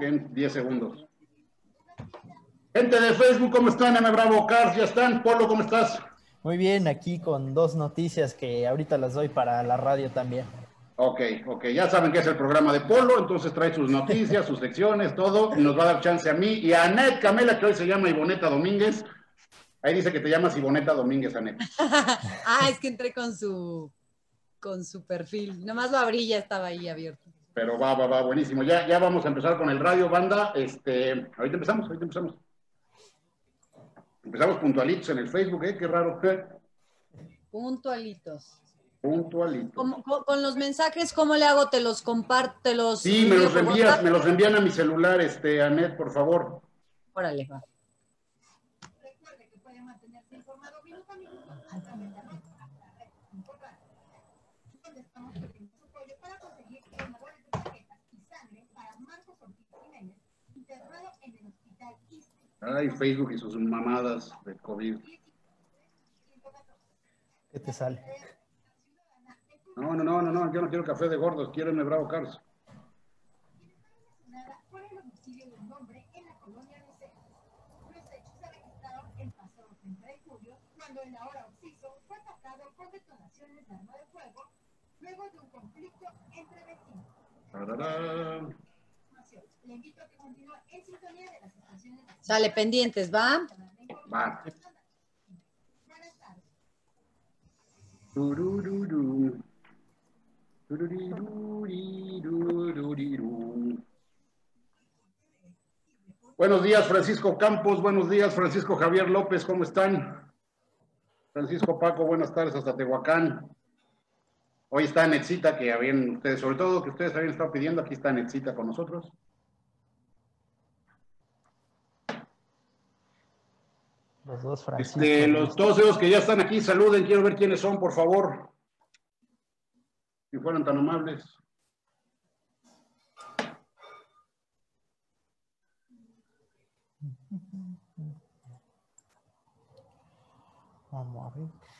en 10 segundos. Gente de Facebook, ¿cómo están? M. Bravo Cars, ¿ya están? Polo, ¿cómo estás? Muy bien, aquí con dos noticias que ahorita las doy para la radio también. Ok, ok, ya saben que es el programa de Polo, entonces trae sus noticias, sus secciones, todo, y nos va a dar chance a mí y a Anet Camela, que hoy se llama Ivoneta Domínguez. Ahí dice que te llamas Ivoneta Domínguez, Anet. ah, es que entré con su con su perfil. Nomás lo abrí ya estaba ahí abierto. Pero va, va, va, buenísimo. Ya, ya vamos a empezar con el radio, banda. Este, ahorita empezamos, ahorita empezamos. Empezamos puntualitos en el Facebook, ¿eh? Qué raro. Puntualitos. Puntualitos. Con, con, los mensajes, ¿cómo le hago? ¿Te los comparto? los sí, me los envías, me los envían a mi celular, este, Anet, por favor. Órale, va. Ay, Facebook y sus mamadas de COVID. ¿Qué te sale? No, no, no, no, no, yo no quiero café de gordos, quiero el Bravo Cars. cuando en la hora Oxiso fue atacado con detonaciones de arma de fuego luego de un conflicto entre vecinos. Le invito a que continúe en sintonía de las estaciones. Sale pendientes, ¿va? Va. Turururu. Buenos días, Francisco Campos. Buenos días, Francisco Javier López. ¿Cómo están? Francisco Paco, buenas tardes hasta Tehuacán. Hoy está Nexita, que habían ustedes, sobre todo que ustedes habían estado pidiendo, aquí está Nexita con nosotros. Los dos Francisco. Este, los dos esos que ya están aquí, saluden, quiero ver quiénes son, por favor. Si fueran tan amables. Vamos a ver.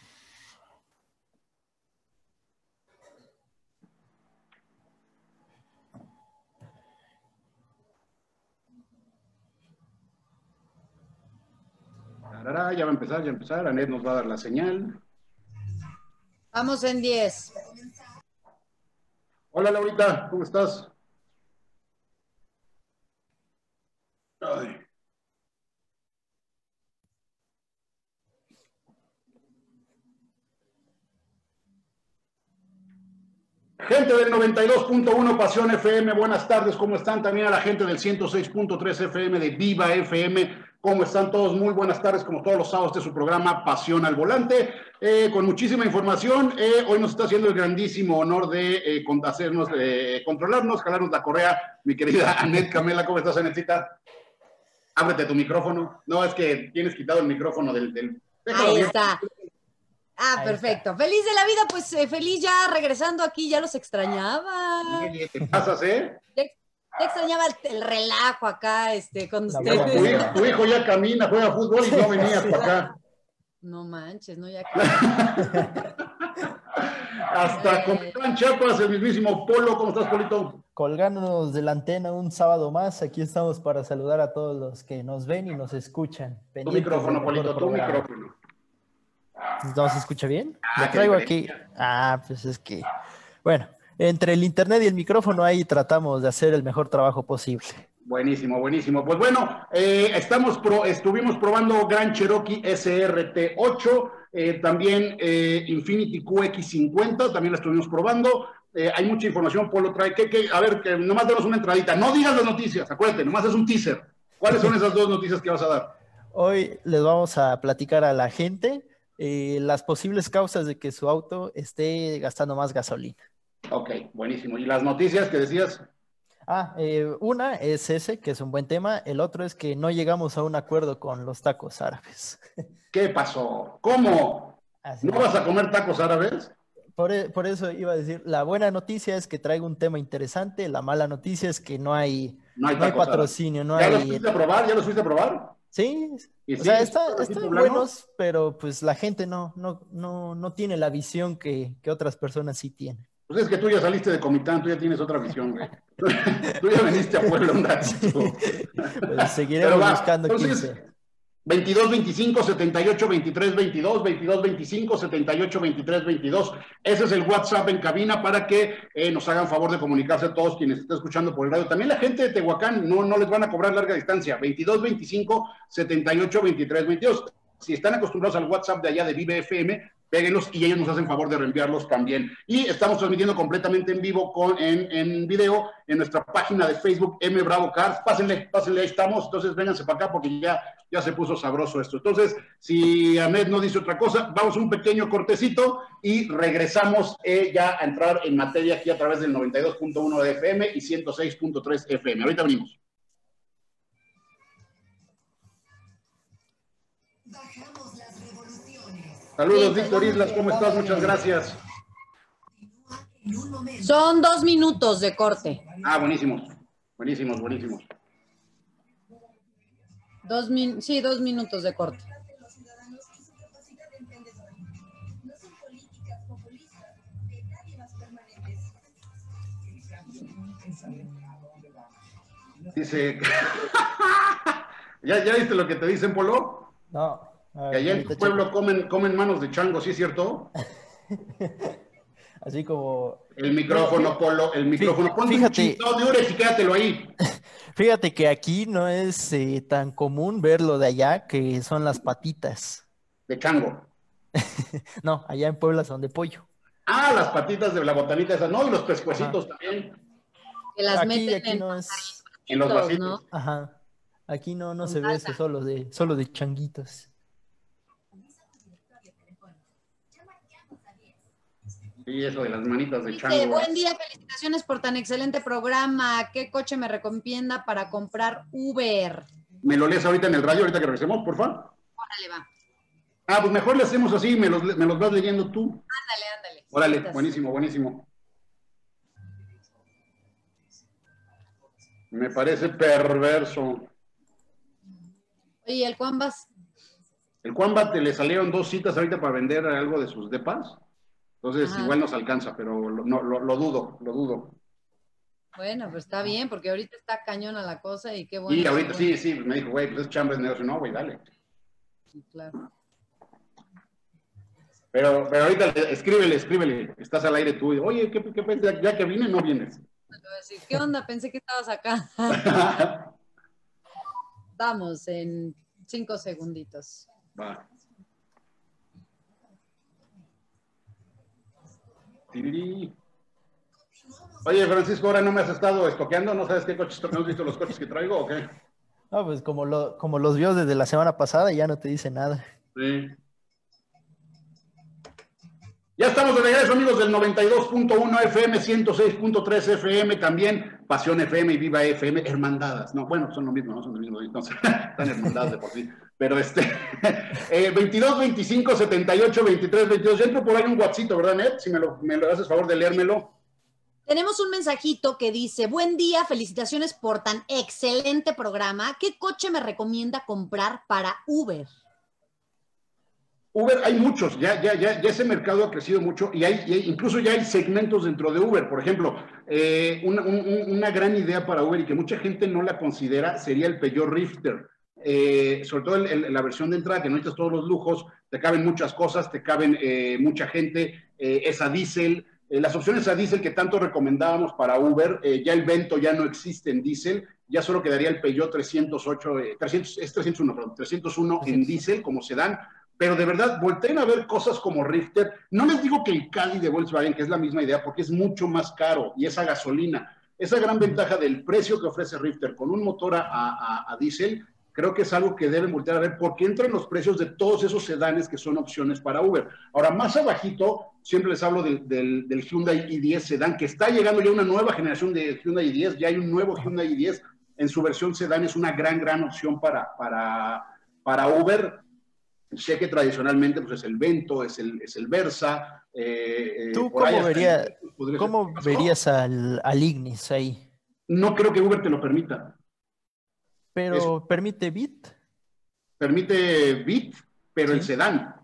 Ya va a empezar, ya va a empezar. Anet nos va a dar la señal. Vamos en 10. Hola, Laurita, ¿cómo estás? Ay. Gente del 92.1 Pasión FM, buenas tardes, ¿cómo están? También a la gente del 106.3 FM de Viva FM, ¿cómo están todos? Muy buenas tardes, como todos los sábados de su programa Pasión al Volante, eh, con muchísima información. Eh, hoy nos está haciendo el grandísimo honor de eh, hacernos, controlarnos, jalarnos la correa, mi querida Anet Camela, ¿cómo estás, Anetita? Ábrete tu micrófono. No, es que tienes quitado el micrófono del... del... Ahí está. Ah, Ahí perfecto. Está. Feliz de la vida, pues eh, feliz ya regresando aquí, ya los extrañaba. ¿Qué pasas, eh? Ya, ya extrañaba el, el, relajo acá, este, con ustedes. Tu, hijo, tu, hijo ya camina, juega fútbol y no venías para acá. No manches, no ya. Hasta eh... Comitán Chiapas, el mismísimo Polo, ¿cómo estás, Polito? Colgándonos de la antena un sábado más, aquí estamos para saludar a todos los que nos ven y nos escuchan. Tu micrófono, Polito, tu micrófono. ¿No se escucha bien? Ah, Lo traigo aquí. Ah, pues es que, bueno, entre el internet y el micrófono ahí tratamos de hacer el mejor trabajo posible. Buenísimo, buenísimo. Pues bueno, eh, estamos pro, estuvimos probando Gran Cherokee SRT8, eh, también eh, Infinity QX50, también la estuvimos probando. Eh, hay mucha información, Polo trae. Que, que, a ver, que nomás denos una entradita. No digas las noticias, acuérdate, nomás es un teaser. ¿Cuáles son esas dos noticias que vas a dar? Hoy les vamos a platicar a la gente las posibles causas de que su auto esté gastando más gasolina. Ok, buenísimo. ¿Y las noticias que decías? Ah, eh, una es ese, que es un buen tema. El otro es que no llegamos a un acuerdo con los tacos árabes. ¿Qué pasó? ¿Cómo? Así ¿No es. vas a comer tacos árabes? Por, por, eso iba a decir, la buena noticia es que traigo un tema interesante, la mala noticia es que no hay, no hay, no hay patrocinio. No ¿Ya hay... los fuiste a probar? ¿Ya los fuiste a probar? Sí, ¿Y o sí? sea, está, ¿Así están buenos, pero pues la gente no, no, no, no tiene la visión que, que otras personas sí tienen. Pues es que tú ya saliste de Comitán, tú ya tienes otra visión, güey. tú ya viniste a Puebla un ratito. Pues seguiremos buscando Entonces, 22 25 78 23 22, 22 25 78 23 22. Ese es el WhatsApp en cabina para que eh, nos hagan favor de comunicarse a todos quienes estén escuchando por el radio. También la gente de Tehuacán no, no les van a cobrar larga distancia. 22 25 78 23 22. Si están acostumbrados al WhatsApp de allá de Vive FM, péguenlos y ellos nos hacen favor de reenviarlos también. Y estamos transmitiendo completamente en vivo con, en, en video en nuestra página de Facebook M Bravo Cars. Pásenle, pásenle, ahí estamos. Entonces vénganse para acá porque ya, ya se puso sabroso esto. Entonces, si Ahmed no dice otra cosa, vamos un pequeño cortecito y regresamos eh, ya a entrar en materia aquí a través del 92.1 de FM y 106.3 FM. Ahorita venimos. Saludos, Víctor Islas, ¿cómo estás? Muchas gracias. Son dos minutos de corte. Ah, buenísimos, buenísimos, buenísimos. Dos min sí, dos minutos de corte. Dice, ¿Ya, ¿ya viste lo que te dicen, Polo? No. Que allá en tu pueblo comen, comen manos de chango, ¿sí es cierto? Así como... El micrófono, Polo, el micrófono. Ponte fíjate, un de Ures y quédatelo ahí. Fíjate que aquí no es eh, tan común verlo de allá, que son las patitas. De chango. no, allá en Puebla son de pollo. Ah, las patitas de la botanita esa, no, y los pescuecitos también. Que las aquí, meten aquí en, no es... En los vasitos. ¿no? Ajá. Aquí no, no Con se ve eso solo de, solo de changuitos. Sí, eso de las manitas de chango. buen día, felicitaciones por tan excelente programa. ¿Qué coche me recomienda para comprar Uber? ¿Me lo lees ahorita en el radio, ahorita que regresemos, por favor? Órale, va. Ah, pues mejor le hacemos así, me los, me los vas leyendo tú. Ándale, ándale. Órale, buenísimo, buenísimo. Me parece perverso. Oye, el Juan vas. El Juanba te le salieron dos citas ahorita para vender algo de sus depas. Entonces, Ajá. igual nos alcanza, pero lo, no, lo, lo dudo, lo dudo. Bueno, pues está bien, porque ahorita está cañona la cosa y qué bueno. y ahorita sí, sí, me dijo, güey, pues es chamba, es negocio. No, güey, dale. Claro. Pero, pero ahorita le- escríbele, escríbele. Estás al aire tú. y, Oye, ¿qué, qué, qué- ya, que vine, no vienes. ¿qué onda? Pensé que estabas acá. Vamos, en cinco segunditos. Va. Oye, Francisco, ahora no me has estado estoqueando, ¿no sabes qué coches, no has visto los coches que traigo o qué? No, pues como, lo, como los vio desde la semana pasada, ya no te dice nada. Sí. Ya estamos de regreso, amigos del 92.1 FM, 106.3 FM, también Pasión FM y Viva FM, hermandadas. No, bueno, son lo mismo, no son lo mismo, no, están hermandadas de por sí. Pero este, eh, 22, 25, 78, 23, 22. Ya entro por ahí un WhatsApp, ¿verdad, Ned? Si me lo, me lo haces favor de leérmelo. Tenemos un mensajito que dice, buen día, felicitaciones por tan excelente programa. ¿Qué coche me recomienda comprar para Uber? Uber, hay muchos, ya, ya, ya, ya ese mercado ha crecido mucho y hay, y hay- incluso ya hay segmentos dentro de Uber. Por ejemplo, eh, una, un- un- una gran idea para Uber y que mucha gente no la considera sería el Peugeot Rifter. Eh, sobre todo el- el- la versión de entrada, que no necesitas todos los lujos, te caben muchas cosas, te caben eh, mucha gente, eh, es a diésel. Las opciones a diésel que tanto recomendábamos para Uber, ya el Vento ya no existe en diésel, ya solo quedaría el Peugeot 308, eh, 300, es 301, perdón, 301 en diésel como sedán, pero de verdad, volteen a ver cosas como Rifter. No les digo que el Caddy de Volkswagen, que es la misma idea, porque es mucho más caro y esa gasolina. Esa gran ventaja del precio que ofrece Rifter con un motor a, a, a diésel, creo que es algo que deben voltear a ver porque entra en los precios de todos esos sedanes que son opciones para Uber. Ahora, más abajito, siempre les hablo del, del, del Hyundai i10 sedán, que está llegando ya una nueva generación de Hyundai i10, ya hay un nuevo Hyundai i10 en su versión sedán, es una gran, gran opción para, para, para Uber. Sé que tradicionalmente pues, es el Vento, es el, es el Versa. eh, eh, ¿Tú cómo, vería- el- cómo verías al, al Ignis ahí? No creo que Uber te lo permita. Pero permite Bit. Permite Bit, pero el sedán.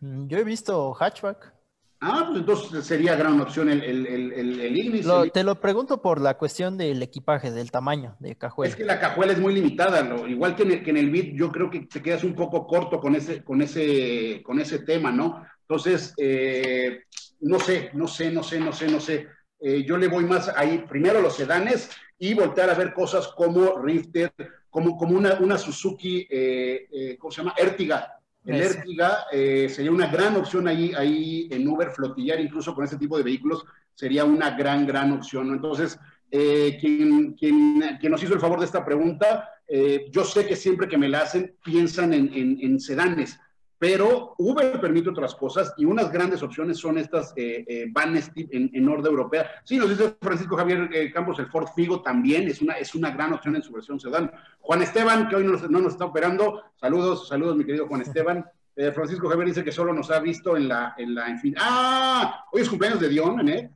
Mm, Yo he visto hatchback. Ah, pues entonces sería gran opción el, el, el, Ignis. te lo pregunto por la cuestión del equipaje, del tamaño de cajuela. Es que la cajuela es muy limitada, igual que en, el, que en el Beat, yo creo que te quedas un poco corto con ese, con ese, con ese tema, ¿no? Entonces, eh, no sé, no sé, no sé, no sé, no sé. Eh, yo le voy más ahí, primero los sedanes y voltear a ver cosas como Rifter, como, como una, una Suzuki, eh, ¿cómo se llama? Ertiga el Ertiga eh, sería una gran opción ahí, ahí en Uber, flotillar incluso con este tipo de vehículos sería una gran, gran opción. Entonces, eh, quien, quien, quien, nos hizo el favor de esta pregunta, eh, yo sé que siempre que me la hacen piensan en, en, en sedanes pero Uber permite otras cosas y unas grandes opciones son estas eh, eh vanes en, en Norte Europea. Sí, nos dice Francisco Javier eh, Campos, el Ford Figo también es una, es una gran opción en su versión sedán. Juan Esteban, que hoy no, no nos está operando, saludos, saludos mi querido Juan Esteban. Eh, Francisco Javier dice que solo nos ha visto en la, en la, en fin. ¡Ah! Hoy es cumpleaños de Dion, ¿eh?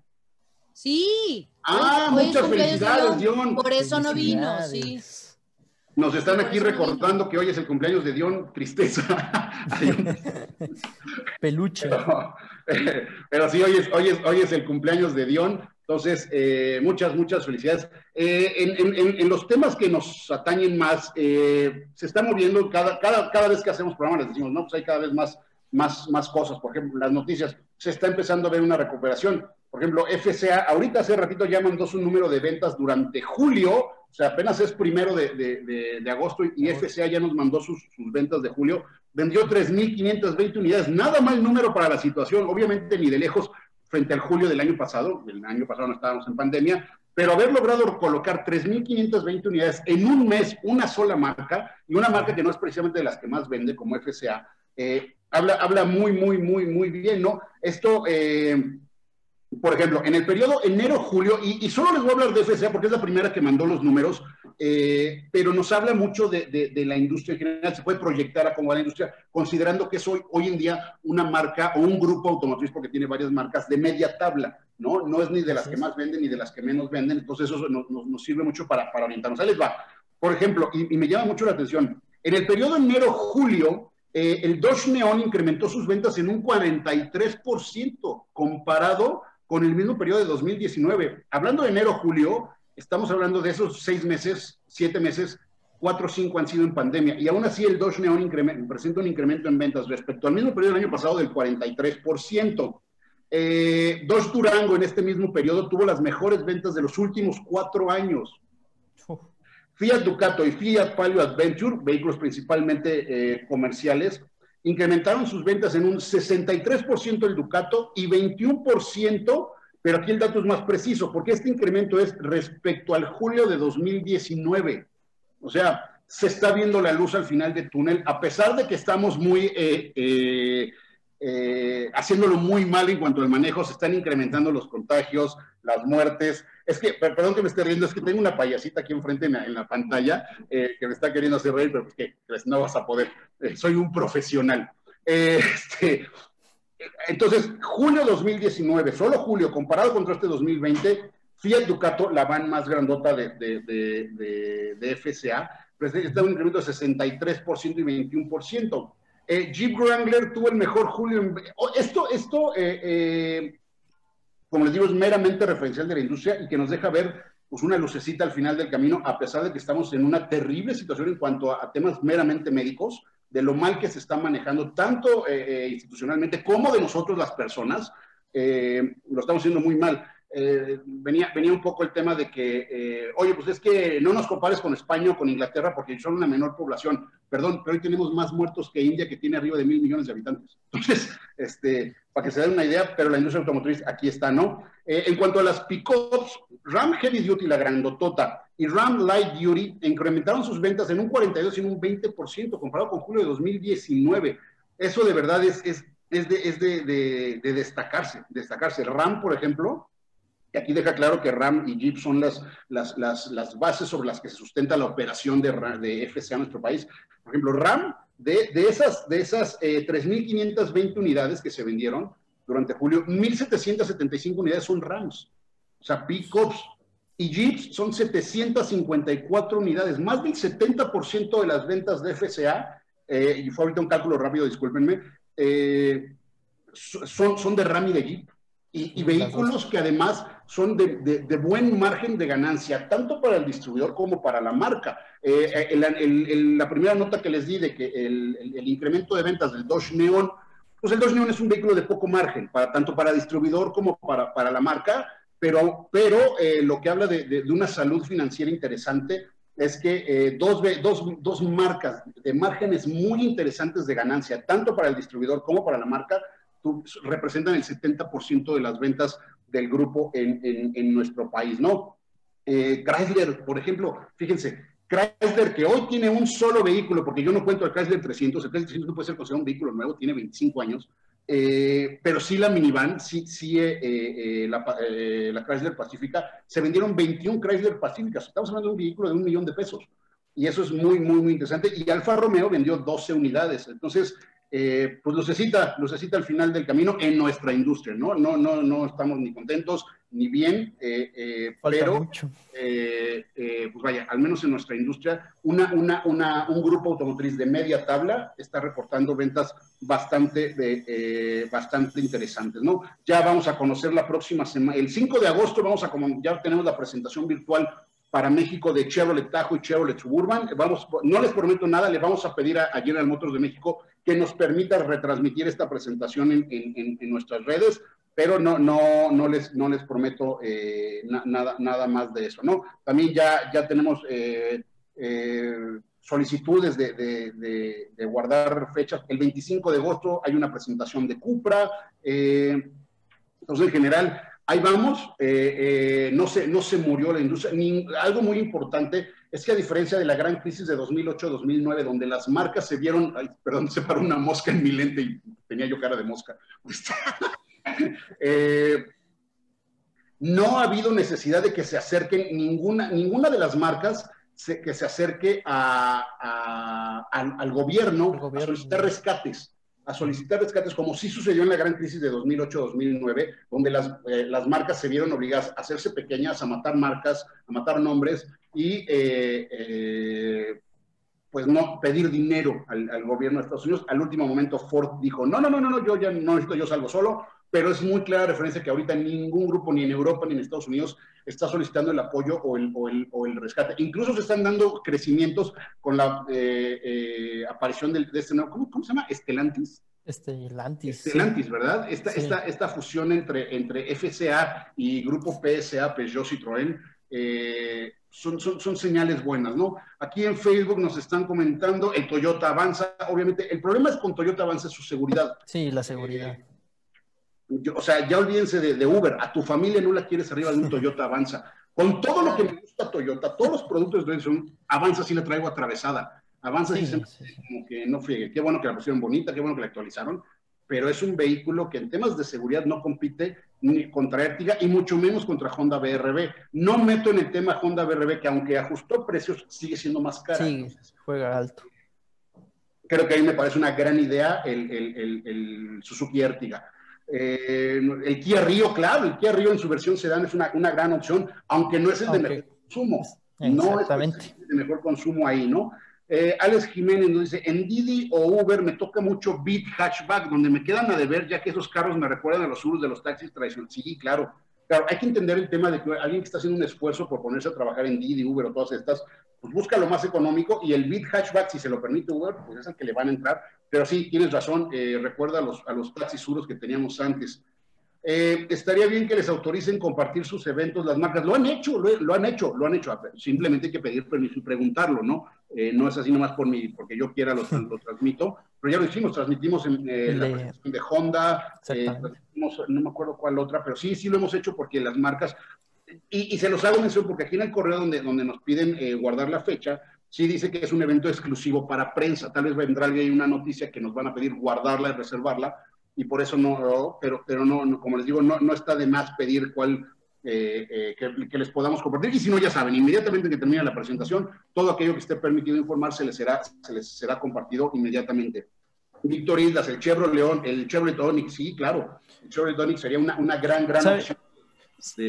Sí. Ah, muchas felicidades, Dion. Por eso no vino, sí. Nos están aquí recordando que hoy es el cumpleaños de Dion, tristeza. Peluche. Pero, sí, hoy es, hoy, es, hoy es el cumpleaños de Dion. Entonces, eh, muchas, muchas felicidades. Eh, en, los temas que nos atañen más, eh, se está moviendo cada, cada, cada vez que hacemos programas, les decimos, no, pues hay cada vez más, más, más cosas. Por ejemplo, las noticias, se está empezando a ver una recuperación. Por ejemplo, FCA, ahorita hace ratito ya mandó su número de ventas durante julio, o sea, apenas es primero de, agosto y FCA ya nos mandó sus, ventas de julio. Vendió 3.520 unidades, nada mal número para la situación, obviamente ni de lejos frente al julio del año pasado, el año pasado no estábamos en pandemia, pero haber logrado colocar 3.520 unidades en un mes, una sola marca, y una marca que no es precisamente de las que más vende, como FCA, eh, habla, habla muy, muy, muy, muy bien, ¿no? Esto... Eh, por ejemplo, en el periodo enero-julio, y, solo les voy a hablar de FCA porque es la primera que mandó los números, eh, pero nos habla mucho de, la industria en general, se puede proyectar a cómo va la industria, considerando que es hoy, hoy en día una marca o un grupo automotriz, porque tiene varias marcas, de media tabla, ¿no? No es ni de las que más venden ni de las que menos venden, entonces eso nos, sirve mucho para, para, orientarnos. Ahí les va. Por ejemplo, y, me llama mucho la atención, en el periodo enero-julio, eh, el Dodge Neon incrementó sus ventas en un 43% comparado con el mismo periodo de 2019. Hablando de enero-julio, estamos hablando de esos seis meses, siete meses, cuatro o cinco han sido en pandemia. Y aún así el Dodge Neon presenta un incremento en ventas respecto al mismo periodo del año pasado del 43%. Eh, Dodge Durango en este mismo periodo tuvo las mejores ventas de los últimos cuatro años. Fiat Ducato y Fiat Palio Adventure, vehículos principalmente eh, comerciales, incrementaron sus ventas en un 63% el Ducato y 21%, pero aquí el dato es más preciso, porque este incremento es respecto al julio de 2019. O sea, se está viendo la luz al final del túnel, a pesar de que estamos muy eh, eh, eh, haciéndolo muy mal en cuanto al manejo, se están incrementando los contagios, las muertes. Es que, perdón que me esté riendo, es que tengo una payasita aquí enfrente en la, pantalla que me está queriendo hacer reír, pero pues pues no vas a poder. Eh, soy un profesional. Eh, este, entonces, julio 2019, solo julio, comparado contra este 2020, Fiat Ducato, la van más grandota de, de, de, FCA, está un incremento de 63% y 21%. Eh, Jeep Wrangler tuvo el mejor julio. Oh, esto, esto como les digo, es meramente referencial de la industria y que nos deja ver pues, una lucecita al final del camino, a pesar de que estamos en una terrible situación en cuanto a temas meramente médicos de lo mal que se está manejando, tanto eh, eh, institucionalmente como de nosotros las personas, eh, lo estamos haciendo muy mal. venía, venía un poco el tema de que, oye, pues es que no nos compares con España o con Inglaterra porque son una menor población. Perdón, pero hoy tenemos más muertos que India, que tiene arriba de mil millones de habitantes. Entonces, este, para que se den una idea, pero la industria automotriz aquí está, ¿no? en cuanto a las pickups, Ram Heavy Duty, la grandotota, y Ram Light Duty incrementaron sus ventas en un 42 y en un 20% comparado con julio de 2019. Eso de verdad es, es, es, de, es de, destacarse, destacarse. Ram, por ejemplo, y aquí deja claro que Ram y Jeep son las, las, las, las bases sobre las que se sustenta la operación de, de FCA en nuestro país. Por ejemplo, Ram, de, de esas, de esas eh, 3.520 unidades que se vendieron durante julio, 1.775 unidades son Rams. O sea, pickups y Jeeps son 754 unidades, más del 70% de las ventas de FCA, eh, y fue ahorita un cálculo rápido, discúlpenme, eh, son, son de RAM y de Jeep. Y, vehículos que además son de, de, buen margen de ganancia, tanto para el distribuidor como para la marca. Eh, la primera nota que les di de que el, el, incremento de ventas del Dodge Neon, pues el Dodge Neon es un vehículo de poco margen, para, tanto para distribuidor como para, para la marca, pero, pero eh, lo que habla de, de, una salud financiera interesante es que eh, dos, dos, dos marcas de márgenes muy interesantes de ganancia, tanto para el distribuidor como para la marca, representan el 70% de las ventas del grupo en, en, nuestro país, ¿no? Eh, Chrysler, por ejemplo, fíjense, Chrysler que hoy tiene un solo vehículo, porque yo no cuento el Chrysler 300, el Chrysler 300 no puede ser considerado un vehículo nuevo, tiene 25 años, eh, pero sí la minivan, sí, sí eh, la, la, Chrysler Pacífica, se vendieron 21 Chrysler Pacíficas, estamos hablando de un vehículo de un millón de pesos, y eso es muy, muy, muy interesante, y Alfa Romeo vendió 12 unidades, entonces eh, pues lucecita, lucecita al final del camino en nuestra industria, ¿no? No, no, no estamos ni contentos ni bien, eh, eh, pero pues vaya, al menos en nuestra industria, una, una, una, un grupo automotriz de media tabla está reportando ventas bastante, de, bastante interesantes, ¿no? Ya vamos a conocer la próxima semana, el 5 de agosto vamos a, ya tenemos la presentación virtual para México de Chevrolet Tajo y Chevrolet Suburban. Vamos, no les prometo nada, le vamos a pedir a, a General Motors de México que nos permita retransmitir esta presentación en, nuestras redes, pero no, no, no, les, no les prometo eh, nada, nada más de eso, ¿no? También ya, ya tenemos eh, eh, solicitudes de, guardar fechas. El 25 de agosto hay una presentación de Cupra. entonces, en general, ahí vamos, no, se, no se murió la industria. algo muy importante es que a diferencia de la gran crisis de 2008-2009, donde las marcas se vieron, perdón, se paró una mosca en mi lente y tenía yo cara de mosca. Eh, no ha habido necesidad de que se acerquen ninguna, ninguna de las marcas que se acerque a, al, gobierno, gobierno a solicitar rescates a solicitar rescates, como sí sucedió en la gran crisis de 2008-2009, donde las, eh, las, marcas se vieron obligadas a hacerse pequeñas, a matar marcas, a matar nombres y eh, eh, pues no pedir dinero al, gobierno de Estados Unidos. Al último momento Ford dijo, no, no, no, no, yo ya no necesito, yo salgo solo, pero es muy clara referencia que ahorita ningún grupo, ni en Europa ni en Estados Unidos, está solicitando el apoyo o el, o el, o el rescate. Incluso se están dando crecimientos con la eh, eh, aparición de, de este nuevo, ¿cómo, ¿cómo, se llama? Estelantis. Estelantis. Estelantis, ¿verdad? Esta, esta, esta fusión entre, entre FCA y Grupo PSA, Peugeot Citroën, eh, son, son, son, señales buenas, ¿no? Aquí en Facebook nos están comentando, el Toyota avanza, obviamente, el problema es con Toyota avanza su seguridad. Sí, la seguridad o sea, ya olvídense de, Uber, a tu familia no la quieres arriba de un Toyota Avanza. Con todo lo que me gusta Toyota, todos los productos de son Avanza sí la traigo atravesada. Avanza sí, como que no friegue. Qué bueno que la pusieron bonita, qué bueno que la actualizaron, pero es un vehículo que en temas de seguridad no compite ni contra Ertiga y mucho menos contra Honda BRB. No meto en el tema Honda BRB, que aunque ajustó precios, sigue siendo más cara. Sí, juega alto. Creo que ahí me parece una gran idea el, el, el Suzuki Ertiga eh, el Kia Rio, claro, el Kia Rio en su versión sedán es una, una gran opción, aunque no es el de mejor consumo. No es el de mejor consumo ahí, ¿no? Eh, Alex Jiménez nos dice, en Didi o Uber me toca mucho Beat Hatchback, donde me quedan a deber, ya que esos carros me recuerdan a los usos de los taxis tradicionales. Sí, claro. Claro, hay que entender el tema de que alguien que está haciendo un esfuerzo por ponerse a trabajar en Didi, Uber o todas estas, pues busca lo más económico y el Beat Hatchback, si se lo permite Uber, pues es el que le van a entrar, pero sí, tienes razón, eh, recuerda a los, a los taxis suros que teníamos antes. Eh, estaría bien que les autoricen compartir sus eventos, las marcas. Lo han hecho, lo, han hecho, lo han hecho. Simplemente hay que pedir permiso y preguntarlo, ¿no? Eh, no es así nomás por mí, porque yo quiera lo, lo transmito, pero ya lo hicimos, transmitimos en la presentación de Honda, no me acuerdo cuál otra, pero sí, sí lo hemos hecho porque las marcas, y, se los hago mención porque aquí en el correo donde, donde nos piden guardar la fecha, sí dice que es un evento exclusivo para prensa. Tal vez vendrá alguien una noticia que nos van a pedir guardarla y reservarla, y por eso no, pero, pero no, como les digo, no, no está de más pedir cuál eh, eh, que, les podamos compartir. Y si no, ya saben, inmediatamente que termine la presentación, todo aquello que esté permitido informar se les será, se les será compartido inmediatamente. Víctor Islas, el Chevrolet León, el Chevrolet Onix, sí, claro, el Chevrolet Onix sería una, una gran, gran opción.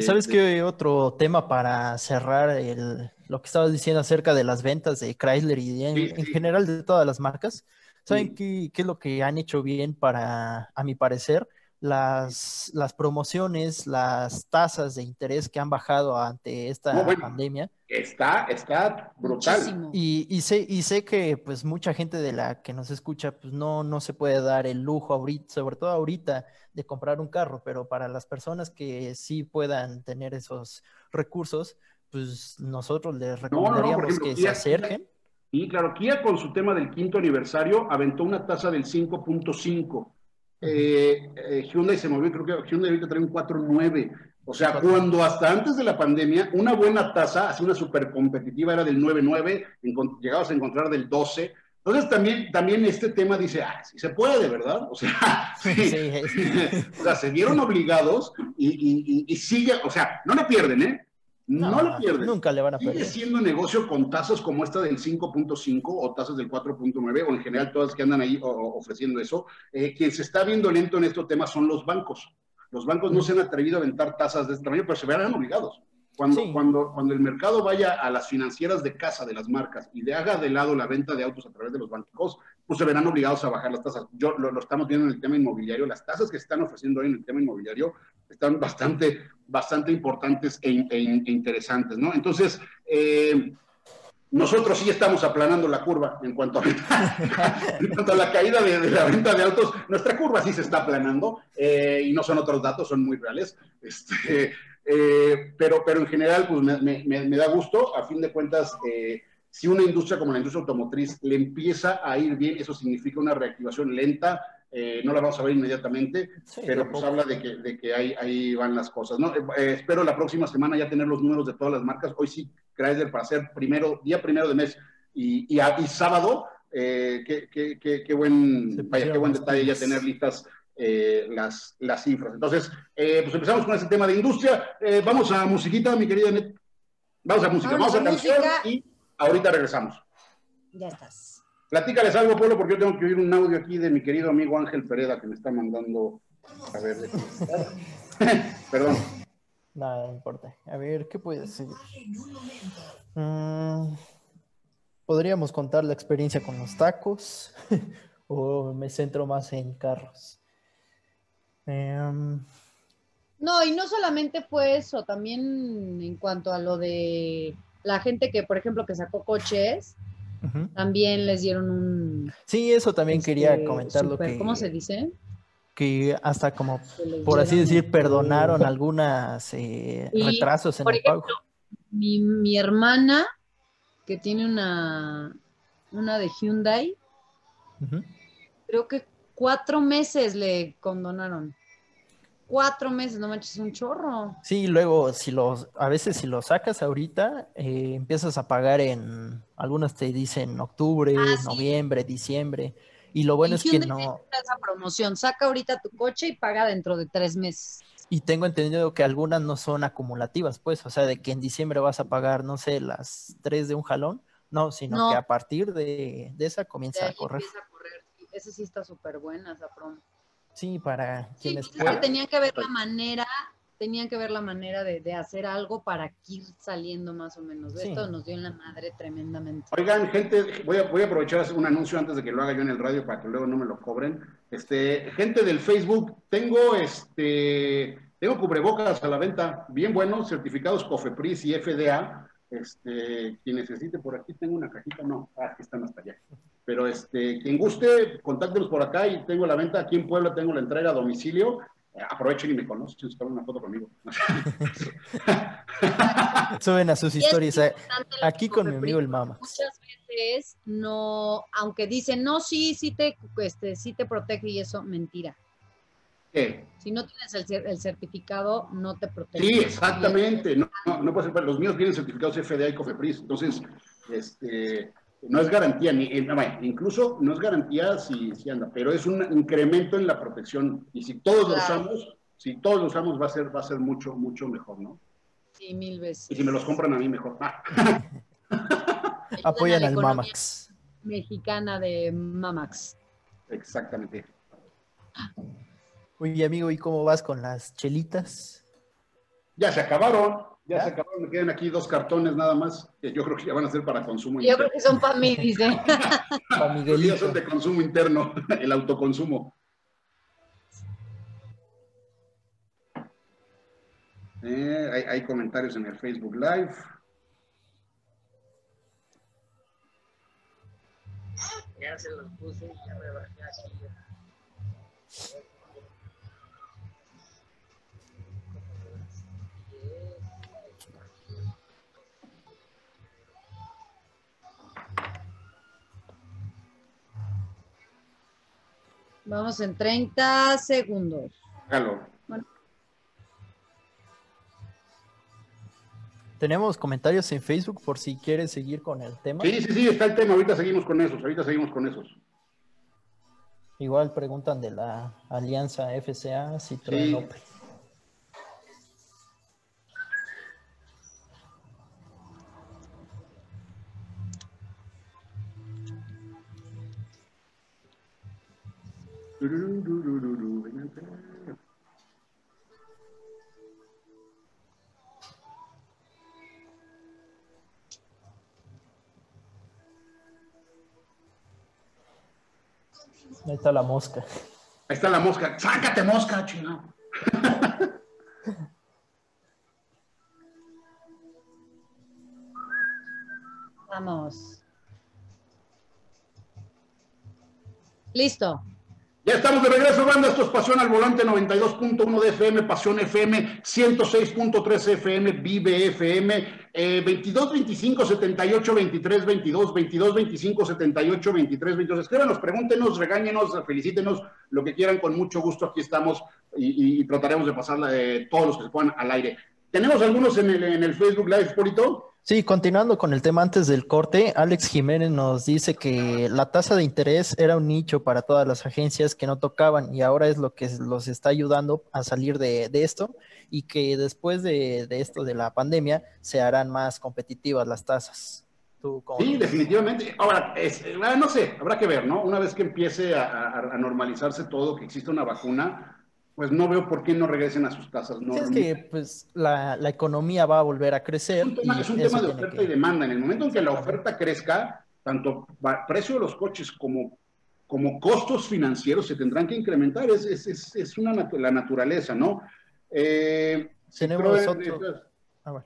¿Sabes qué otro tema para cerrar el, lo que estabas diciendo acerca de las ventas de Chrysler y en, general de todas las marcas. ¿Saben qué, qué, es lo que han hecho bien para, a mi parecer? las, las promociones, las tasas de interés que han bajado ante esta pandemia. Está, está brutal. Y, y, sé, y sé que pues mucha gente de la que nos escucha pues no, no se puede dar el lujo ahorita, sobre todo ahorita, de comprar un carro, pero para las personas que sí puedan tener esos recursos, pues nosotros les recomendaríamos que se acerquen. Y claro, Kia con su tema del quinto aniversario aventó una tasa del 5.5 eh, eh, Hyundai se movió, creo que Hyundai ahorita trae un 4.9. O sea, cuando hasta antes de la pandemia, una buena tasa, así una súper competitiva, era del 9.9, llegabas a encontrar del 12. Entonces también, también este tema dice, ah, sí se puede, ¿verdad? O sea, o sea se vieron obligados y, y, y, sigue, o sea, no lo pierden, ¿eh? No, lo pierden. Nunca le van a perder. Sigue siendo negocio con tasas como esta del 5.5 o tasas del 4.9 o en general todas que andan ahí ofreciendo eso. Eh, quien se está viendo lento en estos temas son los bancos. Los bancos no se han atrevido a aventar tasas de este tamaño, pero se verán obligados. Cuando, cuando, cuando el mercado vaya a las financieras de casa de las marcas y le haga de lado la venta de autos a través de los bancos, pues se verán obligados a bajar las tasas. Yo lo, estamos viendo en el tema inmobiliario. Las tasas que se están ofreciendo hoy en el tema inmobiliario están bastante, bastante importantes e, e, e interesantes, ¿no? Entonces, eh, nosotros sí estamos aplanando la curva en cuanto a, en cuanto a la caída de, la venta de autos. Nuestra curva sí se está aplanando eh, y no son otros datos, son muy reales. Este, eh, pero, pero en general, pues me, me, da gusto. A fin de cuentas, si una industria como la industria automotriz le empieza a ir bien, eso significa una reactivación lenta, eh, no la vamos a ver inmediatamente, pero pues habla de que, de que ahí, ahí, van las cosas. ¿no? Eh, espero la próxima semana ya tener los números de todas las marcas. Hoy sí, Chrysler para hacer primero, día primero de mes y, y, y sábado, eh, qué, qué, qué, qué, buen, vaya, qué buen detalle ya tener listas eh, las, las cifras. Entonces, pues empezamos con ese tema de industria. vamos a musiquita, mi querida Net. Vamos a música, vamos, a, canción y ahorita regresamos. Ya estás. Platícales algo, Polo, porque yo tengo que oír un audio aquí de mi querido amigo Ángel Pereda que me está mandando. A ver, perdón. Nada, no importa. A ver, ¿qué puede ser? Mm, Podríamos contar la experiencia con los tacos o me centro más en carros. Em, no, y no solamente fue eso, también en cuanto a lo de la gente que, por ejemplo, que sacó coches, también les dieron un... Sí, eso también quería este, comentar lo que... ¿Cómo se dice? Que hasta como, por así decir, perdonaron algunas eh, retrasos en el pago. Mi, mi hermana, que tiene una, una de Hyundai, creo que cuatro meses le condonaron cuatro meses, no manches, es un chorro. Sí, luego si los, a veces si lo sacas ahorita, eh, empiezas a pagar en, algunas te dicen octubre, ah, noviembre, diciembre, y lo bueno es que no... Esa promoción, saca ahorita tu coche y paga dentro de tres meses. Y tengo entendido que algunas no son acumulativas, pues, o sea, de que en diciembre vas a pagar, no sé, las tres de un jalón, no, sino que a partir de, esa comienza a correr. a correr. Esa sí está súper buena, esa promo. Sí, para quienes sí, Tenían que ver la manera, tenían que ver la manera de, hacer algo para ir saliendo más o menos. Esto nos dio en la madre tremendamente. Oigan, gente, voy a, voy a aprovechar hacer un anuncio antes de que lo haga yo en el radio para que luego no me lo cobren. Este, gente del Facebook, tengo este, tengo cubrebocas a la venta, bien buenos, certificados COFEPRIS y FDA. Este, quien necesite por aquí, tengo una cajita, no, ah, aquí están hasta allá. Pero este, quien guste, contáctenos por acá y tengo la venta. Aquí en Puebla tengo la entrega a domicilio. Aprovechen y me conocen, si una foto conmigo. Suben a sus historias. Eh, aquí con mi amigo el Mama. Muchas veces no, aunque dicen, no, sí, sí te, este, sí te protege y eso, mentira. ¿Qué? Si no tienes el, el, certificado, no te protege. Sí, exactamente. No, no, no puede ser, los míos vienen certificados FDA y COFEPRIS. Entonces, este, no es garantía, ni, incluso no es garantía si, si, anda, pero es un incremento en la protección. Y si todos lo usamos, si todos lo usamos, va a ser, va a ser mucho, mucho mejor, ¿no? Sí, mil veces. Y si me los compran a mí, mejor. Apoyan al Mamax. Mexicana de Mamax. Exactamente. Oye, amigo, ¿y cómo vas con las chelitas? Ya se acabaron. Ya, se acabaron, me quedan aquí dos cartones nada más, que yo creo que ya van a ser para consumo yo interno. Yo creo que son para mí, dice. Pues para Miguelito. son de consumo interno, el autoconsumo. Eh, hay, comentarios en el Facebook Live. Ya se los puse, ya me bajé aquí. Vamos en 30 segundos. Tenemos comentarios en Facebook por si quieres seguir con el tema. Sí, sí, sí, está el tema. Ahorita seguimos con esos. Ahorita seguimos con esos. Igual preguntan de la alianza FCA, Citroën sí. Ahí está la mosca. Ahí está la mosca. Sácate mosca, chino. Vamos. Listo. Ya estamos de regreso, banda. Esto es Pasión al Volante 92.1 de FM, Pasión FM 106.3 FM, Vive FM, eh, 22 25 78 23 22, 22 25 78 23 22. Escríbanos, pregúntenos, regáñenos, felicítenos, lo que quieran, con mucho gusto aquí estamos y, trataremos de pasar eh, todos los que se puedan al aire. ¿Tenemos algunos en el, en el Facebook Live, Polito? Sí, continuando con el tema antes del corte, Alex Jiménez nos dice que la tasa de interés era un nicho para todas las agencias que no tocaban y ahora es lo que los está ayudando a salir de, esto y que después de, esto de la pandemia se harán más competitivas las tasas. sí, definitivamente. Ahora, ah, no sé, habrá que ver, ¿no? Una vez que empiece a normalizarse todo, que exista una vacuna, pues no veo por qué no regresen a sus casas. No, es que pues la, economía va a volver a crecer. Es un tema, de oferta y demanda. En el momento en que la oferta crezca, tanto precio de los coches como, como costos financieros se tendrán que incrementar. Es, es, es una la naturaleza, ¿no? Eh, Tenemos Esas, ah,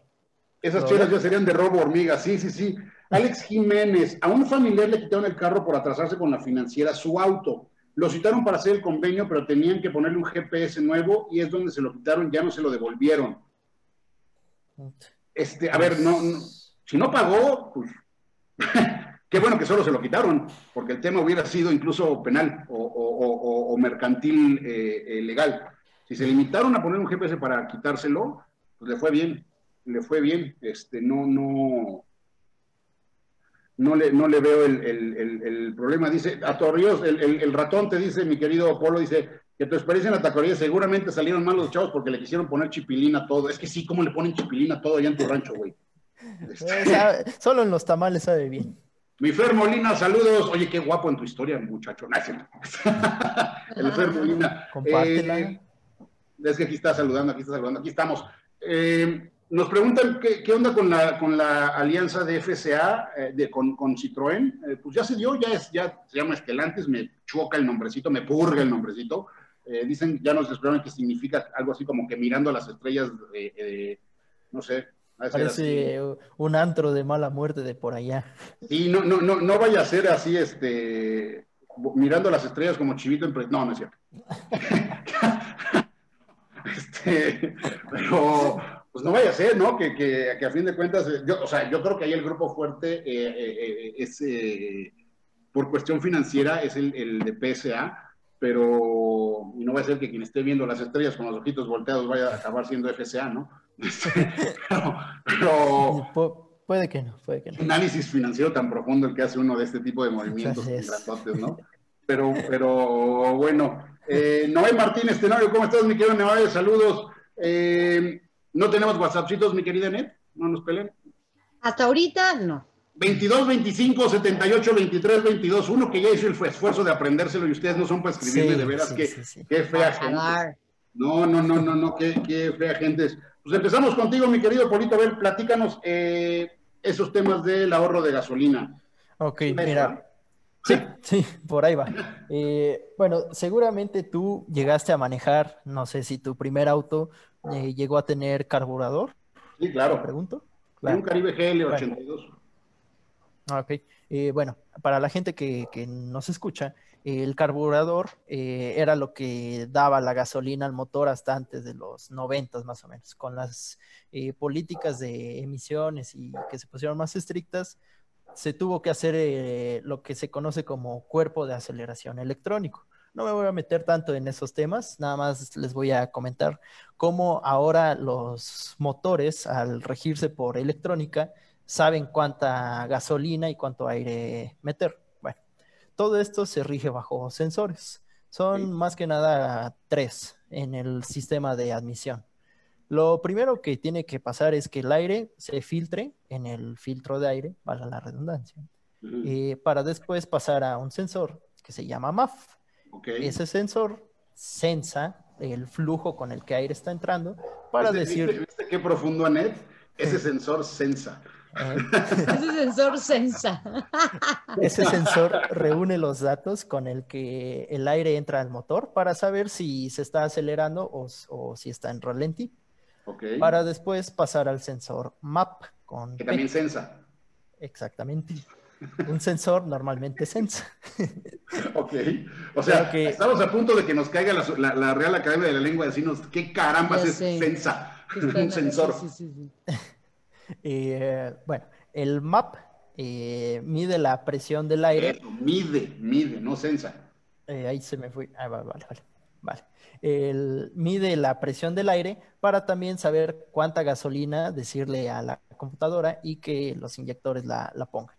esas chelas ya serían de robo hormiga, sí, sí, sí. Alex Jiménez, a un familiar le quitaron el carro por atrasarse con la financiera su auto. Lo citaron para hacer el convenio, pero tenían que ponerle un GPS nuevo y es donde se lo quitaron, ya no se lo devolvieron. Este, a ver, no, si no pagó, pues qué bueno que solo se lo quitaron, porque el tema hubiera sido incluso penal o, mercantil eh, eh, legal. Si se limitaron a poner un GPS para quitárselo, pues le fue bien, le fue bien. Este, no, no, no le, no le veo el, problema. Dice, a Torrios, el, ratón te dice, mi querido Polo, dice que tu experiencia en la taquería seguramente salieron mal los chavos porque le quisieron poner chipilina a todo. Es que sí, ¿cómo le ponen chipilina a todo allá en tu rancho, güey? Eh, solo en los tamales sabe bien. Mi Fer Molina, saludos. Oye, qué guapo en tu historia, muchacho. el Fer Molina. Compártela. Eh, es que aquí está saludando, aquí está saludando, aquí estamos. Eh, nos preguntan qué, onda con la, con la alianza de FCA eh, de, con, con Citroën. Eh, pues ya se dio, ya, es, ya se llama Estelantes, me choca el nombrecito, me purga el nombrecito. Eh, dicen, ya nos explicaron que significa algo así como que mirando las estrellas, no sé. Parece un antro de mala muerte de por allá. Y no, no, no, no vaya a ser así, este, mirando las estrellas como chivito en... No, no es cierto. este, pero pues no vaya a ser, ¿no? Que, que, a fin de cuentas, eh, yo, o sea, yo creo que ahí el grupo fuerte eh, eh, es, por cuestión financiera, es el, el, de PSA, pero no va a ser que quien esté viendo las estrellas con los ojitos volteados vaya a acabar siendo FCA, ¿no? pero, puede que no, puede que no. Análisis financiero tan profundo el que hace uno de este tipo de movimientos ¿no? Pero, pero bueno, Noé Martínez Tenorio, ¿cómo estás, mi querido Noé? Saludos. Eh, no tenemos WhatsAppcitos, mi querida Net, no nos peleen. Hasta ahorita no. 22, 25, 78, 23, 22. Uno que ya hizo el esfuerzo de aprendérselo y ustedes no son para escribirme, de veras, que, qué fea gente. No, no, no, no, no, qué, qué fea gente. Pues empezamos contigo, mi querido Polito. A ver, platícanos eh, esos temas del ahorro de gasolina. Ok, mira. Sí, sí, por ahí va. Eh, bueno, seguramente tú llegaste a manejar, no sé si tu primer auto eh, llegó a tener carburador. Sí, claro. pregunto. un Caribe GL82. Ah, ok. Eh, bueno, para la gente que, que nos escucha, el carburador eh, era lo que daba la gasolina al motor hasta antes de los 90 más o menos. Con las eh, políticas de emisiones y que se pusieron más estrictas, se tuvo que hacer eh, lo que se conoce como cuerpo de aceleración electrónico. No me voy a meter tanto en esos temas, nada más les voy a comentar cómo ahora los motores, al regirse por electrónica, saben cuánta gasolina y cuánto aire meter. Todo esto se rige bajo sensores. Son más que nada tres en el sistema de admisión. Lo primero que tiene que pasar es que el aire se filtre en el filtro de aire, para la redundancia, eh, para después pasar a un sensor que se llama MAF. Ese sensor sensa el flujo con el que aire está entrando para decir... ¿viste, qué profundo, Anet? Ese sensor sensa. Ese sensor sensa. Ese sensor reúne los datos con el que el aire entra al motor para saber si se está acelerando o, si está en ralentí. Para después pasar al sensor MAP. Con que también sensa. Exactamente. Un sensor normalmente sensa. ok. O sea, estamos a punto de que nos caiga la, Real Academia de la Lengua de decirnos qué caramba es sensa. Un sensor. Sí, sí, sí. Eh, bueno, el MAP eh, mide la presión del aire. mide, mide, no sensa. Eh, ahí se me fue. Ah, vale, vale, vale. El, mide la presión del aire para también saber cuánta gasolina decirle a la computadora y que los inyectores la, pongan.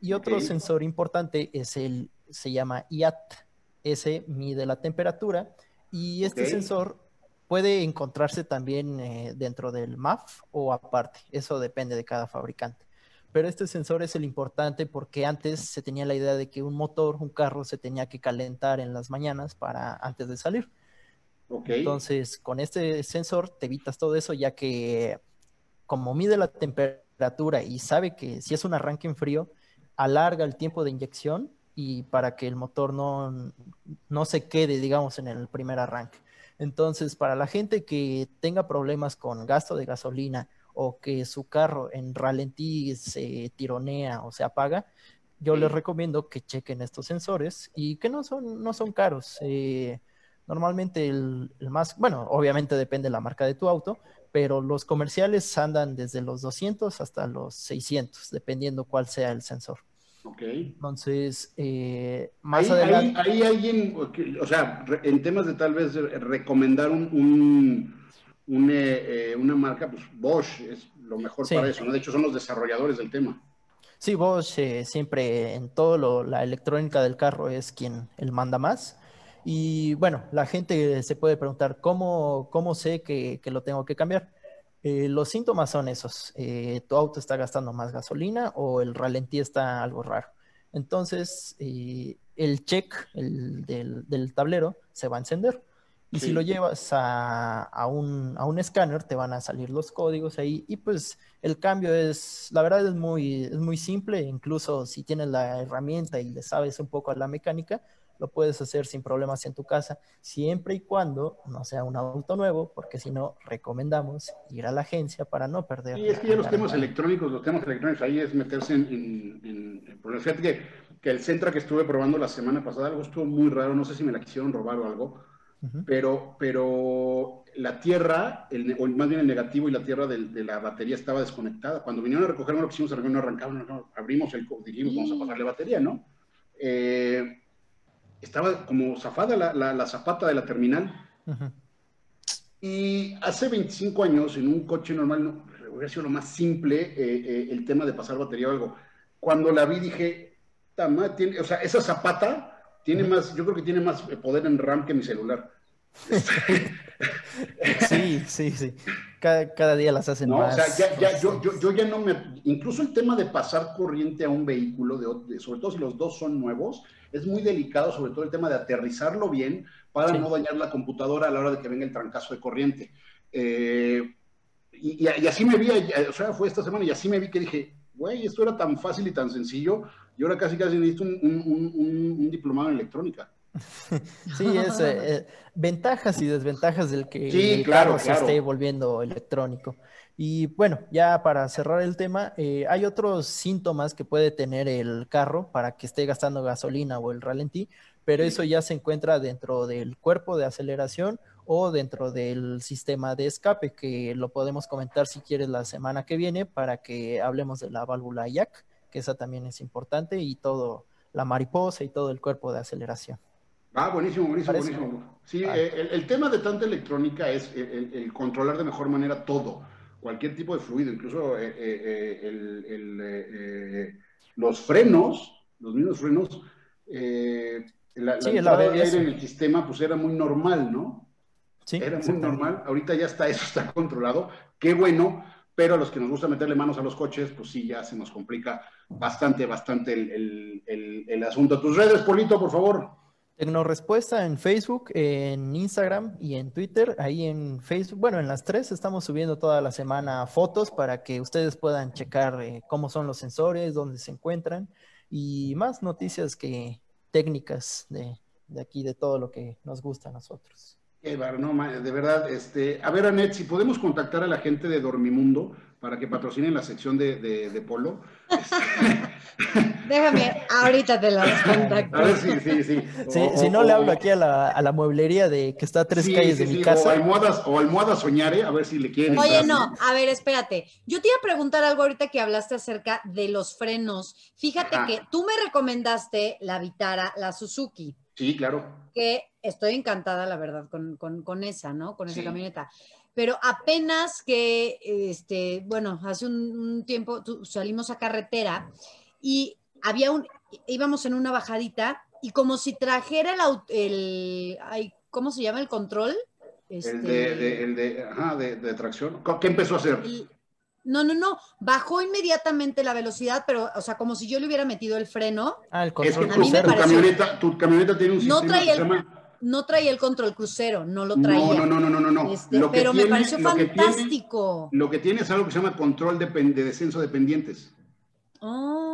Y otro sensor importante es el, se llama IAT. Ese mide la temperatura y este sensor Puede encontrarse también eh, dentro del MAF o aparte, eso depende de cada fabricante. Pero este sensor es el importante porque antes se tenía la idea de que un motor, un carro, se tenía que calentar en las mañanas para antes de salir. Entonces, con este sensor te evitas todo eso, ya que como mide la temperatura y sabe que si es un arranque en frío, alarga el tiempo de inyección y para que el motor no, no se quede, digamos, en el primer arranque. Entonces, para la gente que tenga problemas con gasto de gasolina o que su carro en ralentí se tironea o se apaga, yo les recomiendo que chequen estos sensores y que no son, no son caros. Eh, normalmente el, más, bueno, obviamente depende de la marca de tu auto, pero los comerciales andan desde los 200 hasta los 600, dependiendo cuál sea el sensor. Ok. Entonces, eh, más adelante. Hay, alguien, o sea, en temas de tal vez recomendar un, eh, una marca, pues Bosch es lo mejor para eso, ¿no? De hecho, son los desarrolladores del tema. Sí, Bosch eh, siempre en todo la electrónica del carro es quien el manda más. Y bueno, la gente se puede preguntar, ¿cómo, cómo sé que, que lo tengo que cambiar? Eh, los síntomas son esos. Eh, tu auto está gastando más gasolina o el ralentí está algo raro. Entonces, eh, el check del, tablero se va a encender. Y si lo llevas a, un, a, un, escáner, te van a salir los códigos ahí. Y pues el cambio es, la verdad es muy, es muy simple. Incluso si tienes la herramienta y le sabes un poco a la mecánica, lo puedes hacer sin problemas en tu casa, siempre y cuando no sea un auto nuevo, porque si no, recomendamos ir a la agencia para no perder. Sí, es que ya los temas electrónicos, los temas electrónicos, ahí es meterse en, en, problemas. Fíjate que, que, el Centra que estuve probando la semana pasada, algo estuvo muy raro, no sé si me la quisieron robar o algo, pero, pero la tierra, el, o más bien el negativo y la tierra de, de, la batería estaba desconectada. Cuando vinieron a recogerme lo que hicimos, no arrancaban, no, abrimos el, dijimos, vamos a pasarle batería, ¿no? Eh, estaba como zafada la, zapata de la terminal. Y hace 25 años, en un coche normal, no, hubiera sido lo más simple eh, eh, el tema de pasar batería o algo. Cuando la vi dije, tiene, o sea, esa zapata tiene más, yo creo que tiene más poder en RAM que mi celular. sí, sí, sí. Cada, día las hacen más. O sea, ya, yo, yo, ya no me. Incluso el tema de pasar corriente a un vehículo, de, sobre todo si los dos son nuevos, es muy delicado, sobre todo el tema de aterrizarlo bien para no dañar la computadora a la hora de que venga el trancazo de corriente. Eh, y, así me vi, o sea, fue esta semana y así me vi que dije, güey, esto era tan fácil y tan sencillo, y ahora casi casi necesito un, un, diplomado en electrónica. sí, es eh, ventajas y desventajas del que el carro se esté volviendo electrónico. Y bueno, ya para cerrar el tema, eh, hay otros síntomas que puede tener el carro para que esté gastando gasolina o el ralentí, pero eso ya se encuentra dentro del cuerpo de aceleración o dentro del sistema de escape, que lo podemos comentar si quieres la semana que viene para que hablemos de la válvula IAC, que esa también es importante, y todo, la mariposa y todo el cuerpo de aceleración. Ah, buenísimo, buenísimo, buenísimo. Sí, eh, el, tema de tanta electrónica es el, controlar de mejor manera todo, cualquier tipo de fluido, incluso eh, eh, los frenos, los mismos frenos, la, sí, la de aire en el sistema pues era muy normal, ¿no? Sí, era muy normal. Ahorita ya está, eso está controlado. Qué bueno, pero a los que nos gusta meterle manos a los coches, pues sí, ya se nos complica bastante, bastante el, el, el asunto. Tus redes, Polito, por favor. Tecnorespuesta en Facebook, en Instagram y en Twitter. Ahí en Facebook, bueno, en las tres estamos subiendo toda la semana fotos para que ustedes puedan checar eh, cómo son los sensores, dónde se encuentran y más noticias que técnicas de, de aquí, de todo lo que nos gusta a nosotros. Qué no, de verdad, este, a ver, Anet, si podemos contactar a la gente de Dormimundo para que patrocinen la sección de, de, polo. Este, Déjame, ahorita te la contacto. A ver, sí, sí, sí. si no, le hablo aquí a la, a la, mueblería de que está a tres calles de mi casa. O almohadas, o almohadas soñare, a ver si le quieren. Oye, no, a ver, espérate. Yo te iba a preguntar algo ahorita que hablaste acerca de los frenos. Fíjate que tú me recomendaste la Vitara, la Suzuki. Sí, claro. Que estoy encantada, la verdad, con, esa, ¿no? Con esa camioneta. Pero apenas que, este, bueno, hace un, tiempo salimos a carretera y había un, íbamos en una bajadita y como si trajera el, el ¿cómo se llama? El control. El, de, el de, ajá, de, tracción. ¿Qué empezó a hacer? No, no, no. Bajó inmediatamente la velocidad, pero, o sea, como si yo le hubiera metido el freno. Ah, el control. tu, camioneta, tu camioneta tiene un no sistema traía el, No traía el control crucero, no lo traía. No, no, no, no, no, no. Este, pero me pareció fantástico. lo que tiene es algo que se llama control de, de descenso de pendientes. Oh,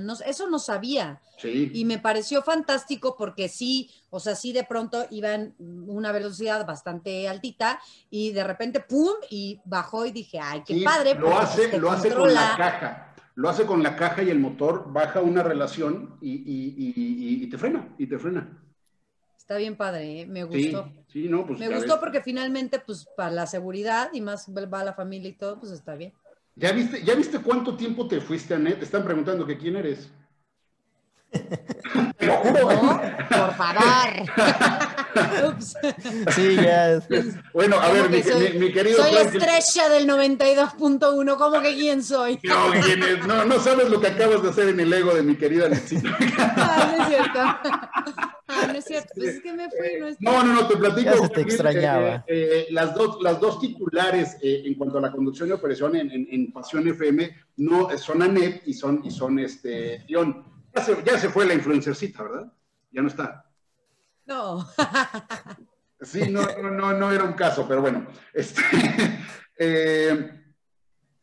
no, eso no sabía. Sí. Y me pareció fantástico porque sí, o sea, sí de pronto iba en una velocidad bastante altita y de repente, ¡pum! y bajó y dije, ay, qué padre. Lo hace, lo hace con la caja. Lo hace con la caja y el motor baja una relación y, te frena, y te frena. Está bien padre, ¿eh? me gustó. Sí, no, pues. Me gustó porque finalmente, pues, para la seguridad y más va la familia y todo, pues está bien. ¿Ya viste, ¿Ya viste cuánto tiempo te fuiste, a Net? Te están preguntando que quién eres. Te lo juro. por favor. Ups. Sí, ya. Bueno, a ver, mi, mi, querido. Soy estrella del 92.1. ¿Cómo que quién soy? No, ¿quién es? no, no sabes lo que acabas de hacer en el ego de mi querida Necita. Ah, no es cierto. Ah, no es cierto. Pues es que me fui. No, es no, no, no, te platico. Ya se te extrañaba. Eh, eh, las, dos, las dos titulares eh, en cuanto a la conducción y operación en, en, en Pasión FM no, son Anet y son, y son este, Dion. Ya se, fue la influencercita, ¿verdad? Ya no está. No. Sí, no, no, no era un caso, pero bueno. Este, eh,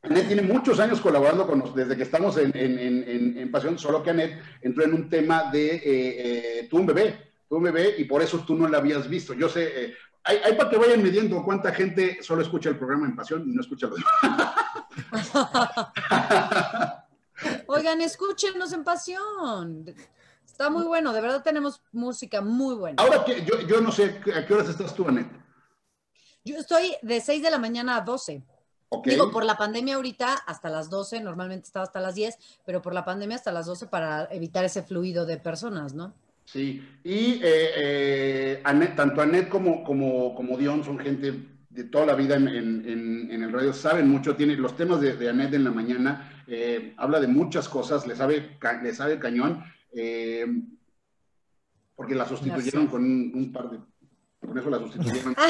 Anet tiene muchos años colaborando con nosotros, desde que estamos en, en, en, Pasión, solo que Anet entró en un tema de eh, eh, tú un bebé, tú un bebé, y por eso tú no la habías visto. Yo sé, eh, hay, hay, para que vayan midiendo cuánta gente solo escucha el programa en Pasión y no escucha los Oigan, escúchenos en pasión. Está muy bueno, de verdad tenemos música muy buena. Ahora que yo, no sé a qué horas estás tú, Anet. Yo estoy de 6 de la mañana a 12. Digo, por la pandemia ahorita hasta las 12, normalmente estaba hasta las 10, pero por la pandemia hasta las 12 para evitar ese fluido de personas, ¿no? Sí, y eh, eh, tanto Anet como, como, como Dion son gente de toda la vida en, el radio, saben mucho, tiene los temas de, de Anet en la mañana, eh, habla de muchas cosas, le sabe, le sabe cañón, eh, porque la sustituyeron con un, par de... Con eso la sustituyeron.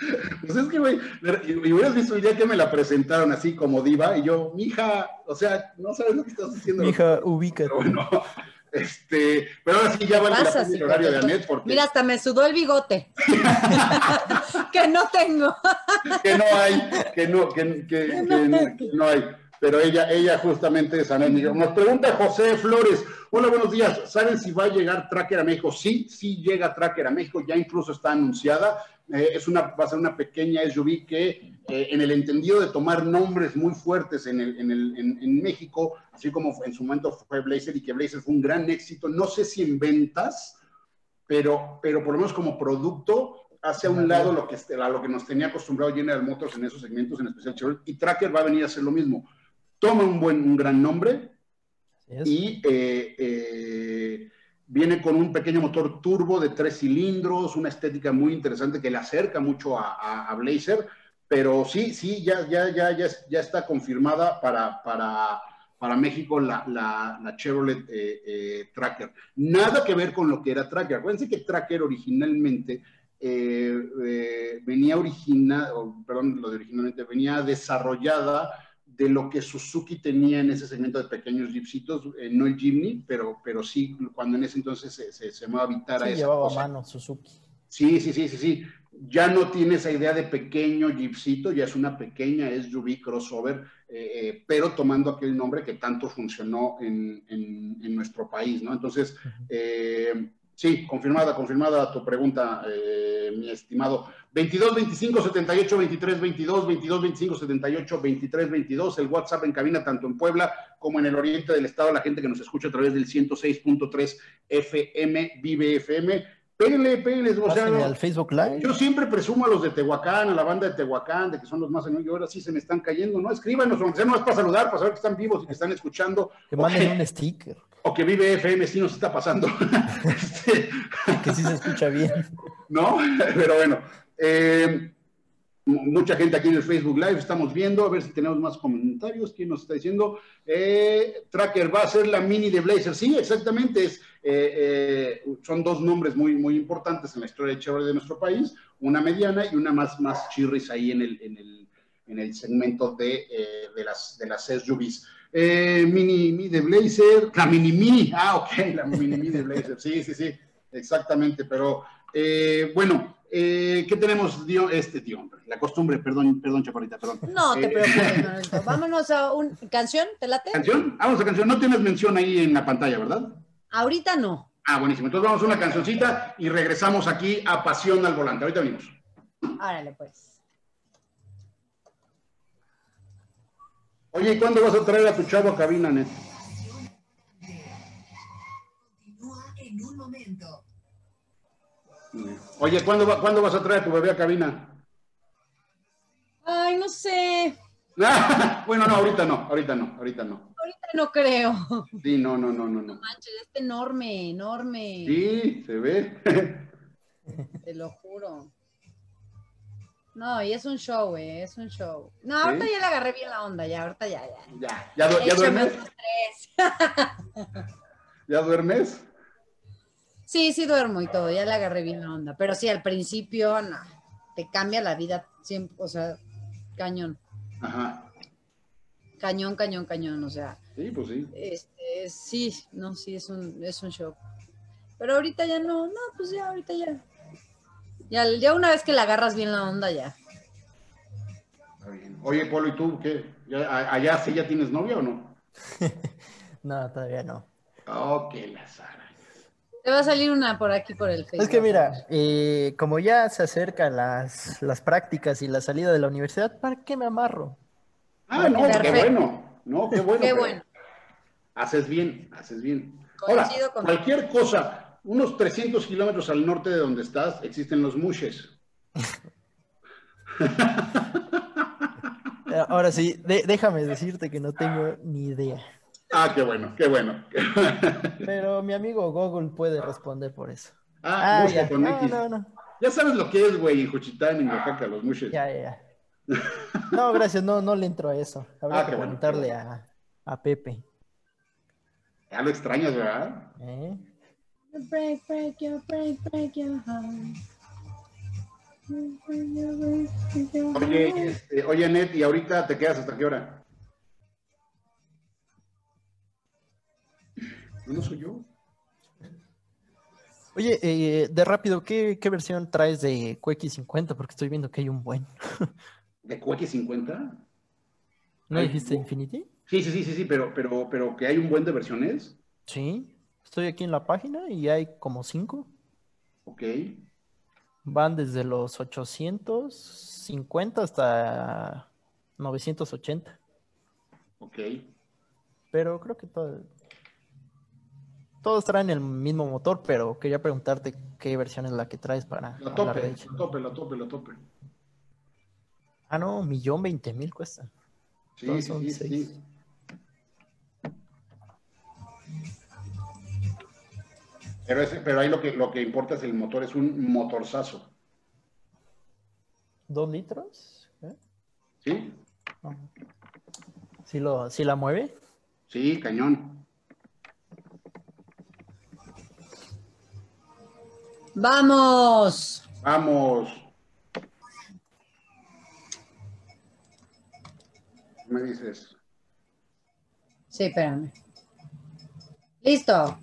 pues es que, güey, y hubieras visto ya que me la presentaron así como diva, y yo, mija, o sea, no sabes lo que estás haciendo. Mija, ubícate. Pero bueno, este, pero ahora sí ya vale la el horario de Anet porque... Mira, hasta me sudó el bigote. que no tengo. que no hay, que no, que, que, no hay. Pero ella, ella justamente es Anet Nos pregunta José Flores, hola, buenos días, ¿saben si va a llegar Tracker a México? Sí, sí llega Tracker a México, ya incluso está anunciada, eh, es una, va a ser una pequeña SUV que eh, en el entendido de tomar nombres muy fuertes en, el, en, el, en, México, así como en su momento fue Blazer y que Blazer fue un gran éxito, no sé si en ventas, pero, pero por lo menos como producto, hace a un lado lo que, a lo que nos tenía acostumbrado General Motors en esos segmentos, en especial Chevrolet, y Tracker va a venir a hacer lo mismo. Toma un buen, un gran nombre y eh, eh, viene con un pequeño motor turbo de tres cilindros, una estética muy interesante que le acerca mucho a, Blazer, pero sí, sí, ya, ya, ya, ya, ya está confirmada para, para, para México la, la, Chevrolet eh, Tracker. Nada que ver con lo que era Tracker. Acuérdense que Tracker originalmente venía originada, perdón, lo de originalmente, venía desarrollada de lo que Suzuki tenía en ese segmento de pequeños jeepsitos, eh, no el Jimny, pero, pero sí, cuando en ese entonces se, se, llamaba Vitara. Sí, llevaba mano Suzuki. Sí, sí, sí, sí, sí. Ya no tiene esa idea de pequeño jeepsito, ya es una pequeña SUV crossover, pero tomando aquel nombre que tanto funcionó en, en, nuestro país, ¿no? Entonces, Sí, confirmada, confirmada tu pregunta, eh, mi estimado. 22 25 78 23 22, 22 25 78 23 22, el WhatsApp en cabina tanto en Puebla como en el oriente del estado, la gente que nos escucha a través del 106.3 FM, Vive FM. Péguenle, péguenle. O sea, al Facebook Live. Yo siempre presumo a los de Tehuacán, a la banda de Tehuacán, de que son los más años, y ahora sí se me están cayendo, ¿no? Escríbanos, aunque sea no es para saludar, para saber que están vivos y que están escuchando. Que manden un sticker o que vive FM, sí nos está pasando. Este, que sí se escucha bien. ¿No? Pero bueno, eh, mucha gente aquí en el Facebook Live estamos viendo, a ver si tenemos más comentarios. ¿Quién nos está diciendo? Eh, Tracker va a ser la mini de Blazer. Sí, exactamente. Es, eh, son dos nombres muy, muy importantes en la historia de Chevrolet de nuestro país, una mediana y una más, más chirris ahí en el, en el, en el segmento de, de, las, de las SUVs. Eh, mini Mi de Blazer, la Mini Mi, ah, ok, la Mini Mi de Blazer, sí, sí, sí, exactamente, pero eh, bueno, eh, ¿qué tenemos, Dio, este tío, hombre? La costumbre, perdón, perdón, Chaparita, perdón. No te preocupes, Vámonos a una canción, ¿te late? ¿Canción? Vamos a canción, no tienes mención ahí en la pantalla, ¿verdad? Ahorita no. Ah, buenísimo, entonces vamos a una cancioncita y regresamos aquí a Pasión al Volante, ahorita venimos. Árale, pues. Oye, ¿y cuándo vas a traer a tu chavo a cabina, Net? Oye, ¿cuándo, vas a traer a tu bebé a cabina? Ay, no sé. bueno, no, ahorita no, ahorita no, ahorita no. Ahorita no creo. Sí, no, no, no, no. No manches, este enorme, enorme. Sí, se ve. Te lo juro. No, y es un show, güey, es un show. No, ahorita ya le agarré bien la onda, ya, ahorita ya, ya. Ya, ya, ya duermes. ¿Ya duermes? Sí, sí duermo y todo, ya le agarré bien la onda. Pero sí, al principio, no, te cambia la vida, siempre, o sea, cañón. Ajá. Cañón, cañón, cañón, o sea. Sí, pues sí. Este, sí, no, sí, es un, es un show. Pero ahorita ya no, no, pues ya, ahorita ya. Ya, ya una vez que le agarras bien la onda, ya. Oye, Polo, ¿y tú qué? ¿Allá sí ya tienes novia o no? no, todavía no. Ok, la Sara. Te va a salir una por aquí por el Facebook. Es que mira, eh, como ya se acercan las, las prácticas y la salida de la universidad, ¿para qué me amarro? Ah, no, qué bueno. No, qué bueno. Qué bueno. Haces bien, haces bien. Ahora, cualquier cosa, unos 300 kilómetros al norte de donde estás existen los mushes. Ahora sí, déjame decirte que no tengo ni idea. Ah, qué bueno, qué bueno. Pero mi amigo Google puede responder por eso. Ah, ah ya. con X. Ya sabes lo que es, güey, en Juchitán, en Oaxaca, los mushes. Ya, ya, ya. No, gracias, no, no le entro a eso. Habría ah, que preguntarle a, a Pepe. Ya lo extrañas, ¿verdad? ¿Eh? Break, break your, break, break your heart. Oye, este, oye, Net, ¿y ahorita te quedas hasta qué hora? No soy yo. Oye, eh, de rápido, ¿qué, ¿qué, versión traes de QX50? Porque estoy viendo que hay un buen. ¿De QX50? ¿No dijiste Infinity? Sí, sí, sí, sí, sí, pero, pero, pero que hay un buen de versiones. Sí, estoy aquí en la página y hay como cinco. Ok. Van desde los 850 hasta 980. Ok. Pero creo que todo, todos traen el mismo motor, pero quería preguntarte qué versión es la que traes para... La tope, la tope, la tope, la tope. Ah, no, millón veinte mil cuesta. Sí, sí, sí. Pero, pero ahí lo que, lo que importa es el motor, es un motorzazo. ¿Dos litros? ¿Eh? Sí. ¿Sí, lo, ¿Sí la mueve? Sí, cañón. Vamos. Vamos. ¿Qué me dices? Sí, espérame. Listo.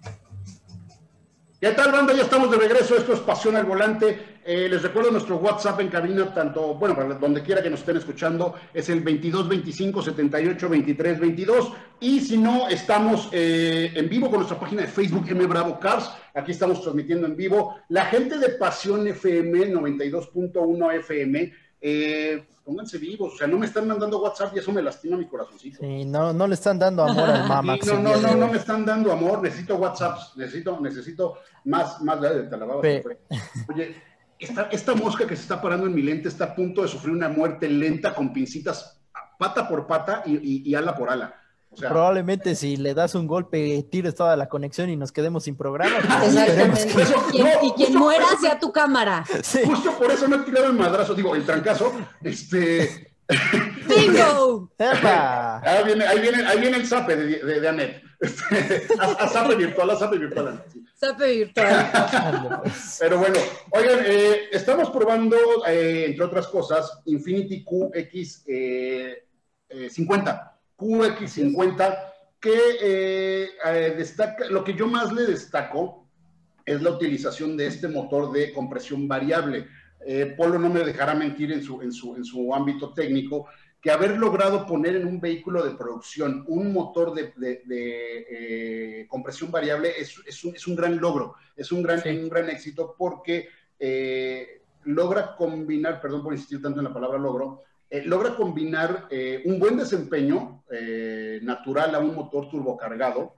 ¿Qué tal, banda? Ya estamos de regreso. Esto es Pasión al Volante. Eh, les recuerdo nuestro WhatsApp en cabina, tanto, bueno, para donde quiera que nos estén escuchando, es el 22 25 78 23 22. Y si no, estamos eh, en vivo con nuestra página de Facebook M Bravo Cars. Aquí estamos transmitiendo en vivo. La gente de Pasión FM 92.1 FM. Eh, pónganse vivos, o sea, no me están mandando WhatsApp y eso me lastima mi corazoncito. Sí, no, no le están dando amor al mamá. no, no, no, no me están dando amor, necesito WhatsApp, necesito, necesito más, más de talababa. Oye, esta, esta mosca que se está parando en mi lente está a punto de sufrir una muerte lenta con pincitas pata por pata y, y ala por ala. Probablemente si le das un golpe, tires toda la conexión y nos quedemos sin programa. Exactamente. y quien muera sea tu cámara. Justo por eso no he tirado el madrazo, digo, el trancazo. Este. ¡Bingo! ahí, viene, ahí, viene, ahí viene el zape de, de, de Anet. Este, a, zape virtual, a zape virtual. Zape virtual. Pero bueno, oigan, eh, estamos probando, eh, entre otras cosas, Infinity QX50. Eh, QX50, que eh, eh, destaca, lo que yo más le destaco es la utilización de este motor de compresión variable. Eh, Polo no me dejará mentir en su, en, su, en su ámbito técnico, que haber logrado poner en un vehículo de producción un motor de, de, compresión variable es, es, un, es, un, gran logro, es un gran, un gran éxito porque logra combinar, perdón por insistir tanto en la palabra logro, eh, logra combinar eh, un buen desempeño eh, natural a un motor turbocargado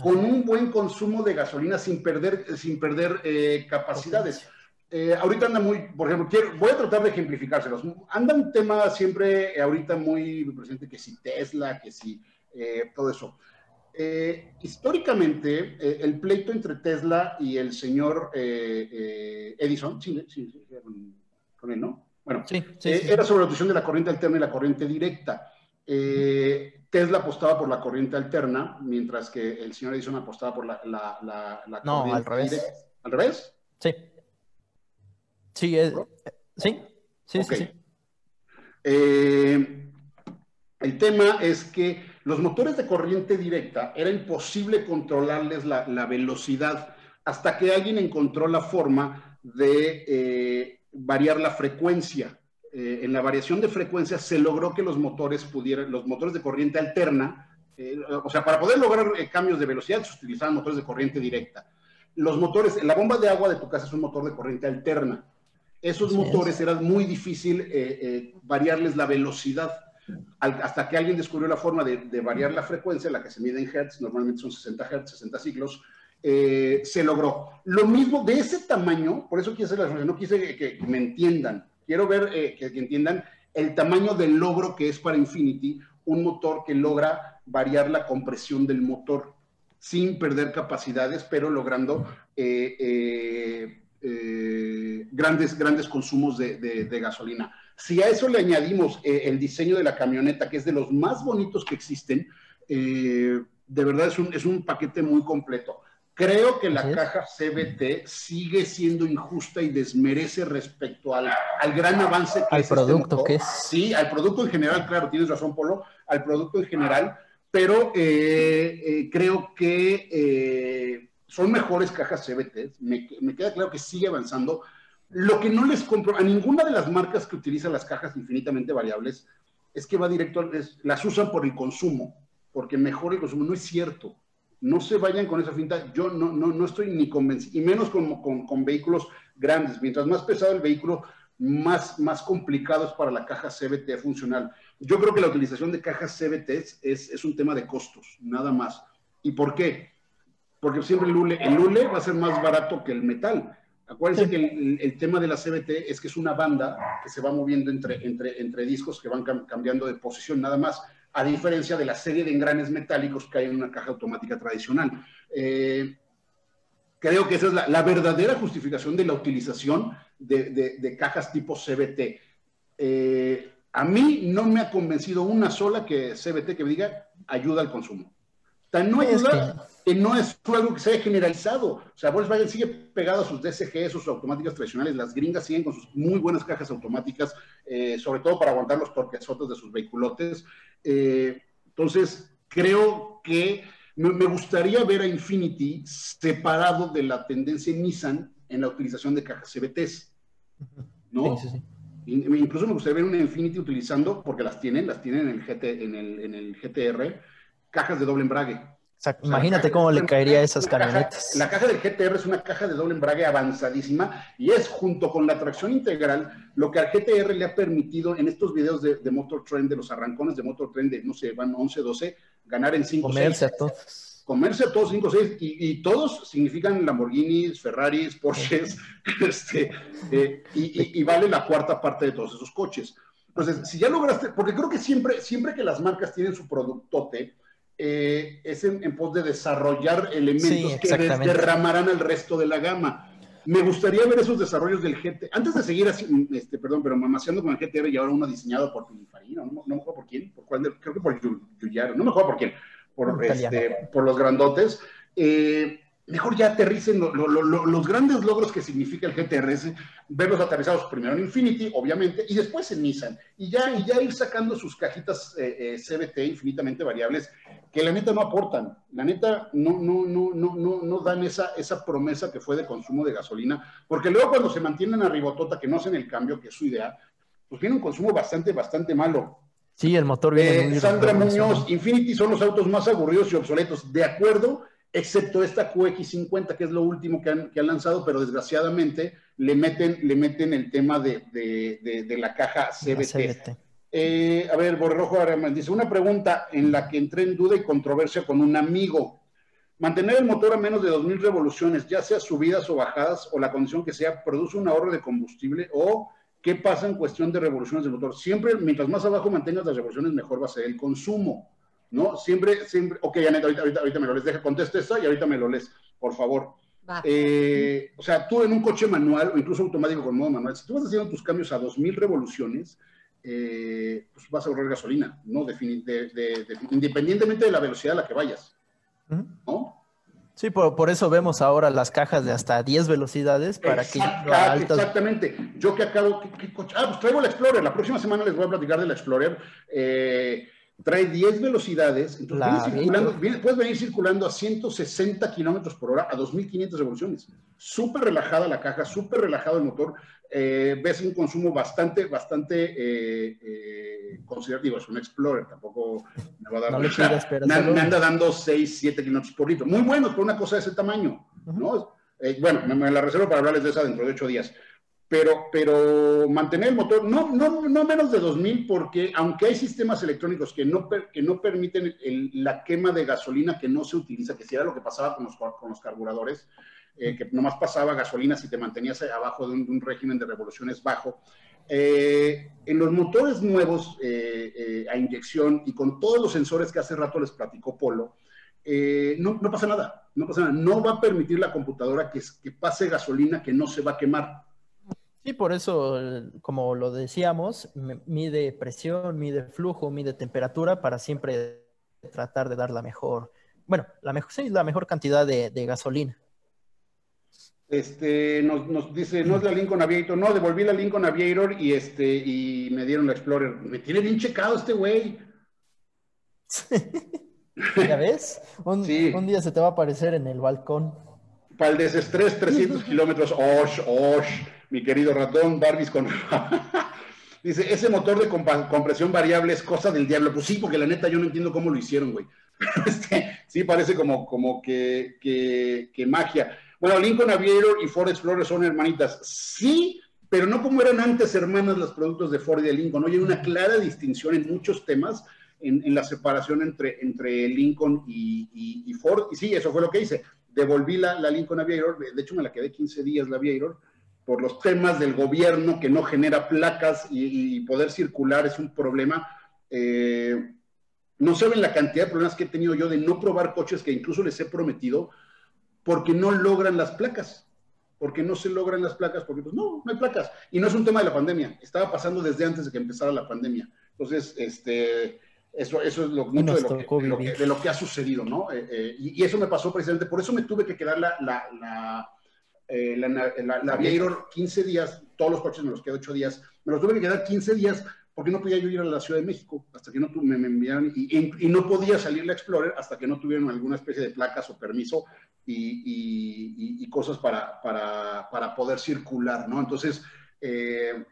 con un buen consumo de gasolina sin perder, sin perder capacidades. ahorita anda muy, por ejemplo, quiero, voy a tratar de ejemplificárselos. Anda un tema siempre ahorita muy presente, que si Tesla, que si todo eso. históricamente, el pleito entre Tesla y el señor Edison, sí, sí, sí, con él, ¿no? Bueno, eh, era sobre la utilización de la corriente alterna y la corriente directa. Eh, Tesla apostaba por la corriente alterna, mientras que el señor Edison apostaba por la, la, la, no, al revés. ¿Al revés? Sí. Sí, sí, sí, sí. Eh, el tema es que los motores de corriente directa era imposible controlarles la, velocidad hasta que alguien encontró la forma de variar la frecuencia. Eh, en la variación de frecuencia se logró que los motores pudieran, los motores de corriente alterna, eh, o sea, para poder lograr eh, cambios de velocidad se utilizaban motores de corriente directa. Los motores, la bomba de agua de tu casa es un motor de corriente alterna. Esos motores era muy difícil variarles la velocidad hasta que alguien descubrió la forma de, de, variar la frecuencia, la que se mide en hertz, normalmente son 60 hertz, 60 ciclos, eh, se logró. Lo mismo de ese tamaño, por eso quise hacer la no quise que, me entiendan, quiero ver eh, que, entiendan el tamaño del logro que es para Infinity, un motor que logra variar la compresión del motor sin perder capacidades, pero logrando eh, grandes, grandes consumos de, gasolina. Si a eso le añadimos el diseño de la camioneta, que es de los más bonitos que existen, de verdad es un, es un paquete muy completo. Creo que la caja CBT sigue siendo injusta y desmerece respecto al, al gran avance que al este producto que es. Sí, al producto en general, claro, tienes razón, Polo, al producto en general, pero eh, eh, creo que eh, son mejores cajas CBT. Me, me, queda claro que sigue avanzando. Lo que no les compro a ninguna de las marcas que utilizan las cajas infinitamente variables es que va directo, las usan por el consumo, porque mejora el consumo. No es cierto. No se vayan con esa finta. Yo no, no, no estoy ni convencido, y menos con, con, con, vehículos grandes. Mientras más pesado el vehículo, más, más complicado es para la caja CBT funcional. Yo creo que la utilización de cajas CBT es, es, un tema de costos, nada más. ¿Y por qué? Porque siempre el hule, el hule va a ser más barato que el metal. Acuérdense que el, tema de la CBT es que es una banda que se va moviendo entre, entre, entre discos que van cambiando de posición, nada más, a diferencia de la serie de engranes metálicos que hay en una caja automática tradicional. Eh, creo que esa es la, verdadera justificación de la utilización de, cajas tipo CBT. Eh, a mí no me ha convencido una sola que CBT que me diga ayuda al consumo. Tan no ayuda que no es algo que se haya generalizado. O sea, Volkswagen sigue pegado a sus DSG, sus automáticas tradicionales. Las gringas siguen con sus muy buenas cajas automáticas, eh, sobre todo para aguantar los torquesotes de sus vehiculotes. Eh, entonces, creo que me, gustaría ver a Infinity separado de la tendencia Nissan en la utilización de cajas CBTs. ¿No? Sí, sí, sí. Incluso me gustaría ver una Infinity utilizando, porque las tienen, las tienen en el, GT, en el, en el GTR, cajas de doble embrague. Imagínate cómo le caería a esas camionetas. la caja del GTR es una caja de doble embrague avanzadísima y es junto con la tracción integral lo que al GTR le ha permitido en estos videos de, Motor Trend, de los arrancones de Motor Trend de, no sé, van 11, 12, ganar en 5, Comerse a todos. Comerse a todos 5, 6 y, todos significan Lamborghinis, Ferraris, Porsches, este, eh, y, y vale la cuarta parte de todos esos coches. Entonces, si ya lograste, porque creo que siempre, siempre que las marcas tienen su productote, eh, es en, pos de desarrollar elementos que derramarán el resto de la gama. Me gustaría ver esos desarrollos del GT. Antes de seguir así, este, perdón, pero mamaseando con el GTR y ahora uno diseñado por Pininfarina, no, no me acuerdo por quién, por cuál, creo que por Giuliano, no me acuerdo por quién, por, este, por los grandotes. Eh, mejor ya aterricen los grandes logros que significa el GTRS, verlos aterrizados primero en Infinity, obviamente, y después en Nissan, y ya, y ya ir sacando sus cajitas eh, eh, CBT infinitamente variables, que la neta no aportan, la neta no, no, no, no, no, no dan esa, esa promesa que fue de consumo de gasolina, porque luego cuando se mantienen a ribotota, que no hacen el cambio, que es su idea, pues tiene un consumo bastante, bastante malo. Sí, el motor viene eh, Sandra Muñoz, Infinity son los autos más aburridos y obsoletos, de acuerdo, excepto esta QX50, que es lo último que han, lanzado, pero desgraciadamente le meten, le meten el tema de, la caja CBT. Eh, a ver, Borrojo dice, una pregunta en la que entré en duda y controversia con un amigo. Mantener el motor a menos de 2.000 revoluciones, ya sea subidas o bajadas, o la condición que sea, produce un ahorro de combustible, o qué pasa en cuestión de revoluciones del motor. Siempre, mientras más abajo mantengas las revoluciones, mejor va a ser el consumo. ¿no? Siempre, siempre, ok, Janet, ahorita, ahorita, me lo lees, deja, conteste eso y ahorita me lo lees, por favor. Eh, o sea, tú en un coche manual o incluso automático con modo manual, si tú vas haciendo tus cambios a 2000 revoluciones, eh, pues vas a ahorrar gasolina, ¿no? independientemente de la velocidad a la que vayas, ¿no? Sí, por, eso vemos ahora las cajas de hasta 10 velocidades para que... Exactamente. Yo que acabo... Ah, pues traigo la Explorer. La próxima semana les voy a platicar de la Explorer. Eh, trae 10 velocidades, entonces puedes venir circulando a 160 kilómetros por hora a 2500 revoluciones. Súper relajada la caja, súper relajado el motor. Eh, ves un consumo bastante, bastante eh, eh, considerativo. Es un Explorer, tampoco me va a dar. No me, anda dando 6, 7 kilómetros por litro. Muy bueno por una cosa de ese tamaño. ¿no? bueno, me, la reservo para hablarles de esa dentro de 8 días pero, pero mantener el motor, no, no, no menos de 2000, porque aunque hay sistemas electrónicos que no, que no permiten la quema de gasolina que no se utiliza, que si era lo que pasaba con los, con los carburadores, eh, que nomás pasaba gasolina si te mantenías abajo de un, régimen de revoluciones bajo. Eh, en los motores nuevos eh, a inyección y con todos los sensores que hace rato les platicó Polo, no, pasa nada, no pasa nada. No va a permitir la computadora que, que pase gasolina que no se va a quemar Sí, por eso, como lo decíamos, mide presión, mide flujo, mide temperatura para siempre tratar de dar la mejor, bueno, la mejor, sí, la mejor cantidad de, gasolina. Este, nos, dice, no es la Lincoln Aviator, no, devolví la Lincoln Aviator y este, y me dieron la Explorer. Me tiene bien checado este güey. ¿Ya ves? Un, un día se te va a aparecer en el balcón. Para el desestrés, 300 kilómetros, osh, osh mi querido ratón, Barbies con... Dice, ese motor de compresión variable es cosa del diablo. Pues sí, porque la neta yo no entiendo cómo lo hicieron, güey. Este, sí, parece como, como que, que, magia. Bueno, Lincoln Aviator y Ford Explorer son hermanitas. Sí, pero no como eran antes hermanas los productos de Ford y de Lincoln. Oye, hay una clara distinción en muchos temas en, la separación entre, Lincoln y, Ford. Y sí, eso fue lo que hice. Devolví la, la Lincoln Aviator, de hecho me la quedé 15 días la Aviator, por los temas del gobierno que no genera placas y, poder circular es un problema. Eh, no saben la cantidad de problemas que he tenido yo de no probar coches que incluso les he prometido porque no logran las placas. Porque no se logran las placas, porque pues no, no hay placas. Y no es un tema de la pandemia, estaba pasando desde antes de que empezara la pandemia. Entonces, este, eso, eso es lo, mucho de lo, que, ha sucedido, ¿no? Eh, eh, y, eso me pasó precisamente, por eso me tuve que quedar la, la eh, la, la, Aviator 15 días, todos los coches me los quedé 8 días, me los tuve que quedar 15 días porque no podía yo ir a la Ciudad de México hasta que no me, me enviaron y, y, no podía salir la Explorer hasta que no tuvieron alguna especie de placas o permiso y, y cosas para, para, para, poder circular, ¿no? Entonces, eh,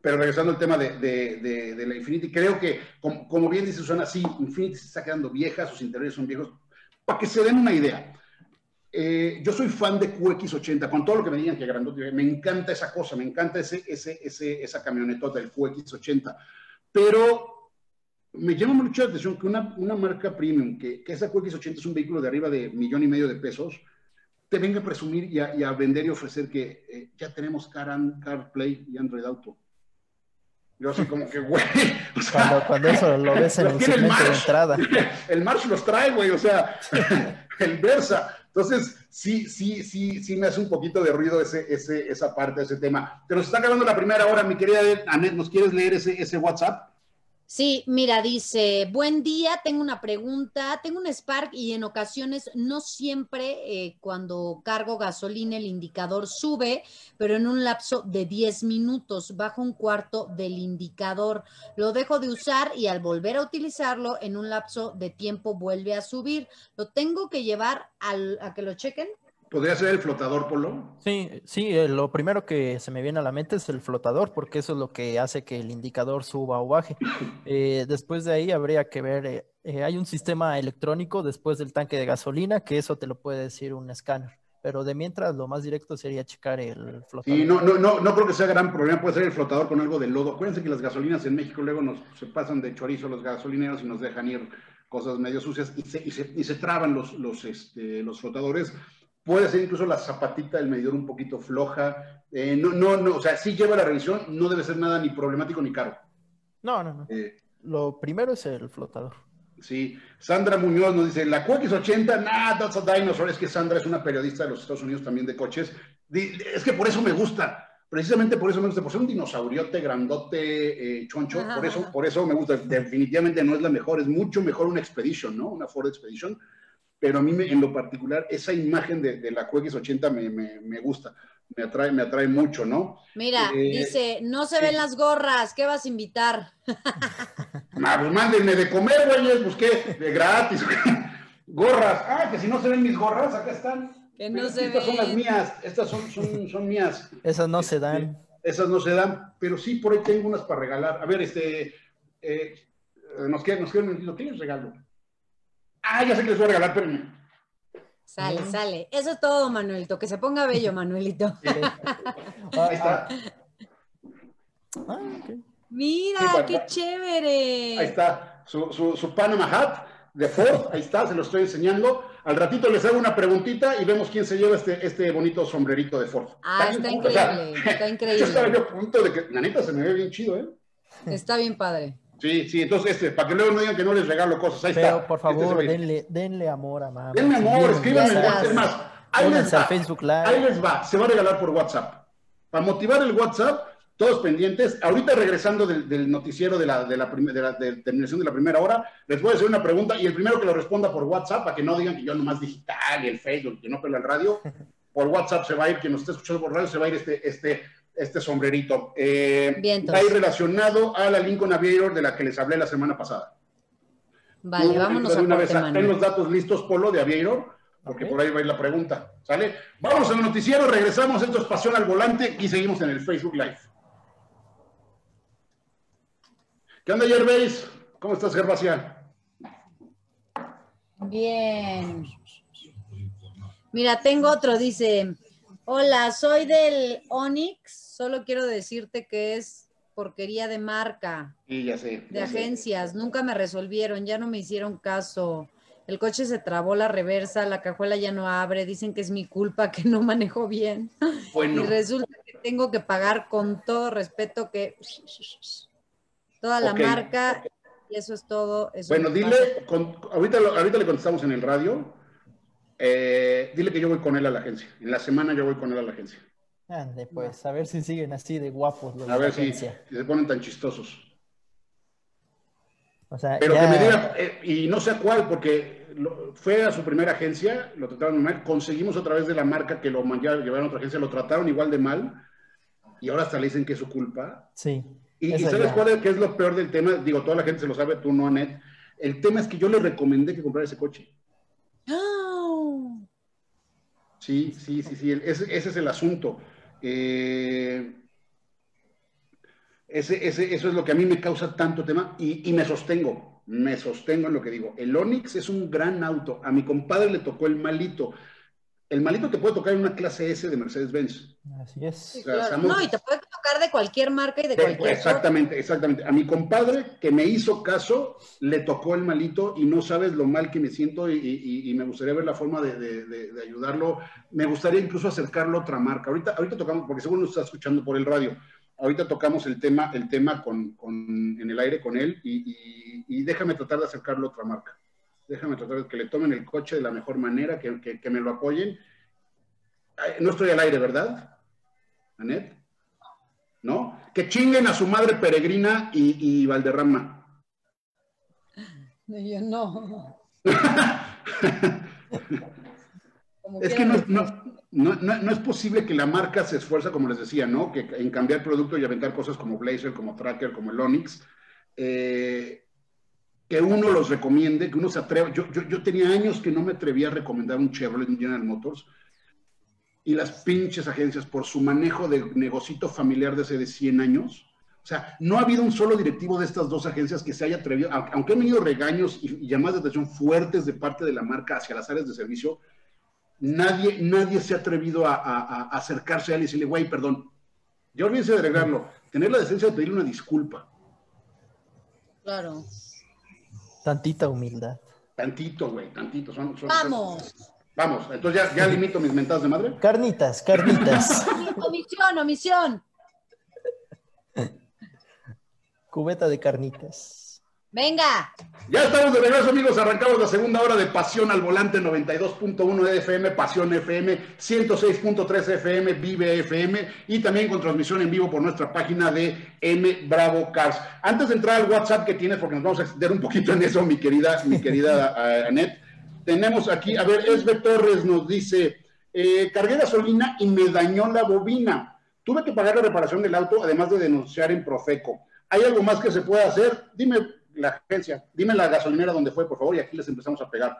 pero regresando al tema de, de, de, la Infinity, creo que, como, como bien dice Susana, sí, Infinity se está quedando vieja, sus interiores son viejos. Para que se den una idea, eh, yo soy fan de QX80, con todo lo que me digan que grandote, me encanta esa cosa, me encanta ese, ese, ese, esa camionetota del QX80, pero me llama mucho la atención que una, una marca premium, que, que, esa QX80 es un vehículo de arriba de millón y medio de pesos, te venga a presumir y a, y a vender y ofrecer que eh, ya tenemos Car CarPlay y Android Auto. Yo así como que, güey. cuando, eso lo ves en el segmento de entrada. El March los trae, güey, o sea, el Versa. Entonces, sí, sí, sí, sí me hace un poquito de ruido ese, ese, esa parte, ese tema. Pero se está acabando la primera hora, mi querida Anet, ¿nos quieres leer ese, ese WhatsApp? Sí, mira, dice, buen día, tengo una pregunta, tengo un Spark y en ocasiones no siempre eh, cuando cargo gasolina el indicador sube, pero en un lapso de 10 minutos bajo un cuarto del indicador. Lo dejo de usar y al volver a utilizarlo en un lapso de tiempo vuelve a subir. ¿Lo tengo que llevar al, a que lo chequen? ¿Podría ser el flotador, Polo? Sí, sí, eh, lo primero que se me viene a la mente es el flotador, porque eso es lo que hace que el indicador suba o baje. Eh, después de ahí habría que ver, eh, hay un sistema electrónico después del tanque de gasolina, que eso te lo puede decir un escáner. Pero de mientras, lo más directo sería checar el flotador. Y no, no, no, no creo que sea gran problema, puede ser el flotador con algo de lodo. Acuérdense que las gasolinas en México luego nos se pasan de chorizo los gasolineros y nos dejan ir cosas medio sucias y se, y se, y se traban los, los, este, los flotadores Puede ser incluso la zapatita del medidor un poquito floja. Eh, no, no, no, o sea, si lleva la revisión, no debe ser nada ni problemático ni caro. No, no, no. Eh, Lo primero es el flotador. Sí, Sandra Muñoz nos dice, la QX80, nah, that's a dinosaur. Es que Sandra es una periodista de los Estados Unidos también de coches. Es que por eso me gusta, precisamente por eso me gusta, por ser un dinosauriote, grandote, eh, choncho, por eso, por eso me gusta. Definitivamente no es la mejor, es mucho mejor una Expedition, ¿no? Una Ford Expedition pero a mí en lo particular esa imagen de, la QX80 me, me, me, gusta, me atrae, me atrae mucho, ¿no? Mira, eh, dice, no se ven las gorras, ¿qué vas a invitar? Ah, pues mándenme de comer, güeyes, pues qué, de gratis. gorras, ah, que si no se ven mis gorras, acá están. Que no se estas son las mías, estas son, son, son mías. Esas no se dan. Este, esas no se dan, pero sí por ahí tengo unas para regalar. A ver, este, eh, nos queda, nos queda un minutito, ¿qué les regalo? Ah, ya sé que les voy a regalar, pero... Sale, sale. Eso es todo, Manuelito. Que se ponga bello, Manuelito. Ahí está. Ah, Mira, qué chévere. Ahí está. Su, su, su, Panama Hat de Ford. Ahí está, se lo estoy enseñando. Al ratito les hago una preguntita y vemos quién se lleva este, este bonito sombrerito de Ford. Ah, está, increíble. está increíble. Yo estaba yo a punto de que, la neta, se me ve bien chido, ¿eh? Está bien padre. Sí, sí, entonces este, para que luego no digan que no les regalo cosas. Ahí Pero, está. por favor, denle, denle amor a mamá. Denle amor, escríbanme en más, ahí les va. Facebook Live. Ahí les va. Se va a regalar por WhatsApp. Para motivar el WhatsApp, todos pendientes. Ahorita regresando del, del noticiero de la, de, la de la de terminación de la primera hora, les voy a hacer una pregunta y el primero que lo responda por WhatsApp, para que no digan que yo nomás digital y el Facebook, que no pela el radio, por WhatsApp se va a ir, quien nos esté escuchando por radio, se va a ir este, este este sombrerito. Eh, está ahí relacionado a la Lincoln Aviator de la que les hablé la semana pasada. Vale, vámonos a una vez Ten los datos listos, Polo, de Aviator, porque por ahí va a ir la pregunta. ¿Sale? Vamos al noticiero, regresamos. Esto es Pasión al Volante y seguimos en el Facebook Live. ¿Qué onda, Gervais? ¿Cómo estás, Gervasia? Bien. Mira, tengo otro, dice, hola, soy del Onyx, solo quiero decirte que es porquería de marca. Sí, ya sé. de agencias, nunca me resolvieron, ya no me hicieron caso. El coche se trabó la reversa, la cajuela ya no abre, dicen que es mi culpa que no manejo bien. Y resulta que tengo que pagar con todo respeto que toda la marca y eso es todo. bueno, dile, ahorita, ahorita le contestamos en el radio eh, dile que yo voy con él a la agencia. En la semana yo voy con él a la agencia. Ande, pues, a ver si siguen así de guapos. a ver si, se ponen tan chistosos. O sea, Pero que me diga, eh, y no sé cuál, porque fue a su primera agencia, lo trataron mal, conseguimos otra vez de la marca que lo llevaron a otra agencia, lo trataron igual de mal, y ahora hasta le dicen que es su culpa. Sí. Y, ¿sabes cuál es, qué es lo peor del tema? Digo, toda la gente se lo sabe, tú no, Anet. El tema es que yo le recomendé que comprara ese coche. Sí, sí, sí, sí, ese, es el asunto. Eh, ese, ese, eso es lo que a mí me causa tanto tema y, y, me sostengo, me sostengo en lo que digo. El Onix es un gran auto. A mi compadre le tocó el malito el malito te puede tocar en una clase S de Mercedes-Benz. Así es. No, y te puede tocar de cualquier marca y de, cualquier. Exactamente, exactamente. A mi compadre que me hizo caso, le tocó el malito y no sabes lo mal que me siento y, me gustaría ver la forma de, ayudarlo. Me gustaría incluso acercarlo a otra marca. Ahorita, ahorita tocamos, porque seguro nos está escuchando por el radio. Ahorita tocamos el tema, el tema con, en el aire con él y déjame tratar de acercarlo a otra marca déjame tratar de que le tomen el coche de la mejor manera, que, que, me lo apoyen. No estoy al aire, ¿verdad? Anet. ¿No? Que chinguen a su madre peregrina y, Valderrama. yo no. es que no, no, no, es posible que la marca se esfuerza, como les decía, ¿no? Que en cambiar producto y aventar cosas como Blazer, como Tracker, como el Onix. Eh, que uno los recomiende, que uno se atreva. Yo, yo, yo, tenía años que no me atrevía a recomendar un Chevrolet General Motors y las pinches agencias por su manejo de negocito familiar de hace de 100 años. O sea, no ha habido un solo directivo de estas dos agencias que se haya atrevido, aunque han venido regaños y, llamadas de atención fuertes de parte de la marca hacia las áreas de servicio, nadie, nadie se ha atrevido a, acercarse a él y decirle, güey, perdón. Ya olvídense de arreglarlo. Tener la decencia de pedirle una disculpa. Claro. Tantita humildad. Tantito, güey, tantito. Vamos. Vamos, entonces ya, ya limito mis mentadas de madre. Carnitas, carnitas. omisión, omisión. Cubeta de carnitas. Venga. Ya estamos de regreso, amigos. Arrancamos la segunda hora de Pasión al Volante 92.1 FM, Pasión FM, 106.3 FM, Vive FM y también con transmisión en vivo por nuestra página de M Bravo Cars. Antes de entrar al WhatsApp que tienes, porque nos vamos a extender un poquito en eso, mi querida, mi querida Anet, tenemos aquí, a ver, Esbe Torres nos dice, eh, cargué gasolina y me dañó la bobina. Tuve que pagar la reparación del auto, además de denunciar en Profeco. ¿Hay algo más que se pueda hacer? Dime, la agencia. Dime la gasolinera donde fue, por favor, y aquí les empezamos a pegar.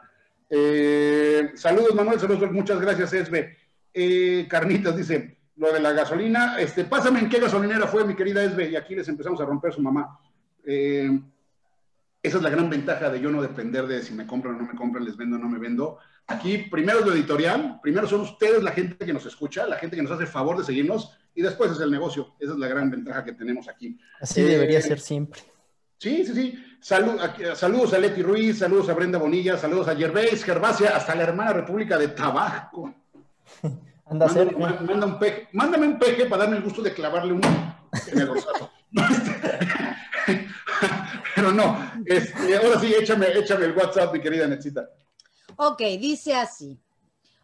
Eh, saludos, Manuel, saludos, muchas gracias, Esbe. Eh, Carnitas dice, lo de la gasolina, este, pásame en qué gasolinera fue, mi querida Esbe, y aquí les empezamos a romper su mamá. Eh, esa es la gran ventaja de yo no depender de si me compran o no me compran, les vendo o no me vendo. Aquí primero es lo editorial, primero son ustedes la gente que nos escucha, la gente que nos hace favor de seguirnos, y después es el negocio. Esa es la gran ventaja que tenemos aquí. Así debería ser siempre. Sí, sí, sí. Saludos a Leti Ruiz, saludos a Brenda Bonilla, saludos a Gervais, Gervasia, hasta la hermana República de Tabasco. Anda manda, un peje, mándame un peje para darme el gusto de clavarle un en el Pero no, este, ahora sí, échame, échame el WhatsApp, mi querida Nechita. Ok, dice así.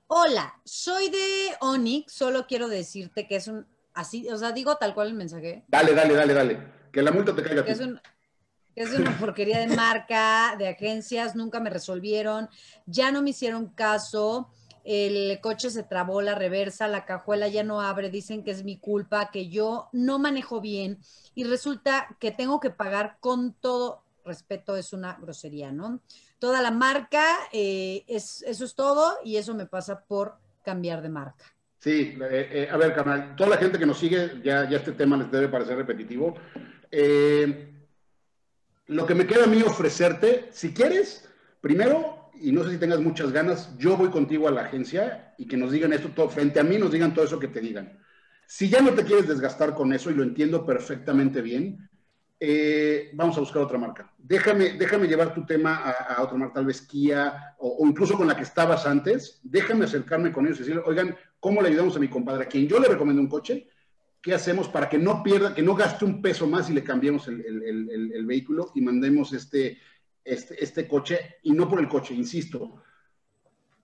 Hola, soy de Onyx, solo quiero decirte que es un, así, o sea, digo tal cual el mensaje. Dale, dale, dale, dale. Que la multa te caiga. Que es un, es una porquería de marca, de agencias, nunca me resolvieron, ya no me hicieron caso, el coche se trabó la reversa, la cajuela ya no abre, dicen que es mi culpa, que yo no manejo bien y resulta que tengo que pagar con todo respeto, es una grosería, ¿no? Toda la marca, eh, es, eso es todo y eso me pasa por cambiar de marca. Sí, eh, eh, a ver, canal, toda la gente que nos sigue, ya, ya este tema les debe parecer repetitivo. Eh, lo que me queda a mí ofrecerte, si quieres, primero, y no sé si tengas muchas ganas, yo voy contigo a la agencia y que nos digan esto todo, frente a mí nos digan todo eso que te digan. Si ya no te quieres desgastar con eso, y lo entiendo perfectamente bien, eh, vamos a buscar otra marca. Déjame, déjame llevar tu tema a, otra marca, tal vez Kia o, incluso con la que estabas antes. Déjame acercarme con ellos y decirle, oigan, ¿cómo le ayudamos a mi compadre? A quien yo le recomiendo un coche, ¿qué hacemos para que no pierda, que no gaste un peso más y le cambiemos el, vehículo y mandemos este, este, este coche? Y no por el coche, insisto.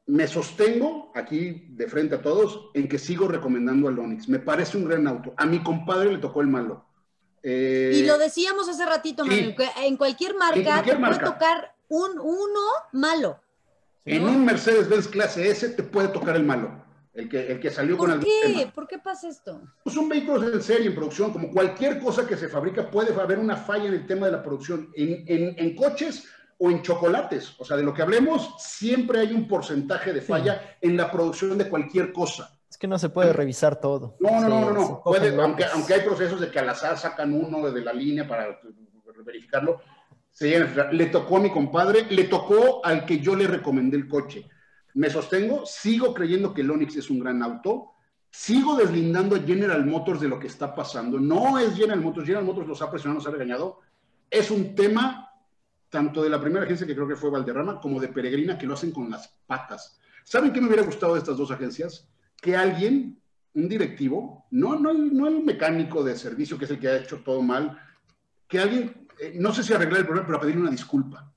Me sostengo aquí de frente a todos en que sigo recomendando al Onix. Me parece un gran auto. A mi compadre le tocó el malo y lo decíamos hace ratito, Manuel, en cualquier marca te puede tocar un uno malo. En un Mercedes-Benz clase S te puede tocar el malo. El que, el que salió con el. ¿Por qué? ¿Por qué pasa esto? Pues un vehículo en serie, en producción, como cualquier cosa que se fabrica, puede haber una falla en el tema de la producción. En, en, coches o en chocolates, o sea, de lo que hablemos, siempre hay un porcentaje de falla en la producción de cualquier cosa. Es que no se puede revisar todo. No, no, no, no. aunque, aunque, hay procesos de que al azar sacan uno de la línea para verificarlo, se le tocó a mi compadre, le tocó al que yo le recomendé el coche. Me sostengo, sigo creyendo que el Onix es un gran auto, sigo deslindando a General Motors de lo que está pasando. No es General Motors, General Motors los ha presionado, nos ha regañado. Es un tema tanto de la primera agencia que creo que fue Valderrama como de Peregrina que lo hacen con las patas. ¿Saben qué me hubiera gustado de estas dos agencias? que alguien, un directivo, no, no, no el mecánico de servicio que es el que ha hecho todo mal, que alguien, eh, no sé si arreglar el problema, pero a pedirle una disculpa.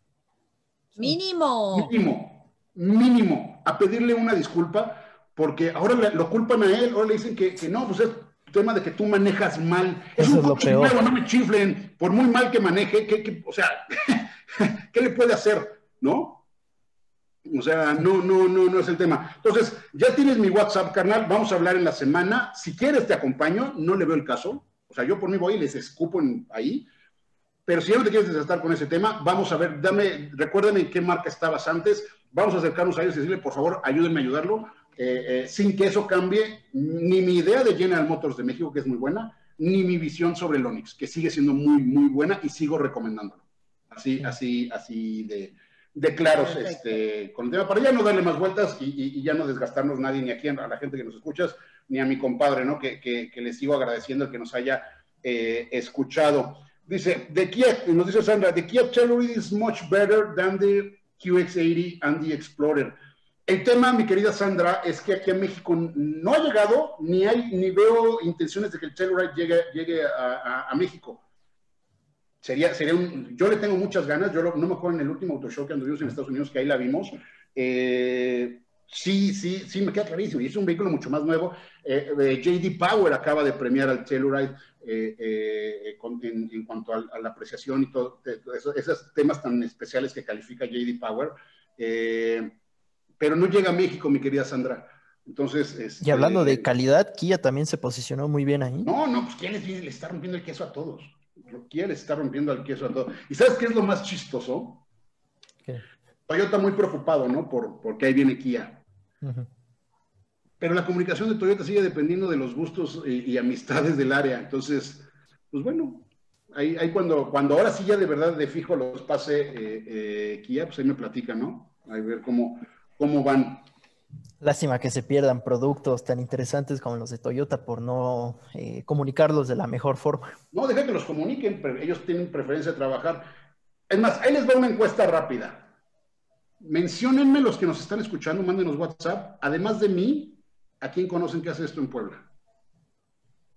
Mínimo. Mínimo, mínimo, a pedirle una disculpa, porque ahora lo culpan a él, ahora le dicen que, que no, pues es tema de que tú manejas mal. Es un es lo peor. no me chiflen, por muy mal que maneje, que, o sea, ¿qué le puede hacer? ¿No? O sea, no, no, no, no es el tema. Entonces, ya tienes mi WhatsApp, carnal. Vamos a hablar en la semana. Si quieres, te acompaño. No le veo el caso. O sea, yo por mí voy y les escupo ahí. Pero si ya no te quieres desgastar con ese tema, vamos a ver, dame, recuérdame en qué marca estabas antes. Vamos a acercarnos a ellos y decirle, por favor, ayúdenme a ayudarlo. Eh, eh, sin que eso cambie ni mi idea de General Motors de México, que es muy buena, ni mi visión sobre el Onix, que sigue siendo muy, muy buena y sigo recomendándolo. Así, así, así de, de claros este, con el tema, para ya no darle más vueltas y, ya no desgastarnos nadie, ni aquí a la gente que nos escuchas, ni a mi compadre, ¿no? Que, que, le sigo agradeciendo el que nos haya eh, escuchado. Dice, de Kia, nos dice Sandra, the Kia Telluride is much better than the QX80 and the Explorer. El tema, mi querida Sandra, es que aquí en México no ha llegado, ni hay, ni veo intenciones de que el Telluride llegue, llegue a México Sería, sería yo le tengo muchas ganas, yo no me acuerdo en el último auto show que anduvimos en Estados Unidos, que ahí la vimos, eh, sí, sí, sí, me queda clarísimo, y es un vehículo mucho más nuevo. Eh, eh, JD Power acaba de premiar al Telluride en, cuanto a, la apreciación y todo, esos, temas tan especiales que califica JD Power, pero no llega a México, mi querida Sandra. Entonces, este, y hablando de calidad, Kia también se posicionó muy bien ahí. No, no, pues Kia le está rompiendo el queso a todos. Kia está rompiendo el queso a todo. ¿Y sabes qué es lo más chistoso? ¿Qué? Toyota muy preocupado, ¿no? Por, porque ahí viene Kia. Pero la comunicación de Toyota sigue dependiendo de los gustos y, amistades del área. Entonces, pues bueno, ahí, ahí, cuando, cuando ahora sí ya de verdad de fijo los pase eh, eh, Kia, pues ahí me platica, ¿no? A ver cómo, cómo van. Lástima que se pierdan productos tan interesantes como los de Toyota por no eh, comunicarlos de la mejor forma. No, deja que los comuniquen, pero ellos tienen preferencia de trabajar. Es más, ahí les va una encuesta rápida. Menciónenme los que nos están escuchando, mándenos WhatsApp, además de mí, a quién conocen que hace esto en Puebla.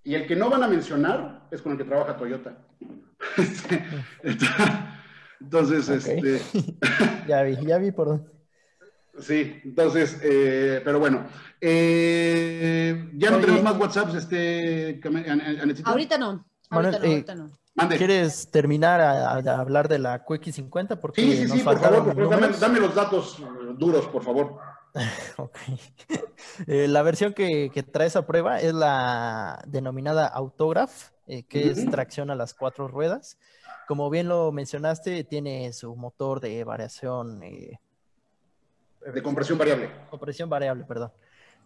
Y el que no van a mencionar es con el que trabaja Toyota. Entonces, este. ya vi, ya vi por dónde. Sí, entonces, eh, pero bueno, eh, ya no tenemos más WhatsApps, este, Ahorita no, ahorita no, ahorita no. ¿Quieres terminar a, hablar de la QX50? Porque sí, sí, sí, por favor, dame, los datos duros, por favor. ok. Eh, la versión que, trae esa prueba es la denominada Autograph, que es tracción a las cuatro ruedas. Como bien lo mencionaste, tiene su motor de variación de compresión variable. Compresión variable, perdón.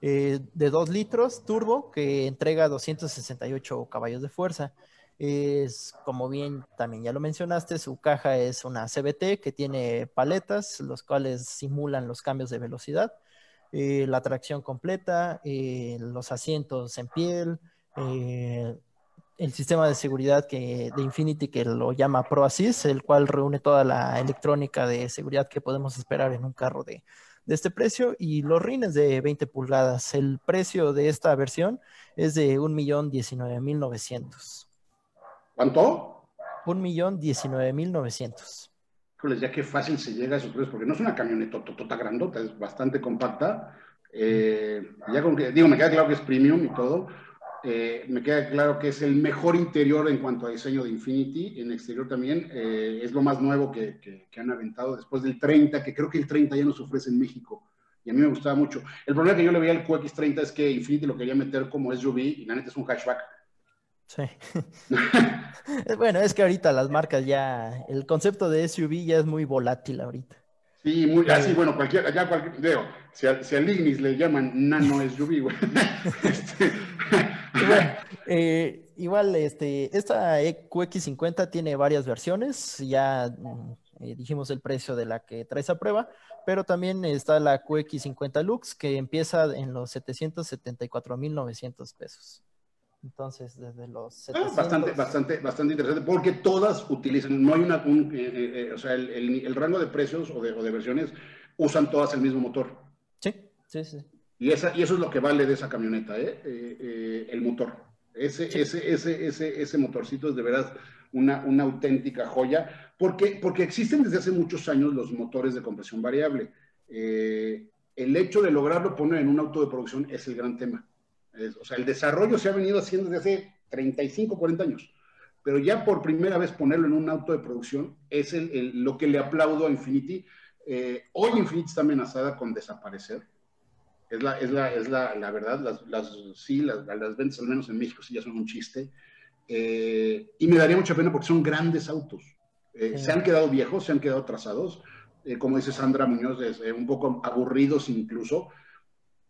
Eh, de 2 litros turbo que entrega 268 caballos de fuerza. Es, como bien también ya lo mencionaste, su caja es una CBT que tiene paletas, los cuales simulan los cambios de velocidad, eh, la tracción completa, eh, los asientos en piel, eh, el sistema de seguridad que, de Infinity que lo llama ProAssist, el cual reúne toda la electrónica de seguridad que podemos esperar en un carro de, de este precio y los rines de 20 pulgadas. El precio de esta versión es de 1.019.900. ¿Cuánto? 1.019.900. Híjoles, ya qué fácil se llega a esos precios, porque no es una camioneta tota grandota, es bastante compacta. Eh, ya con que, digo, me queda claro que es premium y todo, eh, me queda claro que es el mejor interior en cuanto a diseño de Infinity. En exterior también eh, es lo más nuevo que, han aventado después del 30, que creo que el 30 ya nos ofrece en México. Y a mí me gustaba mucho. El problema que yo le veía al QX30 es que Infinity lo quería meter como SUV y la neta es un hatchback. Sí. bueno, es que ahorita las marcas ya, el concepto de SUV ya es muy volátil ahorita. Sí, muy, así, bueno, cualquier, ya cualquier, veo, si, a, si al Ignis le llaman nano SUV, güey. este, eh, igual, este, esta QX50 tiene varias versiones, ya mm, eh, dijimos el precio de la que trae esa prueba, pero también está la QX50 Lux que empieza en los 774.900 pesos. Entonces, desde los ah, bastante, bastante, bastante interesante, porque todas utilizan, no hay una, eh, o sea, el, rango de precios o de, o de versiones usan todas el mismo motor. Sí, sí, sí. Y, esa, y eso es lo que vale de esa camioneta, ¿eh? Eh, eh, el motor. Ese, ese, ese, ese, ese motorcito es de verdad una, una auténtica joya, porque, porque existen desde hace muchos años los motores de compresión variable. el hecho de lograrlo poner en un auto de producción es el gran tema. O sea, el desarrollo se ha venido haciendo desde hace 35, 40 años, pero ya por primera vez ponerlo en un auto de producción es el, lo que le aplaudo a Infinity. hoy Infinity está amenazada con desaparecer es la, es la, es la, la verdad, las, las, sí, las, las, ventas, al menos en México, sí ya son un chiste. Eh, y me daría mucha pena porque son grandes autos. Eh, se han quedado viejos, se han quedado trazados, eh, como dice Sandra Muñoz, un poco aburridos incluso.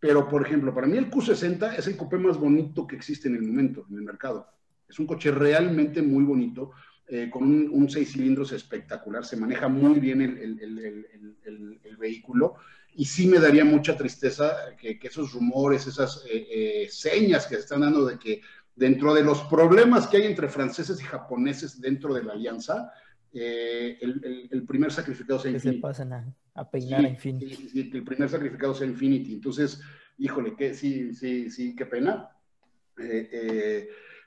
Pero, por ejemplo, para mí el Q60 es el coupé más bonito que existe en el momento, en el mercado. Es un coche realmente muy bonito, con un, un, seis cilindros espectacular. Se maneja muy bien el, el, el, el vehículo y sí me daría mucha tristeza que, esos rumores, esas eh, eh, señas que se están dando de que dentro de los problemas que hay entre franceses y japoneses dentro de la alianza, eh, el, primer sacrificado sea Infinity. Que se pasen a, peinar a Infinity. Sí, sí, que el primer sacrificado sea Infinity. Entonces, híjole, que sí, sí, sí, qué pena.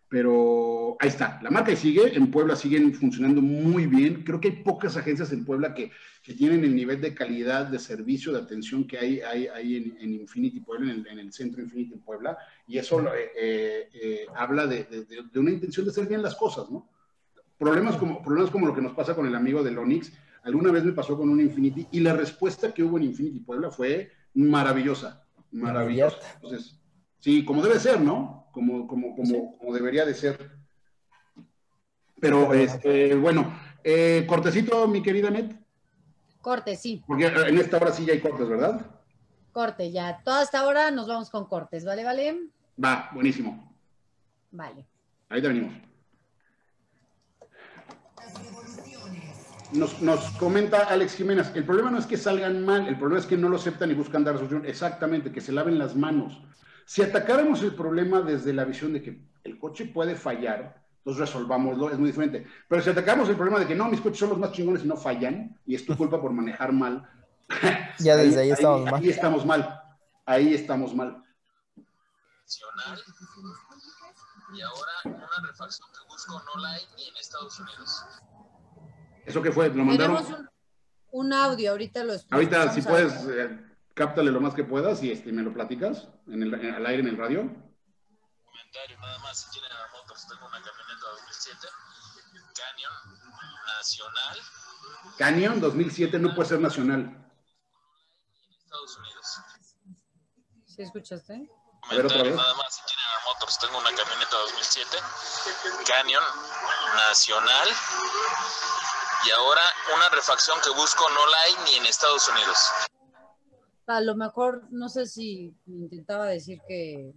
Pero ahí está, la marca sigue, en Puebla siguen funcionando muy bien. Creo que hay pocas agencias en Puebla que, que tienen el nivel de calidad de servicio, de atención que hay, hay, hay en, Infinity Puebla, en el, centro Infinity en Puebla. Y eso eh, eh, eh, habla de, de, una intención de hacer bien las cosas, ¿no? Problemas como, problemas como lo que nos pasa con el amigo de Onix. Alguna vez me pasó con un Infinity y la respuesta que hubo en Infinity Puebla fue maravillosa, maravillosa. Entonces, sí, como debe ser, ¿no? como, como, como, como debería de ser. Pero, este, bueno, eh, cortecito, mi querida Net. Corte, sí. Porque en esta hora sí ya hay cortes, ¿verdad? Corte, ya. Toda esta hora nos vamos con cortes, ¿vale, vale? Va, buenísimo. Vale. Ahí te venimos. Nos, nos, comenta Alex Jiménez, el problema no es que salgan mal, el problema es que no lo aceptan y buscan dar solución. Exactamente, que se laven las manos. Si atacáramos el problema desde la visión de que el coche puede fallar, entonces resolvámoslo, es muy diferente. Pero si atacamos el problema de que no, mis coches son los más chingones y no fallan, y es tu culpa por manejar mal, ya desde ahí, estamos mal. Ahí estamos mal. Ahí estamos mal. Y ahora una refacción que busco no la hay ni en Estados Unidos. ¿Eso qué fue? ¿Lo mandaron? Tenemos un, audio, ahorita lo Ahorita, si puedes, eh, cáptale lo más que puedas y este, me lo platicas en el, al aire en el radio. Comentario nada más, si tienen a Motors, tengo una camioneta 2007, Canyon Nacional. Canyon 2007 no puede ser nacional. En Estados Unidos. ¿Sí escuchaste? Comentario nada más, si tienen a Motors, tengo una camioneta 2007, Canyon Nacional. Y ahora una refacción que busco no la hay ni en Estados Unidos a lo mejor, no sé si intentaba decir que...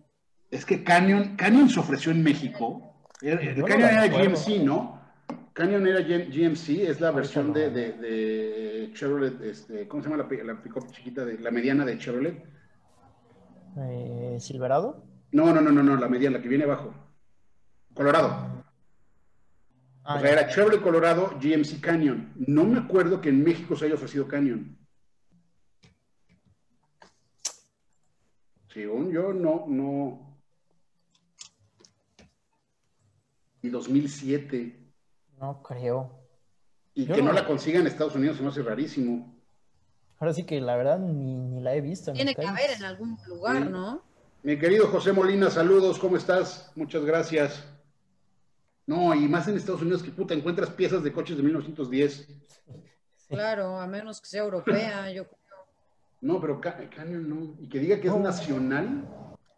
Es que Canyon, Canyon se ofreció en México El, Canyon era GMC, ¿no? Canyon era GMC, es la versión de, de, Chevrolet, este, ¿cómo se llama la, la chiquita, de, la mediana de Chevrolet? Eh, ¿Silverado? No, no, no, no, no, la mediana, la que viene abajo. Colorado. Ah, o sea, era Chevrolet Colorado GMC Canyon. No me acuerdo que en México se haya ofrecido Canyon. Según yo, no, no. Y 2007. No creo. Y que no, la consigan en Estados Unidos se me hace rarísimo. Ahora sí que la verdad ni, la he visto. Tiene que haber en algún lugar, ¿no? Mi querido José Molina, saludos, ¿cómo estás? Muchas gracias. No, y más en Estados Unidos que puta, encuentras piezas de coches de 1910. Claro, a menos que sea europea, yo creo. No, pero Canyon no. Y que diga que es nacional.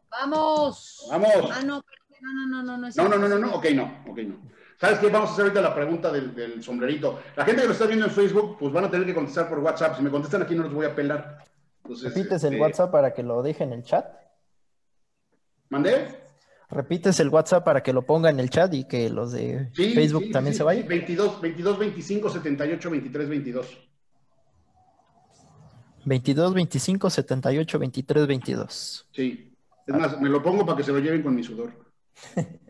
¡Vamos! ¡Vamos! Ah, no, no, no, no, no. No, no, no, no, no, ok, no, ok, no. ¿Sabes qué? Vamos a hacer ahorita la pregunta del, sombrerito. La gente que lo está viendo en Facebook, pues van a tener que contestar por WhatsApp. Si me contestan aquí, no los voy a pelar. ¿Repites el este, WhatsApp para que lo deje en el chat? ¿Mandé? Repites el WhatsApp para que lo ponga en el chat y que los de Facebook también se vayan. 22, 22, 25, 78, 23, 22. 22, 25, 78, 23, 22. Sí. Es más, me lo pongo para que se lo lleven con mi sudor.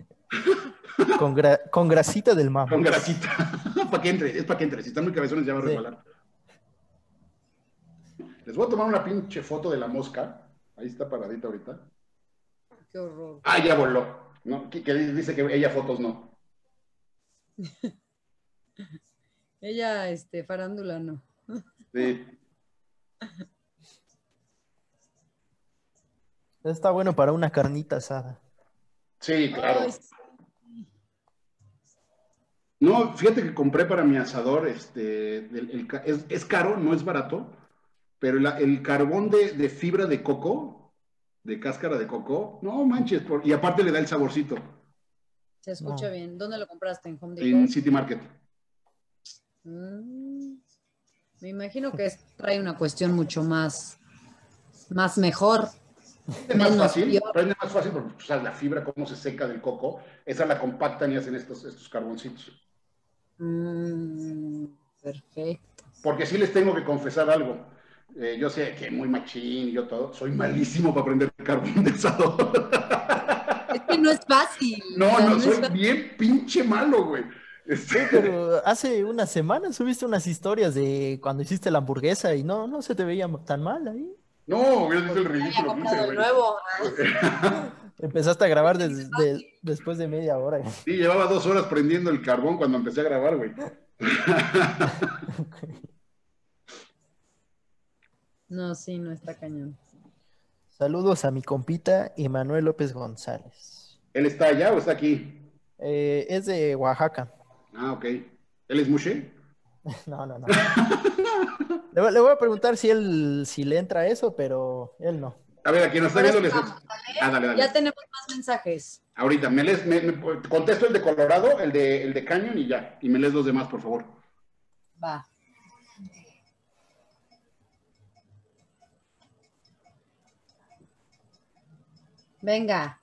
Con, grasita del mar. Con grasita. para que entre, es para que entre. Si están muy cabezones ya va a resbalar. Les voy a tomar una pinche foto de la mosca. Ahí está paradita ahorita. Qué horror. Ah, ya voló. ¿No? Que, dice que ella fotos no. ella, este, farándula no. sí. Está bueno para una carnita asada. Sí, claro. No, fíjate que compré para mi asador, este, es, caro, no es barato, pero el carbón de, fibra de coco, de cáscara de coco, no manches, y aparte le da el saborcito. Se escucha bien. ¿Dónde lo compraste? ¿En Home En City Market. Mm, me imagino que trae una cuestión mucho más, más mejor. Es más fácil, es más fácil porque sabes la fibra, cómo se seca del coco, esa la compactan y hacen estos, estos carboncitos. Mm, perfecto. Porque sí les tengo que confesar algo. Eh, yo sé que muy machín y yo todo, soy malísimo para prender carbón de Es que no es fácil. No, no, soy bien pinche malo, güey. Este pero hace unas semanas subiste unas historias de cuando hiciste la hamburguesa y no, no se te veía tan mal ahí. No, hubieras visto el ridículo. nuevo. Empezaste a grabar después de media hora. Sí, llevaba dos horas prendiendo el carbón cuando empecé a grabar, güey. No, sí, no está cañón. Saludos a mi compita Emanuel López González. ¿Él está allá o está aquí? Eh, es de Oaxaca. Ah, ok. ¿Él es Mushe? no, no, no. le, le, voy a preguntar si él si le entra eso, pero él no. A ver, a quien nos está viendo les... Ah, ya tenemos más mensajes. Ahorita, me, les, me, contesto el de Colorado, el de, el de Canyon y ya. Y me lees los demás, por favor. Va. Venga.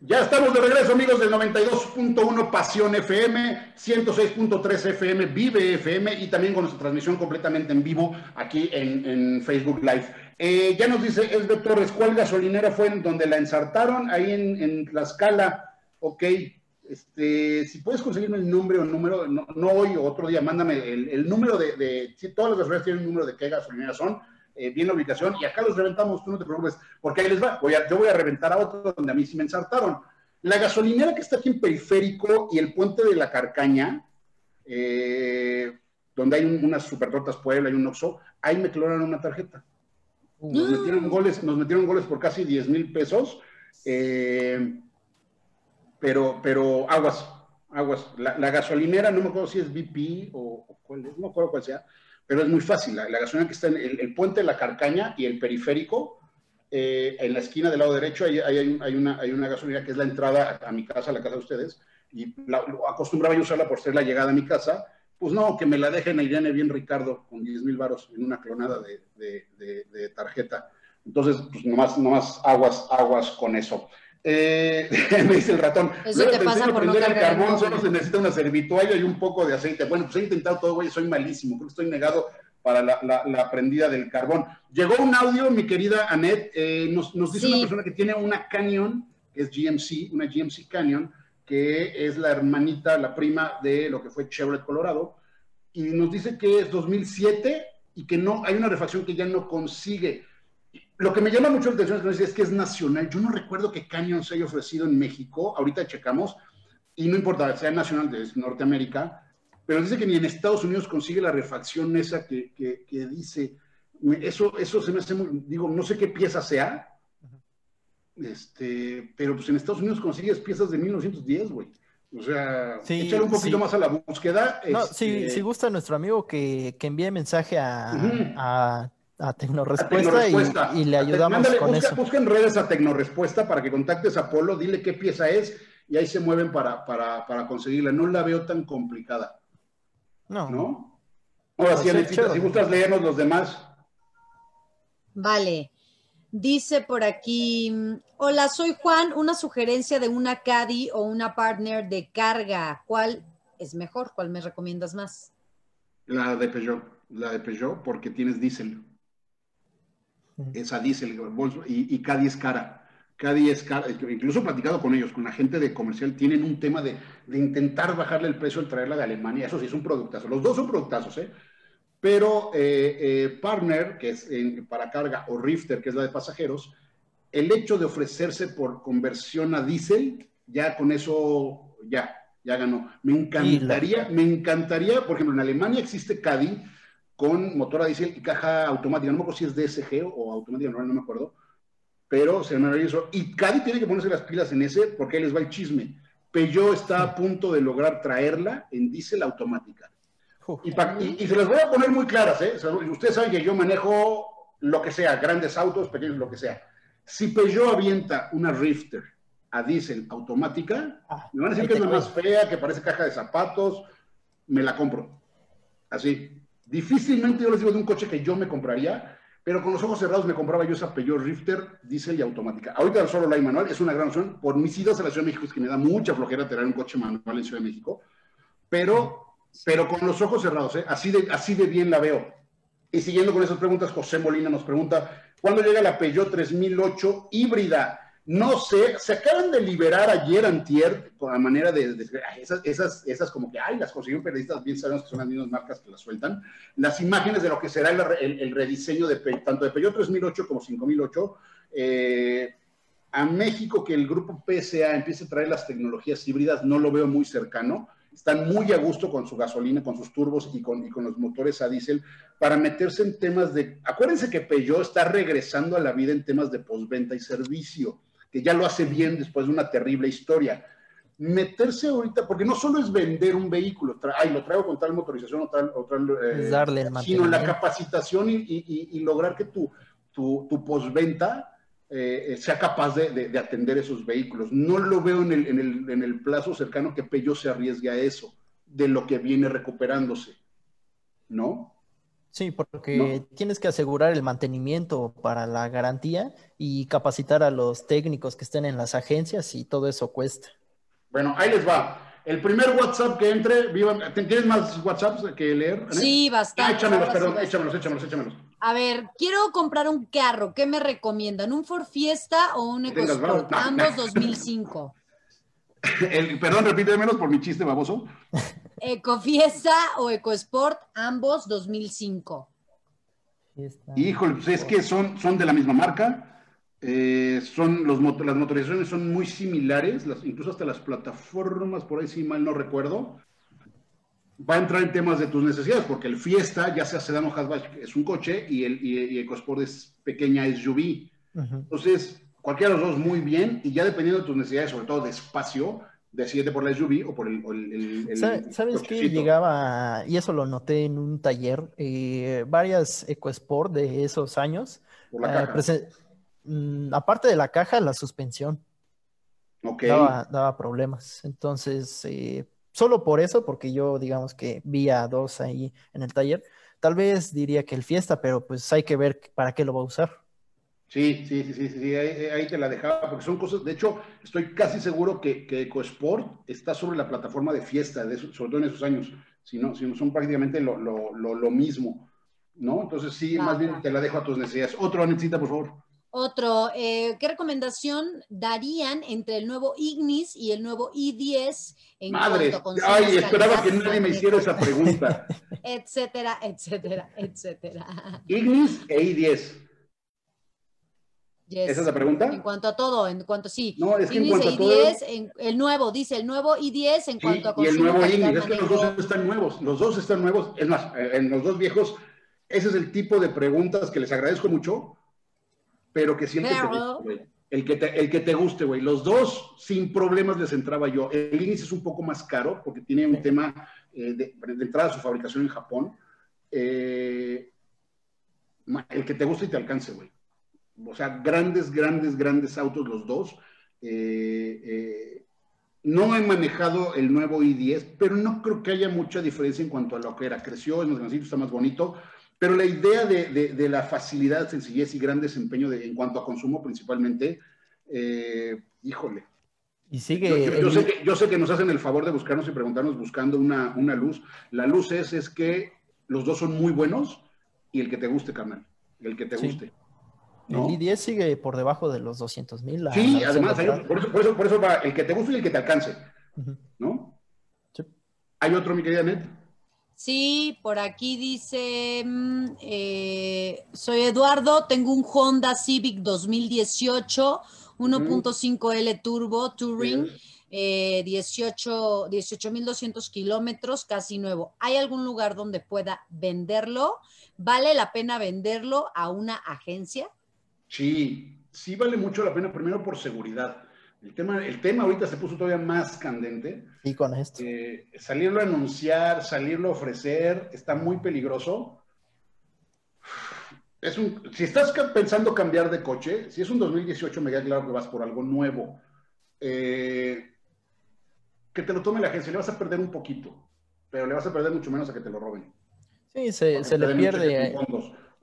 Ya estamos de regreso, amigos del 92.1 Pasión FM, 106.3 FM, Vive FM y también con nuestra transmisión completamente en vivo aquí en, Facebook Live. Eh, ya nos dice de Torres, ¿cuál gasolinera fue en donde la ensartaron? Ahí en, en Tlaxcala. Ok, este, si puedes conseguirme el nombre o número, no, hoy o otro día, mándame el, número de, de, si todas las gasolineras tienen un número de qué gasolineras son, eh, bien la ubicación, y acá los reventamos, tú no te preocupes, porque ahí les va, voy a, yo voy a reventar a otro donde a mí sí me ensartaron. La gasolinera que está aquí en Periférico y el puente de la Carcaña, eh, donde hay unas supertortas Puebla y un Oxxo, ahí me clonaron una tarjeta. Nos metieron goles, nos metieron goles por casi 10 mil pesos. Eh, pero, pero aguas, aguas. La, gasolinera, no me acuerdo si es BP o, cuál es, no me acuerdo cuál sea, pero es muy fácil. La, gasolinera que está en el, puente de la Carcaña y el periférico, eh, en la esquina del lado derecho, hay, una, hay una gasolinera que es la entrada a, mi casa, a la casa de ustedes, y acostumbraba yo usarla por ser la llegada a mi casa pues no, que me la dejen a Irene bien Ricardo con 10 mil varos en una clonada de, tarjeta. Entonces, pues nomás, nomás aguas, aguas con eso. Eh, me dice el ratón. Eso te pasa por no el carbón, solo se necesita una servitualla y un poco de aceite. Bueno, pues he intentado todo, güey, soy malísimo, creo que estoy negado para la, la, prendida del carbón. Llegó un audio, mi querida Annette, eh, nos, nos, dice una persona que tiene una Canyon, que es GMC, una GMC Canyon, que es la hermanita, la prima de lo que fue Chevrolet Colorado, y nos dice que es 2007 y que no, hay una refacción que ya no consigue. Lo que me llama mucho la atención es que es nacional. Yo no recuerdo que Canyon se haya ofrecido en México, ahorita checamos, y no importa, sea nacional de Norteamérica, pero dice que ni en Estados Unidos consigue la refacción esa que, que, dice, eso, eso se me hace muy, digo, no sé qué pieza sea, este, pero pues en Estados Unidos consigues piezas de 1910, güey. O sea, sí, un poquito más a la búsqueda. No, si, este gusta nuestro amigo que, que envíe mensaje a, a, Tecnorespuesta, Y, le ayudamos con eso. Busca en redes a Tecnorespuesta para que contactes a Polo, dile qué pieza es y ahí se mueven para, para, para conseguirla. No la veo tan complicada. No. ¿No? Ahora sí, si gustas leernos los demás. Vale. Dice por aquí, hola, soy Juan, una sugerencia de una caddy o una partner de carga. ¿Cuál es mejor? ¿Cuál me recomiendas más? La de Peugeot, la de Peugeot porque tienes diésel. Esa diésel y, y es cara. Es cara, incluso platicado con ellos, con la gente de comercial, tienen un tema de, intentar bajarle el precio al traerla de Alemania. Eso sí es un productazo. Los dos son productazos, ¿eh? Pero eh, eh, Partner, que es para carga, o Rifter, que es la de pasajeros, el hecho de ofrecerse por conversión a diésel, ya con eso, ya, ya ganó. Me encantaría, me encantaría, por ejemplo, en Alemania existe Caddy con motor a diésel y caja automática, no me acuerdo si es DSG o automática no me acuerdo, pero se me eso. Y Caddy tiene que ponerse las pilas en ese porque ahí les va el chisme. Peugeot está a punto de lograr traerla en diésel automática. Y, se las voy a poner muy claras, ¿eh? Ustedes saben que yo manejo lo que sea, grandes autos, pequeños, lo que sea. Si Peugeot avienta una Rifter a diésel automática, ah, me van a decir que es la más fea, que parece caja de zapatos, me la compro. Así. Difícilmente yo les digo de un coche que yo me compraría, pero con los ojos cerrados me compraba yo esa Peugeot Rifter diésel y automática. Ahorita solo la manual, es una gran opción. Por mis idas a la Ciudad de México es que me da mucha flojera tener un coche manual en Ciudad de México, pero, pero con los ojos cerrados, ¿eh? así, de, así de bien la veo. Y siguiendo con esas preguntas, José Molina nos pregunta, ¿cuándo llega la Peugeot 3008 híbrida? No sé, se acaban de liberar ayer antier, a manera de, esas, esas, esas, como que, ay, las consiguieron periodistas, bien sabemos que son las mismas marcas que las sueltan, las imágenes de lo que será el, rediseño de tanto de Peugeot 3008 como 5008, eh, a México que el grupo PSA empiece a traer las tecnologías híbridas, no lo veo muy cercano, están muy a gusto con su gasolina, con sus turbos y con, y con los motores a diésel para meterse en temas de, acuérdense que Peugeot está regresando a la vida en temas de postventa y servicio que ya lo hace bien después de una terrible historia. Meterse ahorita, porque no solo es vender un vehículo, ay, lo traigo con tal motorización o tal, o eh, darle sino la capacitación y, lograr que tu, tu, tu postventa eh, sea capaz de, atender esos vehículos. No lo veo en el, en el, en el plazo cercano que Pello se arriesgue a eso, de lo que viene recuperándose, ¿no? Sí, porque tienes que asegurar el mantenimiento para la garantía y capacitar a los técnicos que estén en las agencias y todo eso cuesta. Bueno, ahí les va. El primer WhatsApp que entre, ¿tienes más WhatsApps que leer? Sí, bastante. Ah, échamelos, perdón, échamelos, échamelos, échamelos. A ver, quiero comprar un carro. ¿Qué me recomiendan? ¿Un Ford Fiesta o un EcoSport? Ambos 2005. El, perdón, menos por mi chiste baboso. Ecofiesta o EcoSport, ambos 2005. Híjole, pues es que son, son de la misma marca. Eh, son los, las motorizaciones son muy similares, las, incluso hasta las plataformas, por ahí si mal no recuerdo. Va a entrar en temas de tus necesidades, porque el Fiesta, ya sea sedano o hatchback, es un coche y el y, EcoSport es pequeña SUV. Entonces, cualquiera de los dos muy bien y ya dependiendo de tus necesidades, sobre todo de espacio, decídete por la SUV o por el... ¿Sabes qué? Llegaba, y eso lo noté en un taller, eh, varias EcoSport de esos años. Por la caja. Eh, mm, aparte de la caja, la suspensión. Ok. Daba, problemas. Entonces, eh, solo por eso, porque yo digamos que vi a dos ahí en el taller, tal vez diría que el Fiesta, pero pues hay que ver para qué lo va a usar. Sí, sí, sí, sí, sí, ahí, te la dejaba, porque son cosas, de hecho, estoy casi seguro que, que EcoSport está sobre la plataforma de fiesta, de sobre todo en esos años, si no, si no son prácticamente lo, lo, lo, mismo, ¿no? Entonces sí, más bien te la dejo a tus necesidades. Otro, Anexita, por favor. Otro, eh, ¿qué recomendación darían entre el nuevo Ignis y el nuevo i10 en Madre, ay, esperaba que nadie me hiciera esa pregunta. etcétera, etcétera, etcétera. Ignis e i10. ¿Esa es la pregunta? En cuanto a todo, en cuanto sí. No, es que en cuanto a todo... el nuevo, dice el nuevo i10 en cuanto a Y el nuevo Ignis, es que los dos están nuevos, los dos están nuevos. Es más, eh, en los dos viejos, ese es el tipo de preguntas que les agradezco mucho, pero que siempre el que te, el que te guste, güey. Los dos, sin problemas, les entraba yo. El Ignis es un poco más caro porque tiene un tema eh, de, de, entrada a su fabricación en Japón. Eh, el que te guste y te alcance, güey o sea, grandes, grandes, grandes autos los dos. Eh, eh, no he manejado el nuevo i10, pero no creo que haya mucha diferencia en cuanto a lo que era. Creció, es más grandecito, está más bonito, pero la idea de, la facilidad, sencillez y gran desempeño de, en cuanto a consumo principalmente, eh, híjole. Y sigue. Yo, sé que, yo, sé que, nos hacen el favor de buscarnos y preguntarnos buscando una, una luz. La luz es, es que los dos son muy buenos y el que te guste, carnal. El que te guste. El i10 sigue por debajo de los 200 mil. Sí, además, por, eso, por, eso, por, eso, va el que te guste y el que te alcance, ¿no? Sí. ¿Hay otro, mi querida Net? Sí, por aquí dice, mm, eh, soy Eduardo, tengo un Honda Civic 2018, 1.5L Turbo Touring, eh, 18 18.200 kilómetros, casi nuevo. ¿Hay algún lugar donde pueda venderlo? ¿Vale la pena venderlo a una agencia? Sí, sí vale mucho la pena, primero por seguridad. El tema, el tema ahorita se puso todavía más candente. Y con esto. Eh, salirlo a anunciar, salirlo a ofrecer, está muy peligroso. Es un, si estás pensando cambiar de coche, si es un 2018, me queda claro que vas por algo nuevo. Eh, que te lo tome la agencia, le vas a perder un poquito, pero le vas a perder mucho menos a que te lo roben. Sí, se, se le pierde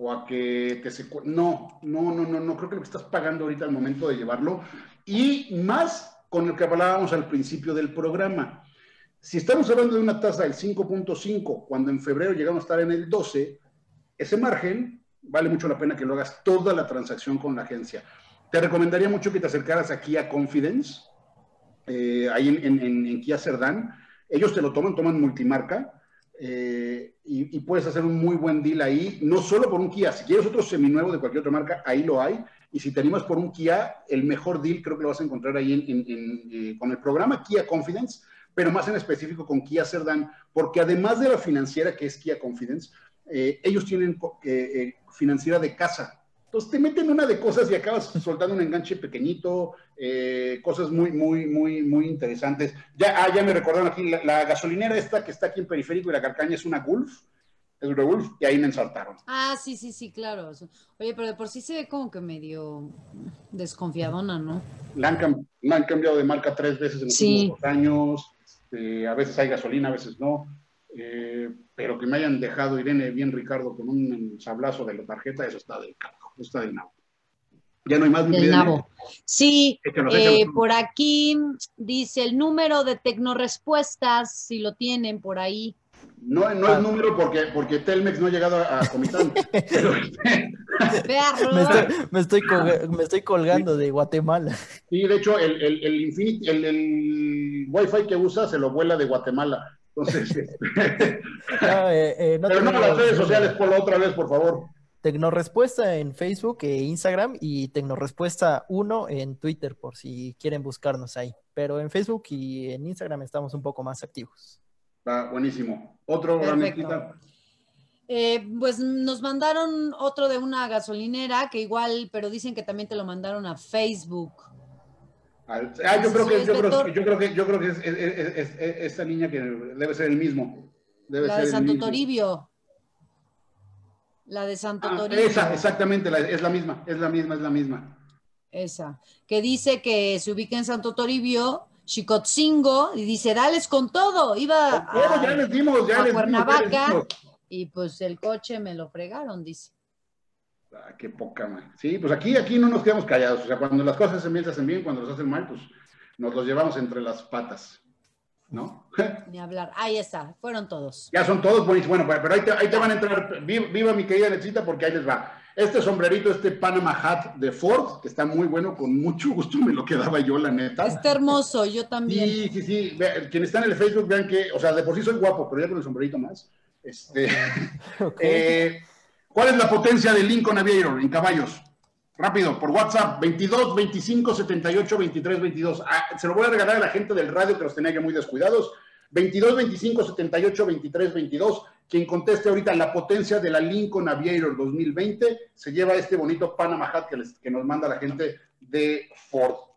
o a que te No, no, no, no, no, creo que lo que estás pagando ahorita al momento de llevarlo. Y más con el que hablábamos al principio del programa. Si estamos hablando de una tasa del 5.5, cuando en febrero llegamos a estar en el 12, ese margen vale mucho la pena que lo hagas toda la transacción con la agencia. Te recomendaría mucho que te acercaras aquí a Confidence, eh, ahí en, en, en Kia Cerdán. Ellos te lo toman, toman multimarca eh, y, puedes hacer un muy buen deal ahí, no solo por un Kia, si quieres otro seminuevo de cualquier otra marca, ahí lo hay, y si te por un Kia, el mejor deal creo que lo vas a encontrar ahí eh, con el programa Kia Confidence, pero más en específico con Kia Cerdán, porque además de la financiera que es Kia Confidence, eh, ellos tienen financiera de casa, entonces te meten una de cosas y acabas soltando un enganche pequeñito, eh, cosas muy, muy, muy, muy interesantes. Ya, ah, ya me recordaron aquí, la, gasolinera esta que está aquí en Periférico y la Carcaña es una Gulf, es una Gulf, y ahí me ensartaron. Ah, sí, sí, sí, claro. Oye, pero de por sí se ve como que medio desconfiadona, ¿no? La han, cambiado de marca tres veces en los últimos años, este, a veces hay gasolina, a veces no. Eh, pero que me hayan dejado Irene bien Ricardo con un sablazo de la tarjeta, eso está del carro está del nabo. Ya no hay más. Del nabo. Sí, eh, por aquí dice el número de tecnorespuestas, si lo tienen por ahí. No, no es número porque, porque Telmex no ha llegado a, a Comitán. me, estoy, me, estoy colgando de Guatemala. Sí, de hecho, el, el, el, Infinity, el, el Wi-Fi que usa se lo vuela de Guatemala. Entonces, este, eh, eh, pero no las redes sociales por la otra vez, por favor. Tecnorespuesta en Facebook e Instagram y Tecnorespuesta 1 en Twitter por si quieren buscarnos ahí. Pero en Facebook y en Instagram estamos un poco más activos. Va, buenísimo. Otro, eh, pues nos mandaron otro de una gasolinera que igual, pero dicen que también te lo mandaron a Facebook. Ah, yo creo que, yo creo, yo creo que, yo creo que es, es, esta niña que debe ser el mismo. Debe la ser de Santo Toribio. La de Santo ah, Toribio. Esa, exactamente, es la misma, es la misma, es la misma. Esa, que dice que se ubica en Santo Toribio, Chicotzingo, y dice, dales con todo, iba a, ya les dimos, ya Cuernavaca, y pues el coche me lo fregaron, dice. Ah, qué poca, man. Sí, pues aquí, aquí no nos quedamos callados. O sea, cuando las cosas se hacen bien, cuando las hacen mal, pues nos los llevamos entre las patas. ¿No? Ni hablar. Ahí está, fueron todos. Ya son todos buenísimos. Bueno, pero ahí te, ahí te van a entrar. Viva, mi querida Necita, porque ahí les va. Este sombrerito, este Panama Hat de Ford, que está muy bueno, con mucho gusto me lo quedaba yo, la neta. Está hermoso, yo también. Sí, sí, sí. Quienes están en el Facebook, vean que, o sea, de por sí soy guapo, pero ya con el sombrerito más. Este, eh, ¿Cuál es la potencia del Lincoln Aviator en caballos? Rápido, por WhatsApp, 22 25 78 23 22. se lo voy a regalar a la gente del radio que los tenía que muy descuidados. 22 25 78 23 22. Quien conteste ahorita la potencia de la Lincoln Aviator 2020 se lleva este bonito Panama Hat que, que nos manda la gente de Ford.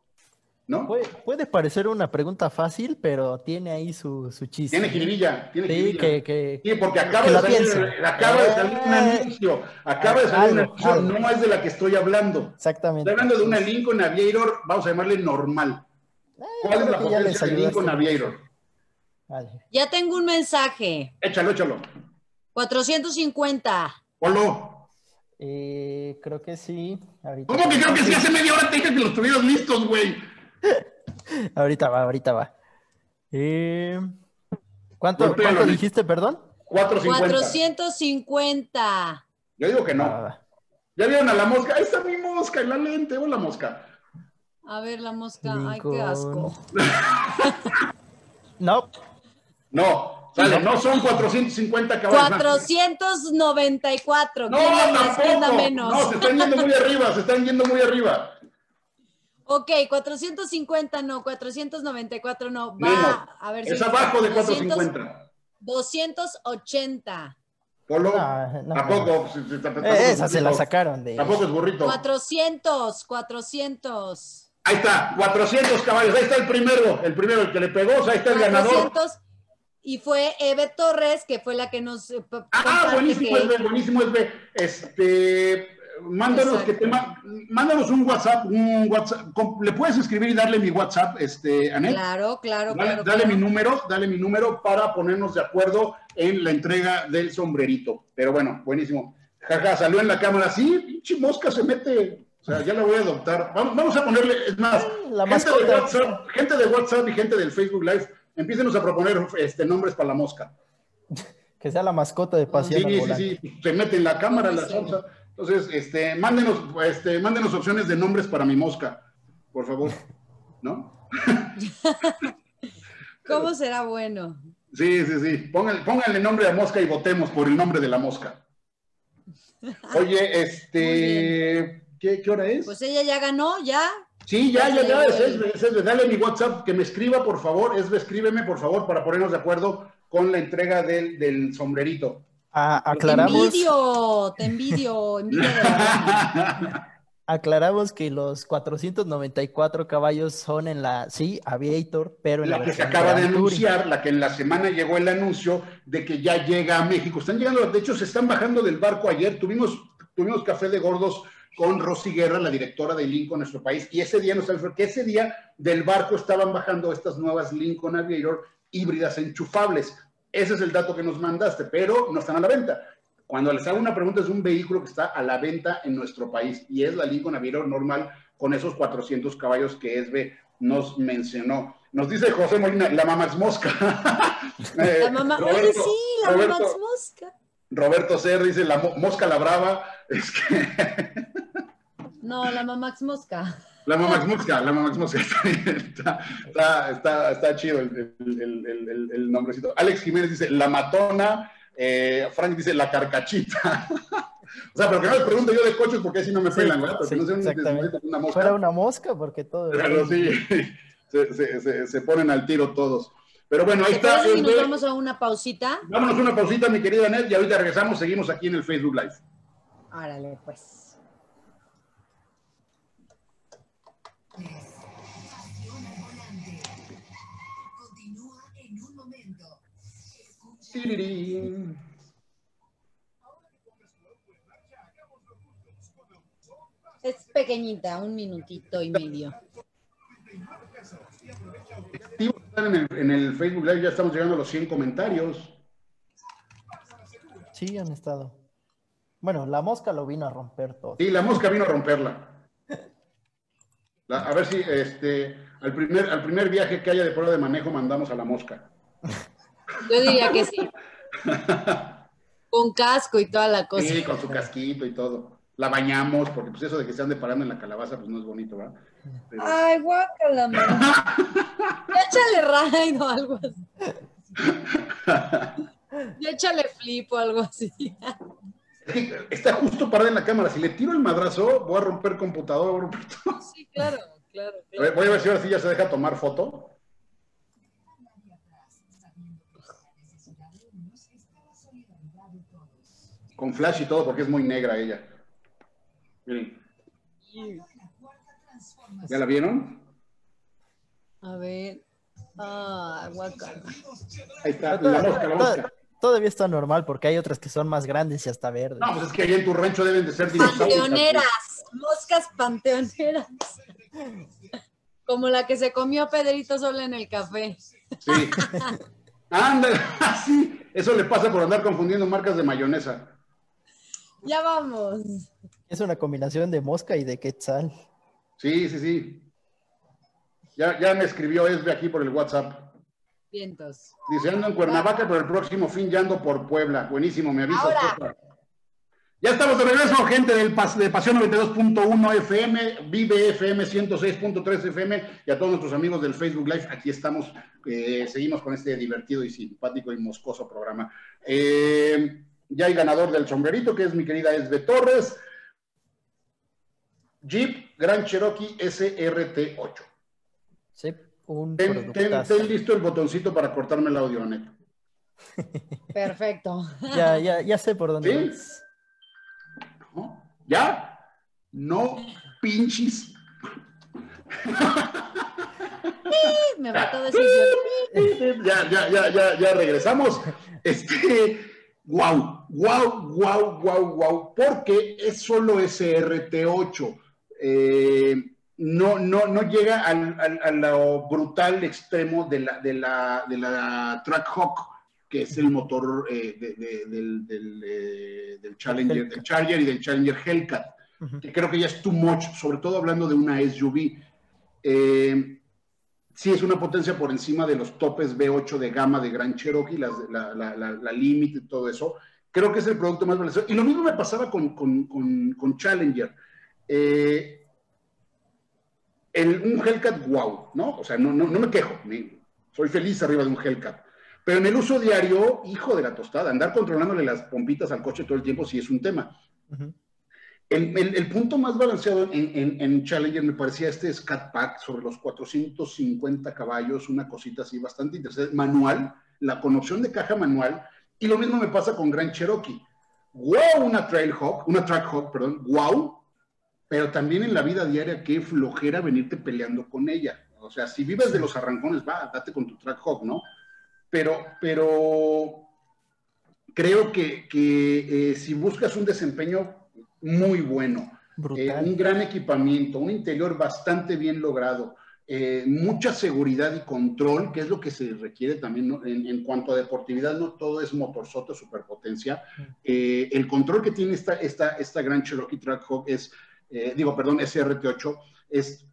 ¿No? Puede, parecer una pregunta fácil, pero tiene ahí su, su chiste. Tiene jiribilla, tiene sí, Que, sí, porque acaba, de salir, acaba de salir un eh, anuncio, acaba de salir un anuncio, no es de la que estoy hablando. Exactamente. Estoy hablando de una Lincoln Aviator, vamos a llamarle normal. Eh, ¿Cuál es la potencia de Lincoln Aviator? Ya tengo un mensaje. Échalo, échalo. 450. Polo. Eh, creo que sí. ¿Cómo que creo que sí? Hace media hora te dije que los tuvieras listos, güey. Ahorita va, ahorita va. Eh, ¿Cuánto, dijiste, perdón? 450. 450. Yo digo que no. Ah, ya vieron a la mosca. Ahí está mi mosca en la lente. la mosca. A ver, la mosca. Ay, qué asco. no. No. Sale, no son 450 caballos. 494. No, tampoco. Menos? No, se están yendo muy arriba, se están yendo muy arriba. Ok, 450 no, 494 no. Va, a ver si. Es abajo de 450. 280. Polo, ¿a poco? Esa se la sacaron de. Tampoco es burrito. 400, 400. Ahí está, 400 caballos. Ahí está el primero, el primero, el que le pegó. Ahí está el 400, ganador. Y fue Eve Torres, que fue la que nos. Eh, ah, buenísimo, que... es buenísimo, es Este mándanos, que te, mándanos un WhatsApp, un WhatsApp, le puedes escribir y darle mi WhatsApp, este, Anet. Claro, claro, dale, claro. Dale mi número, dale mi número para ponernos de acuerdo en la entrega del sombrerito. Pero bueno, buenísimo. Jaja, salió en la cámara, sí, pinche mosca se mete. O sea, ya la voy a adoptar. Vamos, a ponerle, es más, gente, de WhatsApp, gente de WhatsApp y gente del Facebook Live, empícenos a proponer este, nombres para la mosca. Que sea la mascota de pasión. Sí, sí, sí, se mete en la cámara, la salsa. Entonces, este, mándenos, este, mándenos opciones de nombres para mi mosca, por favor, ¿no? ¿Cómo será bueno? Sí, sí, sí. Pónganle, nombre a mosca y votemos por el nombre de la mosca. Oye, este, ¿qué, hora es? Pues ella ya ganó, ya. Sí, ya, ya, ya, es es Dale mi WhatsApp, que me escriba, por favor. Esbe, escríbeme, por favor, para ponernos de acuerdo con la entrega del, del sombrerito. Ah, aclaramos. Te envidio, te envidio, envidio Aclaramos que los 494 caballos son en la, sí, Aviator, pero en la, que se acaba de anunciar, la que en la semana llegó el anuncio de que ya llega a México. Están llegando, de hecho, se están bajando del barco ayer. Tuvimos, tuvimos café de gordos con Rosy Guerra, la directora de Lincoln, nuestro país, y ese día nos dijo que ese día del barco estaban bajando estas nuevas Lincoln Aviator híbridas enchufables. Ese es el dato que nos mandaste, pero no están a la venta. Cuando les hago una pregunta, es un vehículo que está a la venta en nuestro país y es la Lincoln Aviator normal con esos 400 caballos que Esbe nos mencionó. Nos dice José Molina, la Mamax Mosca. Eh, la mamá, oye, sí, la Roberto, Mamax Mosca. Roberto Ser dice, la Mosca la Brava. Es que... no, la Mamax Mosca. La Mamax Mosca, la Mamax Mosca. Está, está, está, chido el, el, el, nombrecito. Alex Jiménez dice La Matona. Eh, Frank dice La Carcachita. o sea, pero que no les pregunto yo de coches porque así no me pelan, ¿verdad? Porque no sé una mosca. Fuera una mosca porque todo. Pero sí, se, se, se, ponen al tiro todos. Pero bueno, ahí está. Si nos vamos a una pausita? Vámonos a una pausita, mi querida Ned, y ahorita regresamos, seguimos aquí en el Facebook Live. Árale, pues. Es pequeñita, un minutito y medio. En el, Facebook Live ya estamos llegando a los 100 comentarios. Sí, han estado. Bueno, la mosca lo vino a romper todo. Sí, la mosca vino a romperla. a ver si este, al, primer, al primer viaje que haya de prueba de manejo mandamos a la mosca. Yo diría que sí. con casco y toda la cosa. Sí, con su casquito y todo. La bañamos, porque pues eso de que se ande parando en la calabaza, pues no es bonito, ¿verdad? Ay, guácala, Échale raid o algo así. Y échale flip o algo así. Está justo parada en la cámara. Si le tiro el madrazo, voy a romper computador, voy a romper todo. Sí, claro, claro. Voy a ver si ahora sí ya se deja tomar foto. Con flash y todo, porque es muy negra ella. Miren. ¿Ya la vieron? A ver. Ah, Ahí está, la mosca, la mosca. Todavía está normal porque hay otras que son más grandes y hasta verdes. No, pues es que ahí en tu rancho deben de ser dinosaurios. Panteoneras, moscas panteoneras. Como la que se comió Pedrito solo en el café. Sí. Ándale, así. Eso le pasa por andar confundiendo marcas de mayonesa. Ya vamos. Es una combinación de mosca y de quetzal. Sí, sí, sí. Ya, ya me escribió Esbe aquí por el WhatsApp. Vientos. Dice, ando en Cuernavaca, pero el próximo fin ya ando por Puebla. Buenísimo, me avisas. Ya estamos de regreso, gente del de Pasión 92.1 FM, Vive FM 106.3 FM y a todos nuestros amigos del Facebook Live. Aquí estamos, eh, seguimos con este divertido y simpático y moscoso programa. Eh, ya hay ganador del sombrerito, que es mi querida Esbe Torres. Jeep Grand Cherokee SRT8. Sí, un ten, ten, listo el botoncito para cortarme el audio, Anet. Perfecto. ya, ya, ya sé por dónde. ¿Sí? ¿Ya? No pinches. Me va a decir ya, ya, ya, ya, ya regresamos. Este, wow, wow, wow, wow, wow, porque es solo SRT8. Eh, no, no, no llega al, al, lo brutal extremo de la, de la, de la Trackhawk, que es el motor eh, del, eh, del, Challenger, del Charger y del Challenger Hellcat, que creo que ya es too much, sobre todo hablando de una SUV. Sí es una potencia por encima de los topes V8 de gama de Gran Cherokee, la, la, la, la y todo eso. Creo que es el producto más valioso. Y lo mismo me pasaba con, con, con, Challenger. Eh, un Hellcat, wow, ¿no? O sea, no, no, me quejo, soy feliz arriba de un Hellcat. Pero en el uso diario, hijo de la tostada, andar controlándole las pompitas al coche todo el tiempo sí es un tema. El, punto más balanceado en, Challenger me parecía este Scat Pack sobre los 450 caballos, una cosita así bastante interesante, manual, la con opción de caja manual, y lo mismo me pasa con Grand Cherokee. Wow, una Trailhawk, una Trackhawk, perdón, wow, pero también en la vida diaria, qué flojera venirte peleando con ella. O sea, si vives de los arrancones, va, date con tu track hawk, ¿no? Pero, pero creo que, que eh, si buscas un desempeño muy bueno, eh, un gran equipamiento, un interior bastante bien logrado, eh, mucha seguridad y control, que es lo que se requiere también en, en, cuanto a deportividad, no todo es motorzote, superpotencia. el control que tiene esta, esta, esta gran Cherokee Trackhawk es eh, digo, perdón, SRT8, es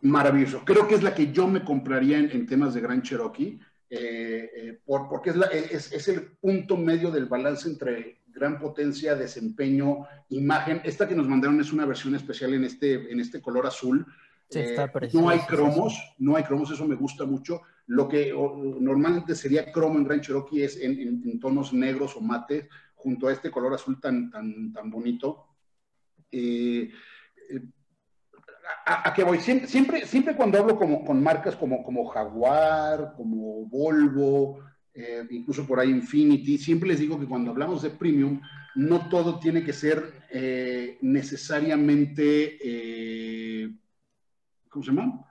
maravilloso. Creo que es la que yo me compraría en, temas de Gran Cherokee, eh, eh, por, porque es, la, es, es, el punto medio del balance entre gran potencia, desempeño, imagen. Esta que nos mandaron es una versión especial en este, en este color azul. Sí, está no hay cromos, no hay cromos, eso me gusta mucho. Lo que normalmente sería cromo en Gran Cherokee es en, en, tonos negros o mate, junto a este color azul tan, tan, tan bonito. Eh, a, qué voy? Siempre, siempre, cuando hablo como, con marcas como, como Jaguar, como Volvo, eh, incluso por ahí Infinity, siempre les digo que cuando hablamos de premium, no todo tiene que ser eh, necesariamente, ¿cómo se llama?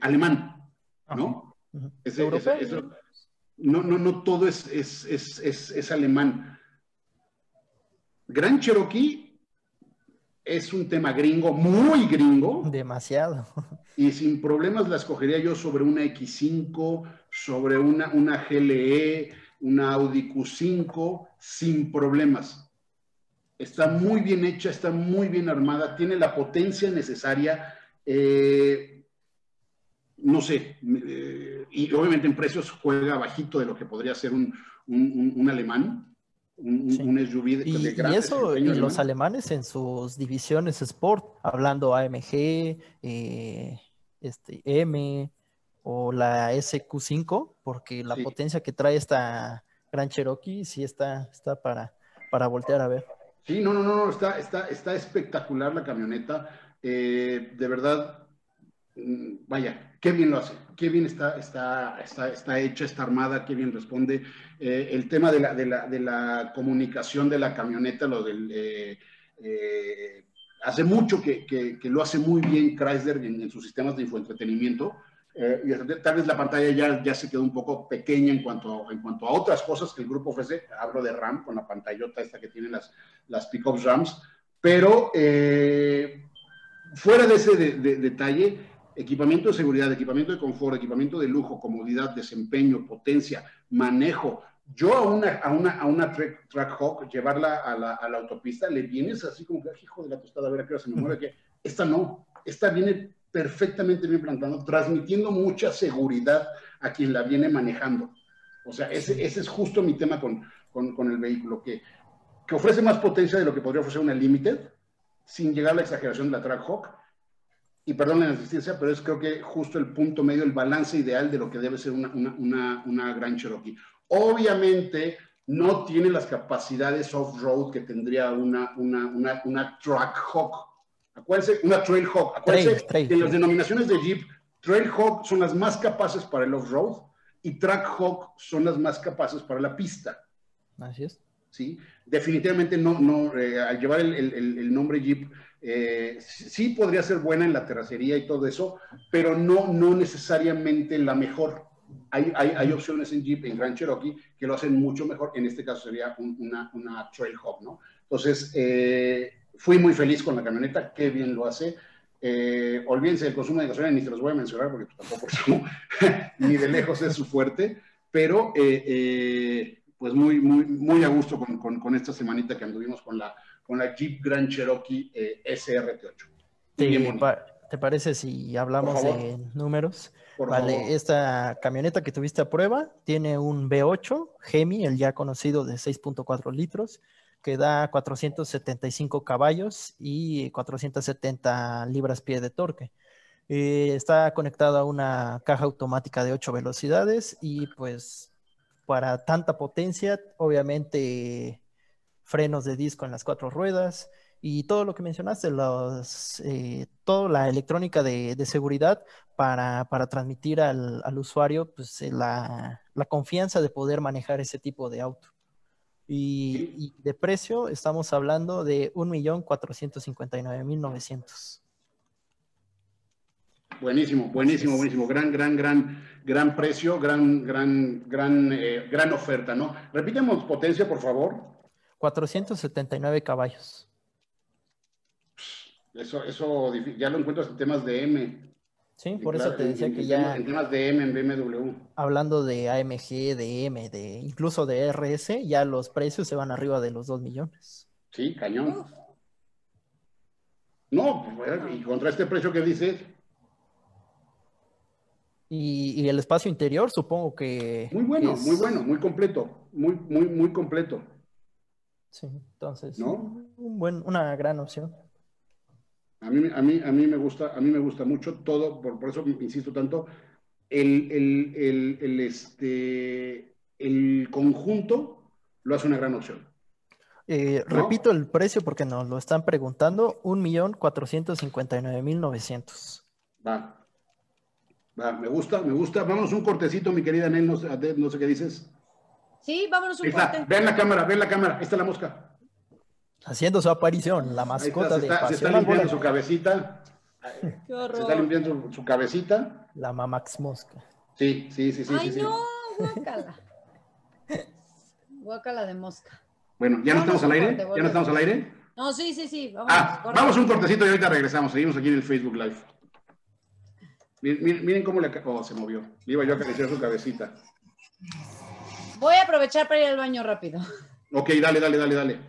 alemán, ¿no? no, no, no todo es, es, es, es alemán. Gran Cherokee es un tema gringo, muy gringo. Demasiado. Y sin problemas la escogería yo sobre una X5, sobre una, una GLE, una Audi Q5, sin problemas. está muy bien hecha, está muy bien armada, tiene la potencia necesaria. Eh, no sé, eh, y obviamente en precios juega bajito de lo que podría ser un, alemán, un, SUV de, y, y eso, y los alemanes en sus divisiones Sport, hablando AMG, eh, este, M o la SQ5, porque la potencia que trae esta Gran Cherokee sí está, está para, para voltear a ver. Sí, no, no, no, está, está, está espectacular la camioneta. Eh, de verdad, mm, vaya, qué bien lo hace, qué bien está, está, está, está hecha, está armada, qué bien responde. Eh, el tema de la, de, la, de la, comunicación de la camioneta, lo del... Eh, hace mucho que, que, lo hace muy bien Chrysler en, en sus sistemas de infoentretenimiento. Eh, y tal vez la pantalla ya, ya se quedó un poco pequeña en cuanto, en cuanto a otras cosas que el grupo ofrece. Hablo de RAM con la pantallota esta que tienen las, las pickups RAMs, pero eh, fuera de ese detalle, equipamiento de seguridad, equipamiento de confort, equipamiento de lujo, comodidad, desempeño, potencia, manejo. Yo a una, a una, a una Trackhawk, llevarla a la, a la, autopista, le vienes así como que, hijo de la tostada, a ver a qué hora se me mueve, que esta no, esta viene perfectamente bien plantado, transmitiendo mucha seguridad a quien la viene manejando. O sea, ese, ese es justo mi tema con, con, con, el vehículo, que, que ofrece más potencia de lo que podría ofrecer una Limited, sin llegar a la exageración de la Trackhawk. Y perdón la insistencia, pero es creo que justo el punto medio, el balance ideal de lo que debe ser una, una, una, una Gran Cherokee. Obviamente no tiene las capacidades off-road que tendría una, una, una, una Trackhawk Acuérdense, una Trailhawk. Acuérdense que en las denominaciones de Jeep, Trailhawk son las más capaces para el off-road y Trackhawk son las más capaces para la pista. Así es. ¿Sí? Definitivamente no, no eh, al llevar el, el, el nombre Jeep, eh, sí podría ser buena en la terracería y todo eso, pero no, no necesariamente la mejor. Hay, hay, hay, opciones en Jeep, en Grand Cherokee, que lo hacen mucho mejor. En este caso sería una, una Trailhawk, ¿no? Entonces, eh, Fui muy feliz con la camioneta, qué bien lo hace. Eh, olvídense del consumo de gasolina, ni se los voy a mencionar porque tampoco ni de lejos es su fuerte, pero eh, eh, pues muy, muy, muy a gusto con, con, esta semanita que anduvimos con la, con la Jeep Grand Cherokee SRT8. ¿Te parece si hablamos de números? vale, esta camioneta que tuviste a prueba tiene un V8 Gemi, el ya conocido de 6.4 litros, que da 475 caballos y 470 libras-pie de torque. Eh, está conectado a una caja automática de 8 velocidades y pues para tanta potencia, obviamente frenos de disco en las cuatro ruedas y todo lo que mencionaste, los, eh, toda la electrónica de, seguridad para, transmitir al, usuario pues, la, la confianza de poder manejar ese tipo de auto. Y, de precio estamos hablando de 1.459.900. Buenísimo, buenísimo, buenísimo. Gran, gran, gran, gran precio, gran, gran, gran, eh, gran oferta, ¿no? Repitemos potencia, por favor. 479 caballos. Eso, eso ya lo encuentras en temas de M. Sí, por eso te decía que ya. En temas de M, en BMW. Hablando de AMG, de M, de incluso de RS, ya los precios se van arriba de los 2 millones. Sí, cañón. No, pues, y contra este precio que dices. Y, el espacio interior, supongo que. Muy bueno, muy bueno, muy completo. Muy, muy, muy completo. Sí, entonces. ¿No? Un buen, una gran opción. A mí, a mí, a mí, me, gusta, a mí me gusta mucho todo, por, por eso insisto tanto, el, el, el, este, el conjunto lo hace una gran opción. Eh, repito el precio porque nos lo están preguntando, 1.459.900. Va, va, me gusta, me gusta. Vámonos un cortecito, mi querida Nel, no, no sé qué dices. Sí, vámonos un corte. Ven la cámara, ven la cámara, ahí está la mosca haciendo su aparición, la mascota de se está limpiando su cabecita. Qué horror. Se está limpiando su, cabecita. La Mamax Mosca. Sí, sí, sí, sí. Ay, no, guácala. guácala de mosca. Bueno, ¿ya no estamos al aire? ¿Ya no estamos al aire? No, sí, sí, sí. Vamos, ah, vamos un cortecito y ahorita regresamos. Seguimos aquí en el Facebook Live. Miren, miren cómo le... Oh, se movió. Le iba yo a acariciar su cabecita. Voy a aprovechar para ir al baño rápido. Ok, dale, dale, dale, dale.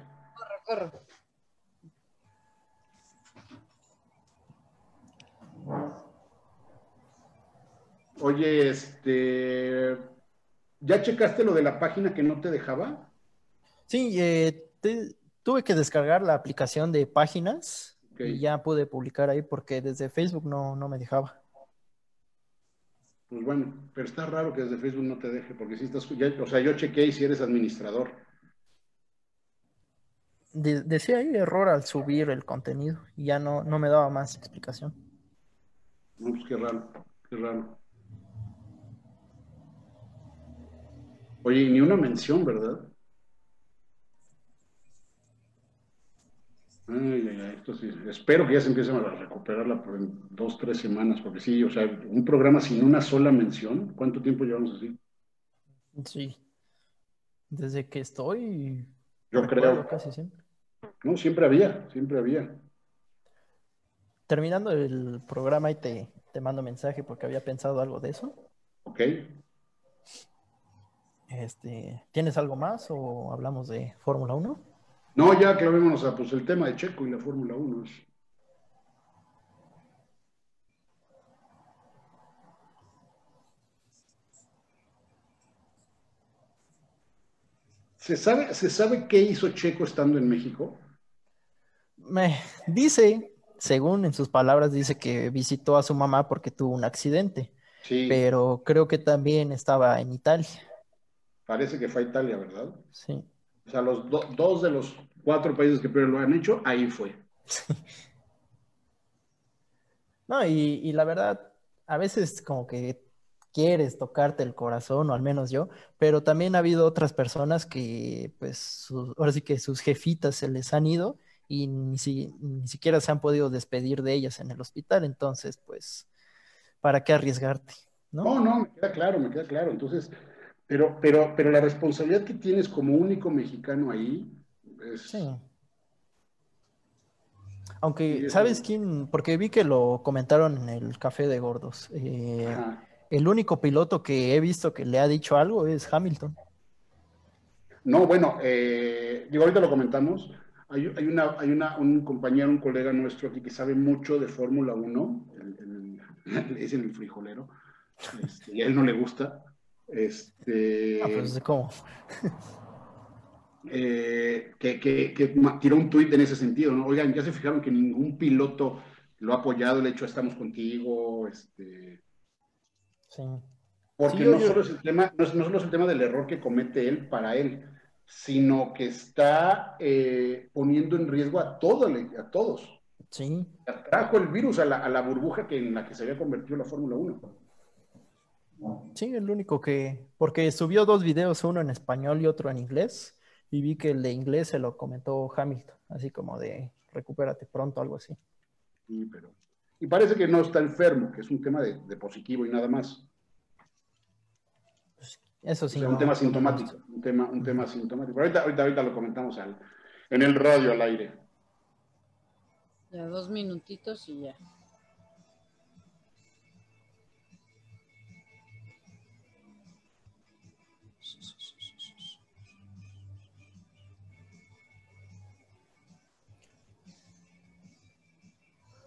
Oye, este, ¿ya checaste lo de la página que no te dejaba? Sí, eh, tuve que descargar la aplicación de páginas okay. y ya pude publicar ahí porque desde Facebook no, no me dejaba. Pues bueno, pero está raro que desde Facebook no te deje, porque si estás, ya, o sea, yo chequeé si eres administrador decía ahí error al subir el contenido y ya no, no me daba más explicación. No, pues qué raro, qué raro. Oye, ni una mención, ¿verdad? Ay, ay, ay, esto sí. Espero que ya se empiecen a recuperarla por dos, tres semanas, porque sí, o sea, un programa sin una sola mención, ¿cuánto tiempo llevamos así? Sí. Desde que estoy. Yo creo. Casi siempre. No, siempre había, siempre había. Terminando el programa y te, te mando mensaje porque había pensado algo de eso. Ok. Este, ¿Tienes algo más o hablamos de Fórmula 1? No, ya clavémonos a pues, el tema de Checo y la Fórmula 1. ¿Se sabe, ¿Se sabe qué hizo Checo estando en México? Me dice, según en sus palabras, dice que visitó a su mamá porque tuvo un accidente. Sí. Pero creo que también estaba en Italia. Parece que fue a Italia, ¿verdad? Sí. O sea, los dos de los cuatro países que primero lo han hecho, ahí fue. No, y, la verdad, a veces como que quieres tocarte el corazón, o al menos yo, pero también ha habido otras personas que, pues, ahora sí que sus jefitas se les han ido y ni, ni siquiera se han podido despedir de ellas en el hospital, entonces, pues, ¿para qué arriesgarte? No, no, no me queda claro, me queda claro. Entonces, pero, pero, pero la responsabilidad que tienes como único mexicano ahí es... Sí. Aunque, ¿sabes quién? Porque vi que lo comentaron en el Café de Gordos. Eh, el único piloto que he visto que le ha dicho algo es Hamilton. No, bueno, eh, digo, ahorita lo comentamos. Hay, una, hay una, un compañero, un colega nuestro aquí que sabe mucho de Fórmula 1, le dicen el frijolero, este, y a él no le gusta. Este, ah, pues, ¿cómo? Eh, que, que, tiró un tuit en ese sentido, ¿no? Oigan, ya se fijaron que ningún piloto lo ha apoyado, le ha hecho estamos contigo, este... Sí. Porque no, Solo es el tema, no, solo es el tema del error que comete él para él, sino que está eh, poniendo en riesgo a, todo, a todos. Sí. Trajo el virus a la, a la burbuja que, en la que se había convertido la Fórmula 1. Sí, el único que, porque subió dos videos, uno en español y otro en inglés, y vi que el de inglés se lo comentó Hamilton, así como de recupérate pronto, algo así. Sí, pero... Y parece que no está enfermo, que es un tema de, positivo y nada más. Pues, eso sí. un tema sintomático, un tema, un tema sintomático. ahorita, ahorita, ahorita lo comentamos al, en el radio al aire. Ya dos minutitos y ya.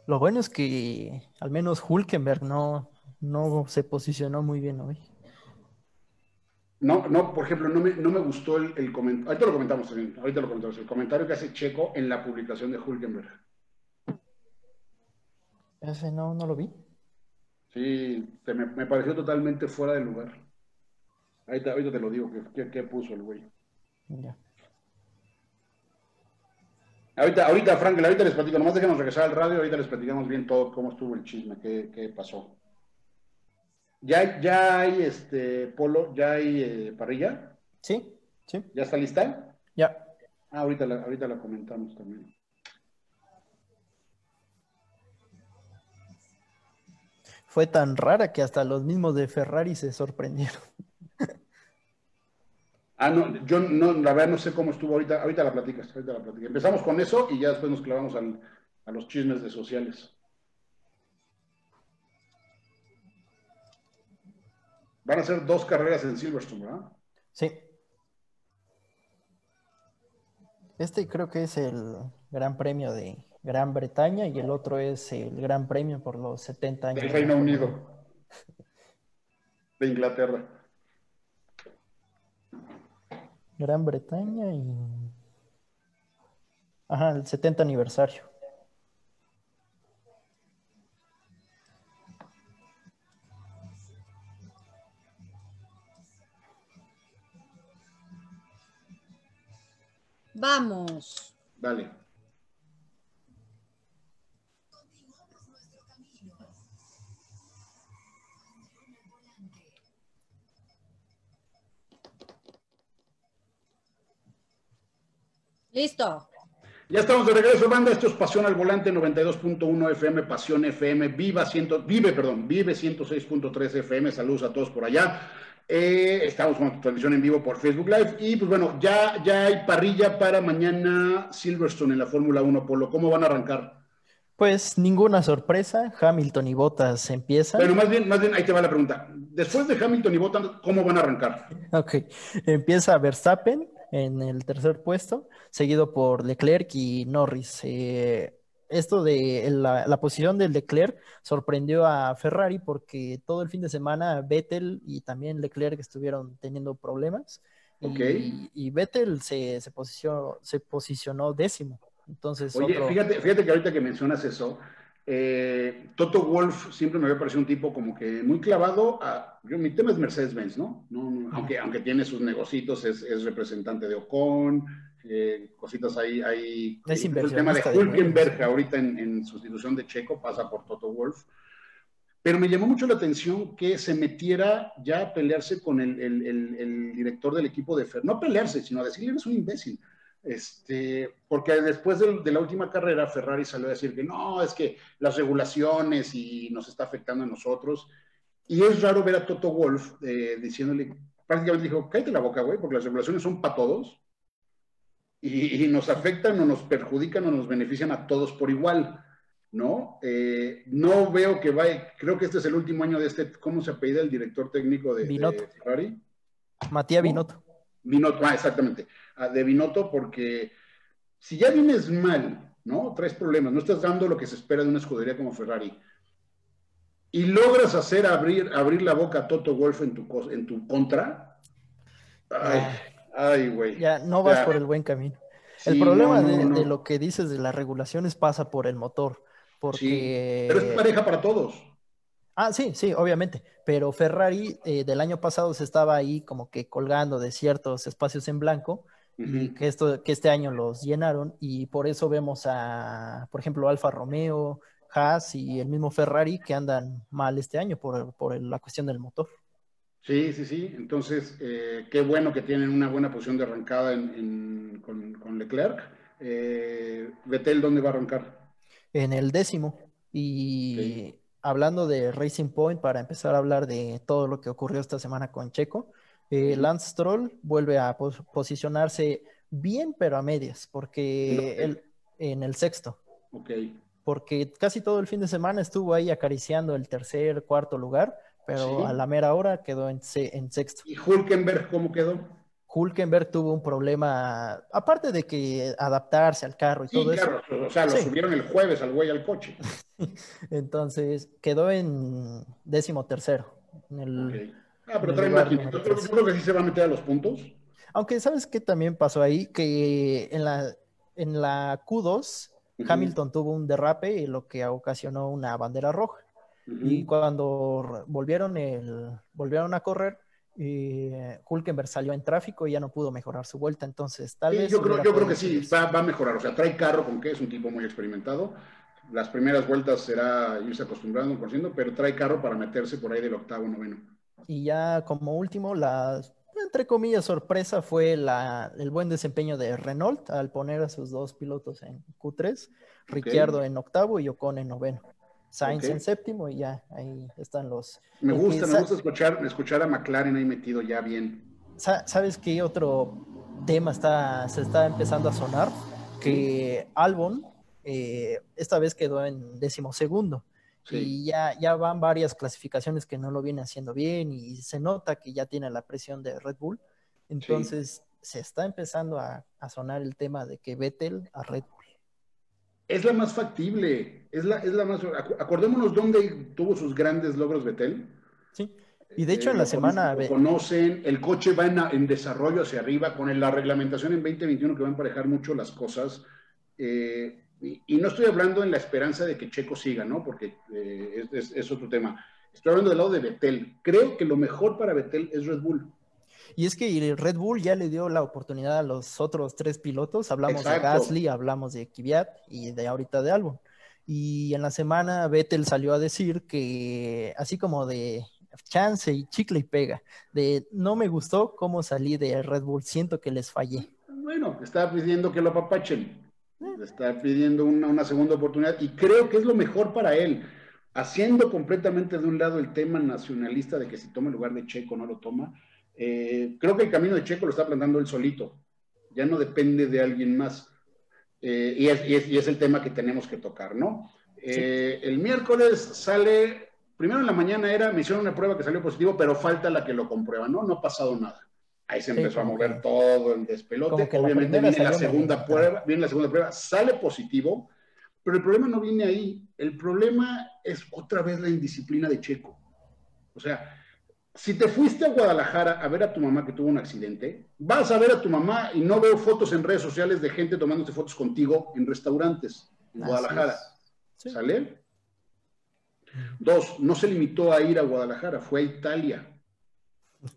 Lo bueno es que al menos Hulkenberg no, no se posicionó muy bien hoy. No, no, por ejemplo, no me, no me gustó el, comentario. Ahorita lo comentamos también, ahorita lo comentamos. El comentario que hace Checo en la publicación de Hulkenberg. Ese no, no lo vi. Sí, me, pareció totalmente fuera de lugar. Ahorita, ahorita te lo digo, ¿qué, puso el güey? Ya. Ahorita, ahorita, Frank, ahorita les platico, nomás déjenos regresar al radio, ahorita les platicamos bien todo, cómo estuvo el chisme, qué, qué pasó. ¿Ya, ¿Ya hay este polo, ya hay eh, parrilla? Sí, sí. ¿Ya está lista? Ya. Ah, ahorita la, ahorita la comentamos también. Fue tan rara que hasta los mismos de Ferrari se sorprendieron. Ah, no, yo no, la verdad no sé cómo estuvo ahorita, ahorita la platicas, ahorita la platicas. Empezamos con eso y ya después nos clavamos a los chismes de sociales. Van a ser dos carreras en Silverstone, ¿verdad? Sí. Este creo que es el Gran Premio de Gran Bretaña y el otro es el Gran Premio por los 70 años. Del Reino Unido. De Inglaterra. Gran Bretaña y... Ajá, el 70 aniversario. Vamos. Dale. Listo. Ya estamos de regreso, banda. Esto es Pasión al Volante 92.1 FM, Pasión FM, Viva 100, Vive, perdón, Vive 106.3 FM. Saludos a todos por allá. Eh, estamos con transmisión en vivo por Facebook Live. Y pues bueno, ya, ya hay parrilla para mañana Silverstone en la Fórmula 1 Polo. ¿Cómo van a arrancar? Pues ninguna sorpresa. Hamilton y Bottas empiezan. Pero más bien, más bien, ahí te va la pregunta. Después de Hamilton y Bottas, ¿cómo van a arrancar? Ok. Empieza Verstappen en el tercer puesto, seguido por Leclerc y Norris. Eh, esto de la, posición del Leclerc sorprendió a Ferrari porque todo el fin de semana Vettel y también Leclerc estuvieron teniendo problemas. Y, Vettel se, posicionó, se posicionó décimo. Entonces, Oye, fíjate, fíjate que ahorita que mencionas eso, eh, Toto Wolf siempre me había parecido un tipo como que muy clavado a... mi tema es Mercedes-Benz, ¿no? aunque, aunque tiene sus negocitos, es, representante de Ocon, eh, cositas ahí. ahí el tema de Hulkenberg ahorita en, sustitución de Checo pasa por Toto Wolf. Pero me llamó mucho la atención que se metiera ya a pelearse con el, el director del equipo de Fer. No a pelearse, sino a decirle, eres un imbécil. Este, porque después de, la última carrera, Ferrari salió a decir que no, es que las regulaciones y nos está afectando a nosotros. Y es raro ver a Toto Wolf eh, diciéndole, prácticamente dijo, cállate la boca, güey, porque las regulaciones son para todos y, nos afectan o nos perjudican o nos benefician a todos por igual, ¿no? Eh, no veo que vaya, creo que este es el último año de este, ¿cómo se apellida el director técnico de, Ferrari? Matías Binotto. Binotto, ah, exactamente, de Binotto, porque si ya vienes mal, ¿no? Traes problemas, no estás dando lo que se espera de una escudería como Ferrari, y logras hacer abrir, abrir la boca a Toto Wolf en tu, en tu contra, ay, ay, güey. Ya no vas por el buen camino. el problema de, lo que dices de las regulaciones pasa por el motor, porque... pero es pareja para todos. Ah, sí, sí, obviamente. Pero Ferrari eh, del año pasado se estaba ahí como que colgando de ciertos espacios en blanco y que, esto, que este año los llenaron y por eso vemos a, por ejemplo, Alfa Romeo, Haas y el mismo Ferrari que andan mal este año por, la cuestión del motor. Sí, sí, sí. Entonces, eh, qué bueno que tienen una buena posición de arrancada con, Leclerc. Eh, Vettel, ¿dónde va a arrancar? En el décimo. Y hablando de Racing Point, para empezar a hablar de todo lo que ocurrió esta semana con Checo, eh, Lance Stroll vuelve a posicionarse bien, pero a medias, porque él, en el sexto. Ok. Porque casi todo el fin de semana estuvo ahí acariciando el tercer, cuarto lugar, pero a la mera hora quedó en, en sexto. ¿Y Hulkenberg cómo quedó? Hulkenberg tuvo un problema, aparte de que adaptarse al carro y todo claro, eso. O sea, lo subieron el jueves al güey al coche. Entonces, quedó en décimo tercero. Ah, pero trae máquina. Yo creo que sí se va a meter a los puntos. Aunque, ¿sabes qué también pasó ahí? Que en la, en la Q2, Hamilton tuvo un derrape, y lo que ocasionó una bandera roja. Y cuando volvieron, el, volvieron a correr, y eh, Hulkenberg salió en tráfico y ya no pudo mejorar su vuelta, entonces tal vez... Yo creo, yo creo que sí, va, a mejorar, o sea, trae carro con que es un tipo muy experimentado, las primeras vueltas será irse acostumbrando, conociendo, pero trae carro para meterse por ahí del octavo, noveno. Y ya como último, la, entre comillas, sorpresa fue la, el buen desempeño de Renault al poner a sus dos pilotos en Q3, Ricciardo en octavo y Ocon en noveno. Sainz en séptimo y ya ahí están los. Me gusta, me gusta escuchar, escuchar a McLaren ahí metido ya bien. ¿Sabes qué otro tema está, se está empezando a sonar? Que Albon eh, esta vez quedó en décimo segundo. Y ya, ya van varias clasificaciones que no lo viene haciendo bien y se nota que ya tiene la presión de Red Bull. Entonces se está empezando a, a sonar el tema de que Vettel a Red Bull es la más factible, es la, es la más... Acordémonos dónde tuvo sus grandes logros Betel. Sí. Y de hecho en la semana... Lo conocen, el coche va en, desarrollo hacia arriba, con la reglamentación en 2021 que va a emparejar mucho las cosas. Eh, y, no estoy hablando en la esperanza de que Checo siga, ¿no? Porque eh, es, otro tema. Estoy hablando del lado de Betel. Creo que lo mejor para Betel es Red Bull. Y es que Red Bull ya le dio la oportunidad a los otros tres pilotos. Hablamos de Gasly, hablamos de Kvyat y de ahorita de Albon. Y en la semana Vettel salió a decir que, así como de chance y chicle y pega, de no me gustó cómo salí de Red Bull, siento que les fallé. Bueno, estaba pidiendo que lo apapachen, está pidiendo una, segunda oportunidad y creo que es lo mejor para él, haciendo completamente de un lado el tema nacionalista de que si toma el lugar de Checo no lo toma. Eh, creo que el camino de Checo lo está plantando él solito, ya no depende de alguien más. Eh, y, es, el tema que tenemos que tocar, ¿no? Eh, el miércoles sale, primero en la mañana era, me hicieron una prueba que salió positivo, pero falta la que lo comprueba, ¿no? No ha pasado nada. Ahí se empezó a mover todo el despelote. Obviamente viene la segunda prueba, viene la segunda prueba, sale positivo, pero el problema no viene ahí. El problema es otra vez la indisciplina de Checo. O sea, si te fuiste a Guadalajara a ver a tu mamá que tuvo un accidente, vas a ver a tu mamá y no veo fotos en redes sociales de gente tomándose fotos contigo en restaurantes en Guadalajara. ¿Sale? Dos, no se limitó a ir a Guadalajara, fue a Italia.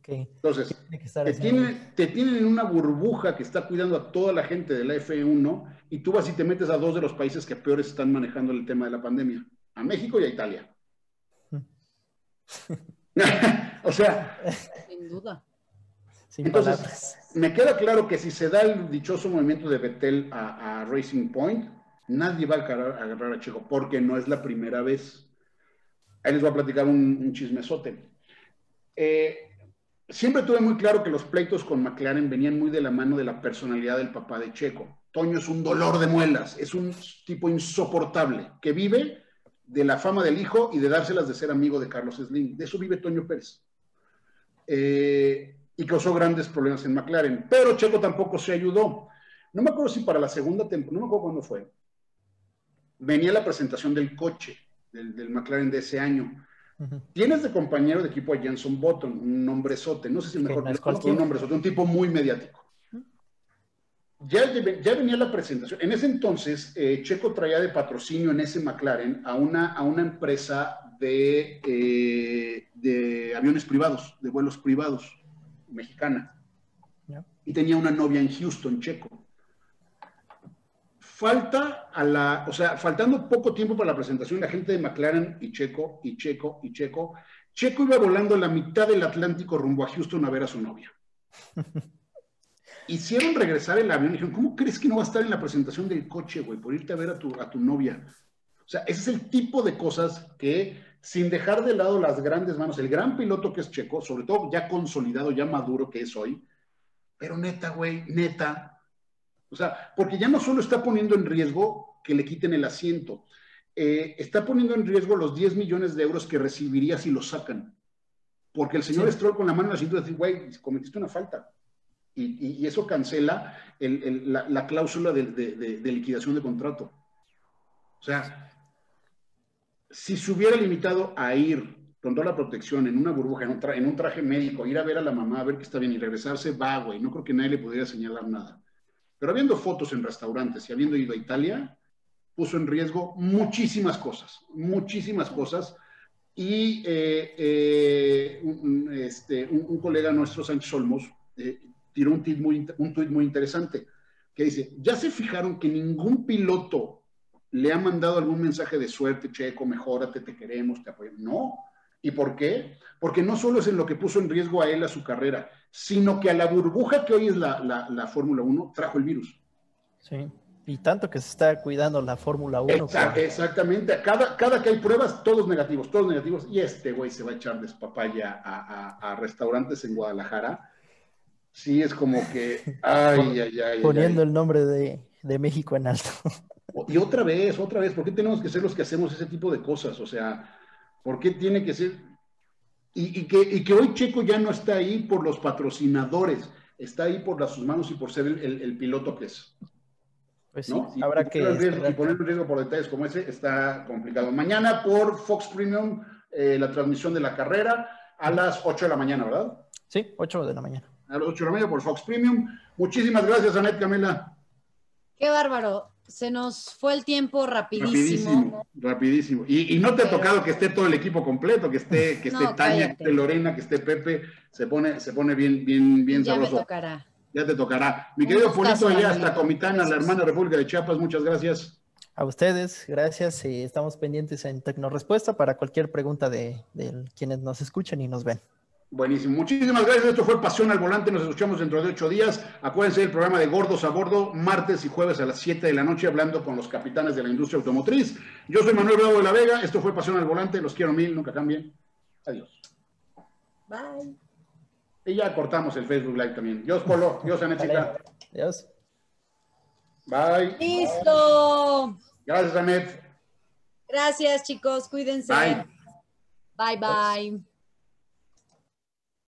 Entonces, te, te, tienen en una burbuja que está cuidando a toda la gente de la F1 y tú vas y te metes a dos de los países que peores están manejando el tema de la pandemia, a México y a Italia. o sea. Sin duda. entonces, me queda claro que si se da el dichoso movimiento de Betel a, Racing Point, nadie va a agarrar, a Checo, porque no es la primera vez. Ahí les voy a platicar un, chismesote. Eh, siempre tuve muy claro que los pleitos con McLaren venían muy de la mano de la personalidad del papá de Checo. Toño es un dolor de muelas, es un tipo insoportable que vive de la fama del hijo y de dárselas de ser amigo de Carlos Slim. De eso vive Toño Pérez. Eh, y causó grandes problemas en McLaren. Pero Checo tampoco se ayudó. No me acuerdo si para la segunda temporada, no me acuerdo cuándo fue. Venía la presentación del coche, del, McLaren de ese año. Tienes de compañero de equipo a Jenson Button, un nombrezote, no sé si mejor, un nombrezote, un tipo muy mediático ya, ya, venía la presentación. En ese entonces, eh, Checo traía de patrocinio en ese McLaren a una, a una empresa de, eh, de aviones privados, de vuelos privados, mexicana. Y tenía una novia en Houston, Checo. Falta a la, o sea, faltando poco tiempo para la presentación, la gente de McLaren y Checo, y Checo, y Checo, Checo iba volando la mitad del Atlántico rumbo a Houston a ver a su novia. hicieron regresar el avión y dijeron, ¿cómo crees que no va a estar en la presentación del coche, güey, por irte a ver a tu, a tu novia? O sea, ese es el tipo de cosas que, sin dejar de lado las grandes manos, el gran piloto que es Checo, sobre todo ya consolidado, ya maduro que es hoy, pero neta, güey, neta. O sea, porque ya no solo está poniendo en riesgo que le quiten el asiento, eh, está poniendo en riesgo los 10 millones de euros que recibiría si lo sacan. Porque el señor Stroll con la mano en la cintura dice, güey, cometiste una falta y, eso cancela la, cláusula de, liquidación de contrato. O sea, si se hubiera limitado a ir con toda la protección en una burbuja, en un, en un traje médico, ir a ver a la mamá, a ver que está bien y regresarse, va, güey, no creo que nadie le pudiera señalar nada. Pero habiendo fotos en restaurantes y habiendo ido a Italia, puso en riesgo muchísimas cosas, muchísimas cosas. Y eh, eh, un, este, un, colega nuestro, Sánchez Olmos, eh, tiró un tweet muy, un muy interesante que dice, ¿ya se fijaron que ningún piloto le ha mandado algún mensaje de suerte, Checo, mejórate, te queremos, te apoyamos? No. ¿Y por qué? Porque no solo es en lo que puso en riesgo a él, a su carrera, sino que a la burbuja que hoy es la, la, Fórmula 1 trajo el virus. Sí. Y tanto que se está cuidando la Fórmula 1. Exactamente. Cada, cada que hay pruebas, todos negativos, todos negativos. Y este güey se va a echar despapaya a, a, a restaurantes en Guadalajara sí es como que, ay, ay, ay. Poniendo el nombre de, México en alto. Y otra vez, otra vez, ¿por qué tenemos que ser los que hacemos ese tipo de cosas? O sea, ¿por qué tiene que ser? Y, que, que, hoy Checo ya no está ahí por los patrocinadores, está ahí por las sus manos y por ser el, piloto que es. Pues sí, habrá que... y poner un riesgo por detalles como ese está complicado. Mañana por Fox Premium, eh, la transmisión de la carrera a las 8 de la mañana, ¿verdad? Sí, 8 de la mañana. A las 8 de la mañana por Fox Premium. Muchísimas gracias, Anet Camila. Qué bárbaro. Se nos fue el tiempo rapidísimo. Rapidísimo, rapidísimo. Y, no te ha tocado que esté todo el equipo completo, que esté, que esté Tania, que esté Lorena, que esté Pepe. Se pone, se pone bien, bien, bien ya sabroso. Ya me tocará. Ya te tocará. Mi querido Polito, allá hasta Comitana, la hermana República de Chiapas, muchas gracias. A ustedes, gracias. Y estamos pendientes en Tecnorespuesta para cualquier pregunta de, de quienes nos escuchen y nos ven. Buenísimo. Muchísimas gracias. Esto fue Pasión al Volante. Nos escuchamos dentro de ocho días. Acuérdense del programa de Gordos a Bordo, martes y jueves a las 7 de la noche, hablando con los capitanes de la industria automotriz. Yo soy Manuel Bravo de la Vega. Esto fue Pasión al Volante. Los quiero mil. Nunca cambien. Adiós. Bye. Y ya cortamos el Facebook Live también. Dios, Polo. Dios, Anetita. Adiós. Bye. Listo. Gracias, Anet. Gracias, chicos. Cuídense. Bye. Bye, bye.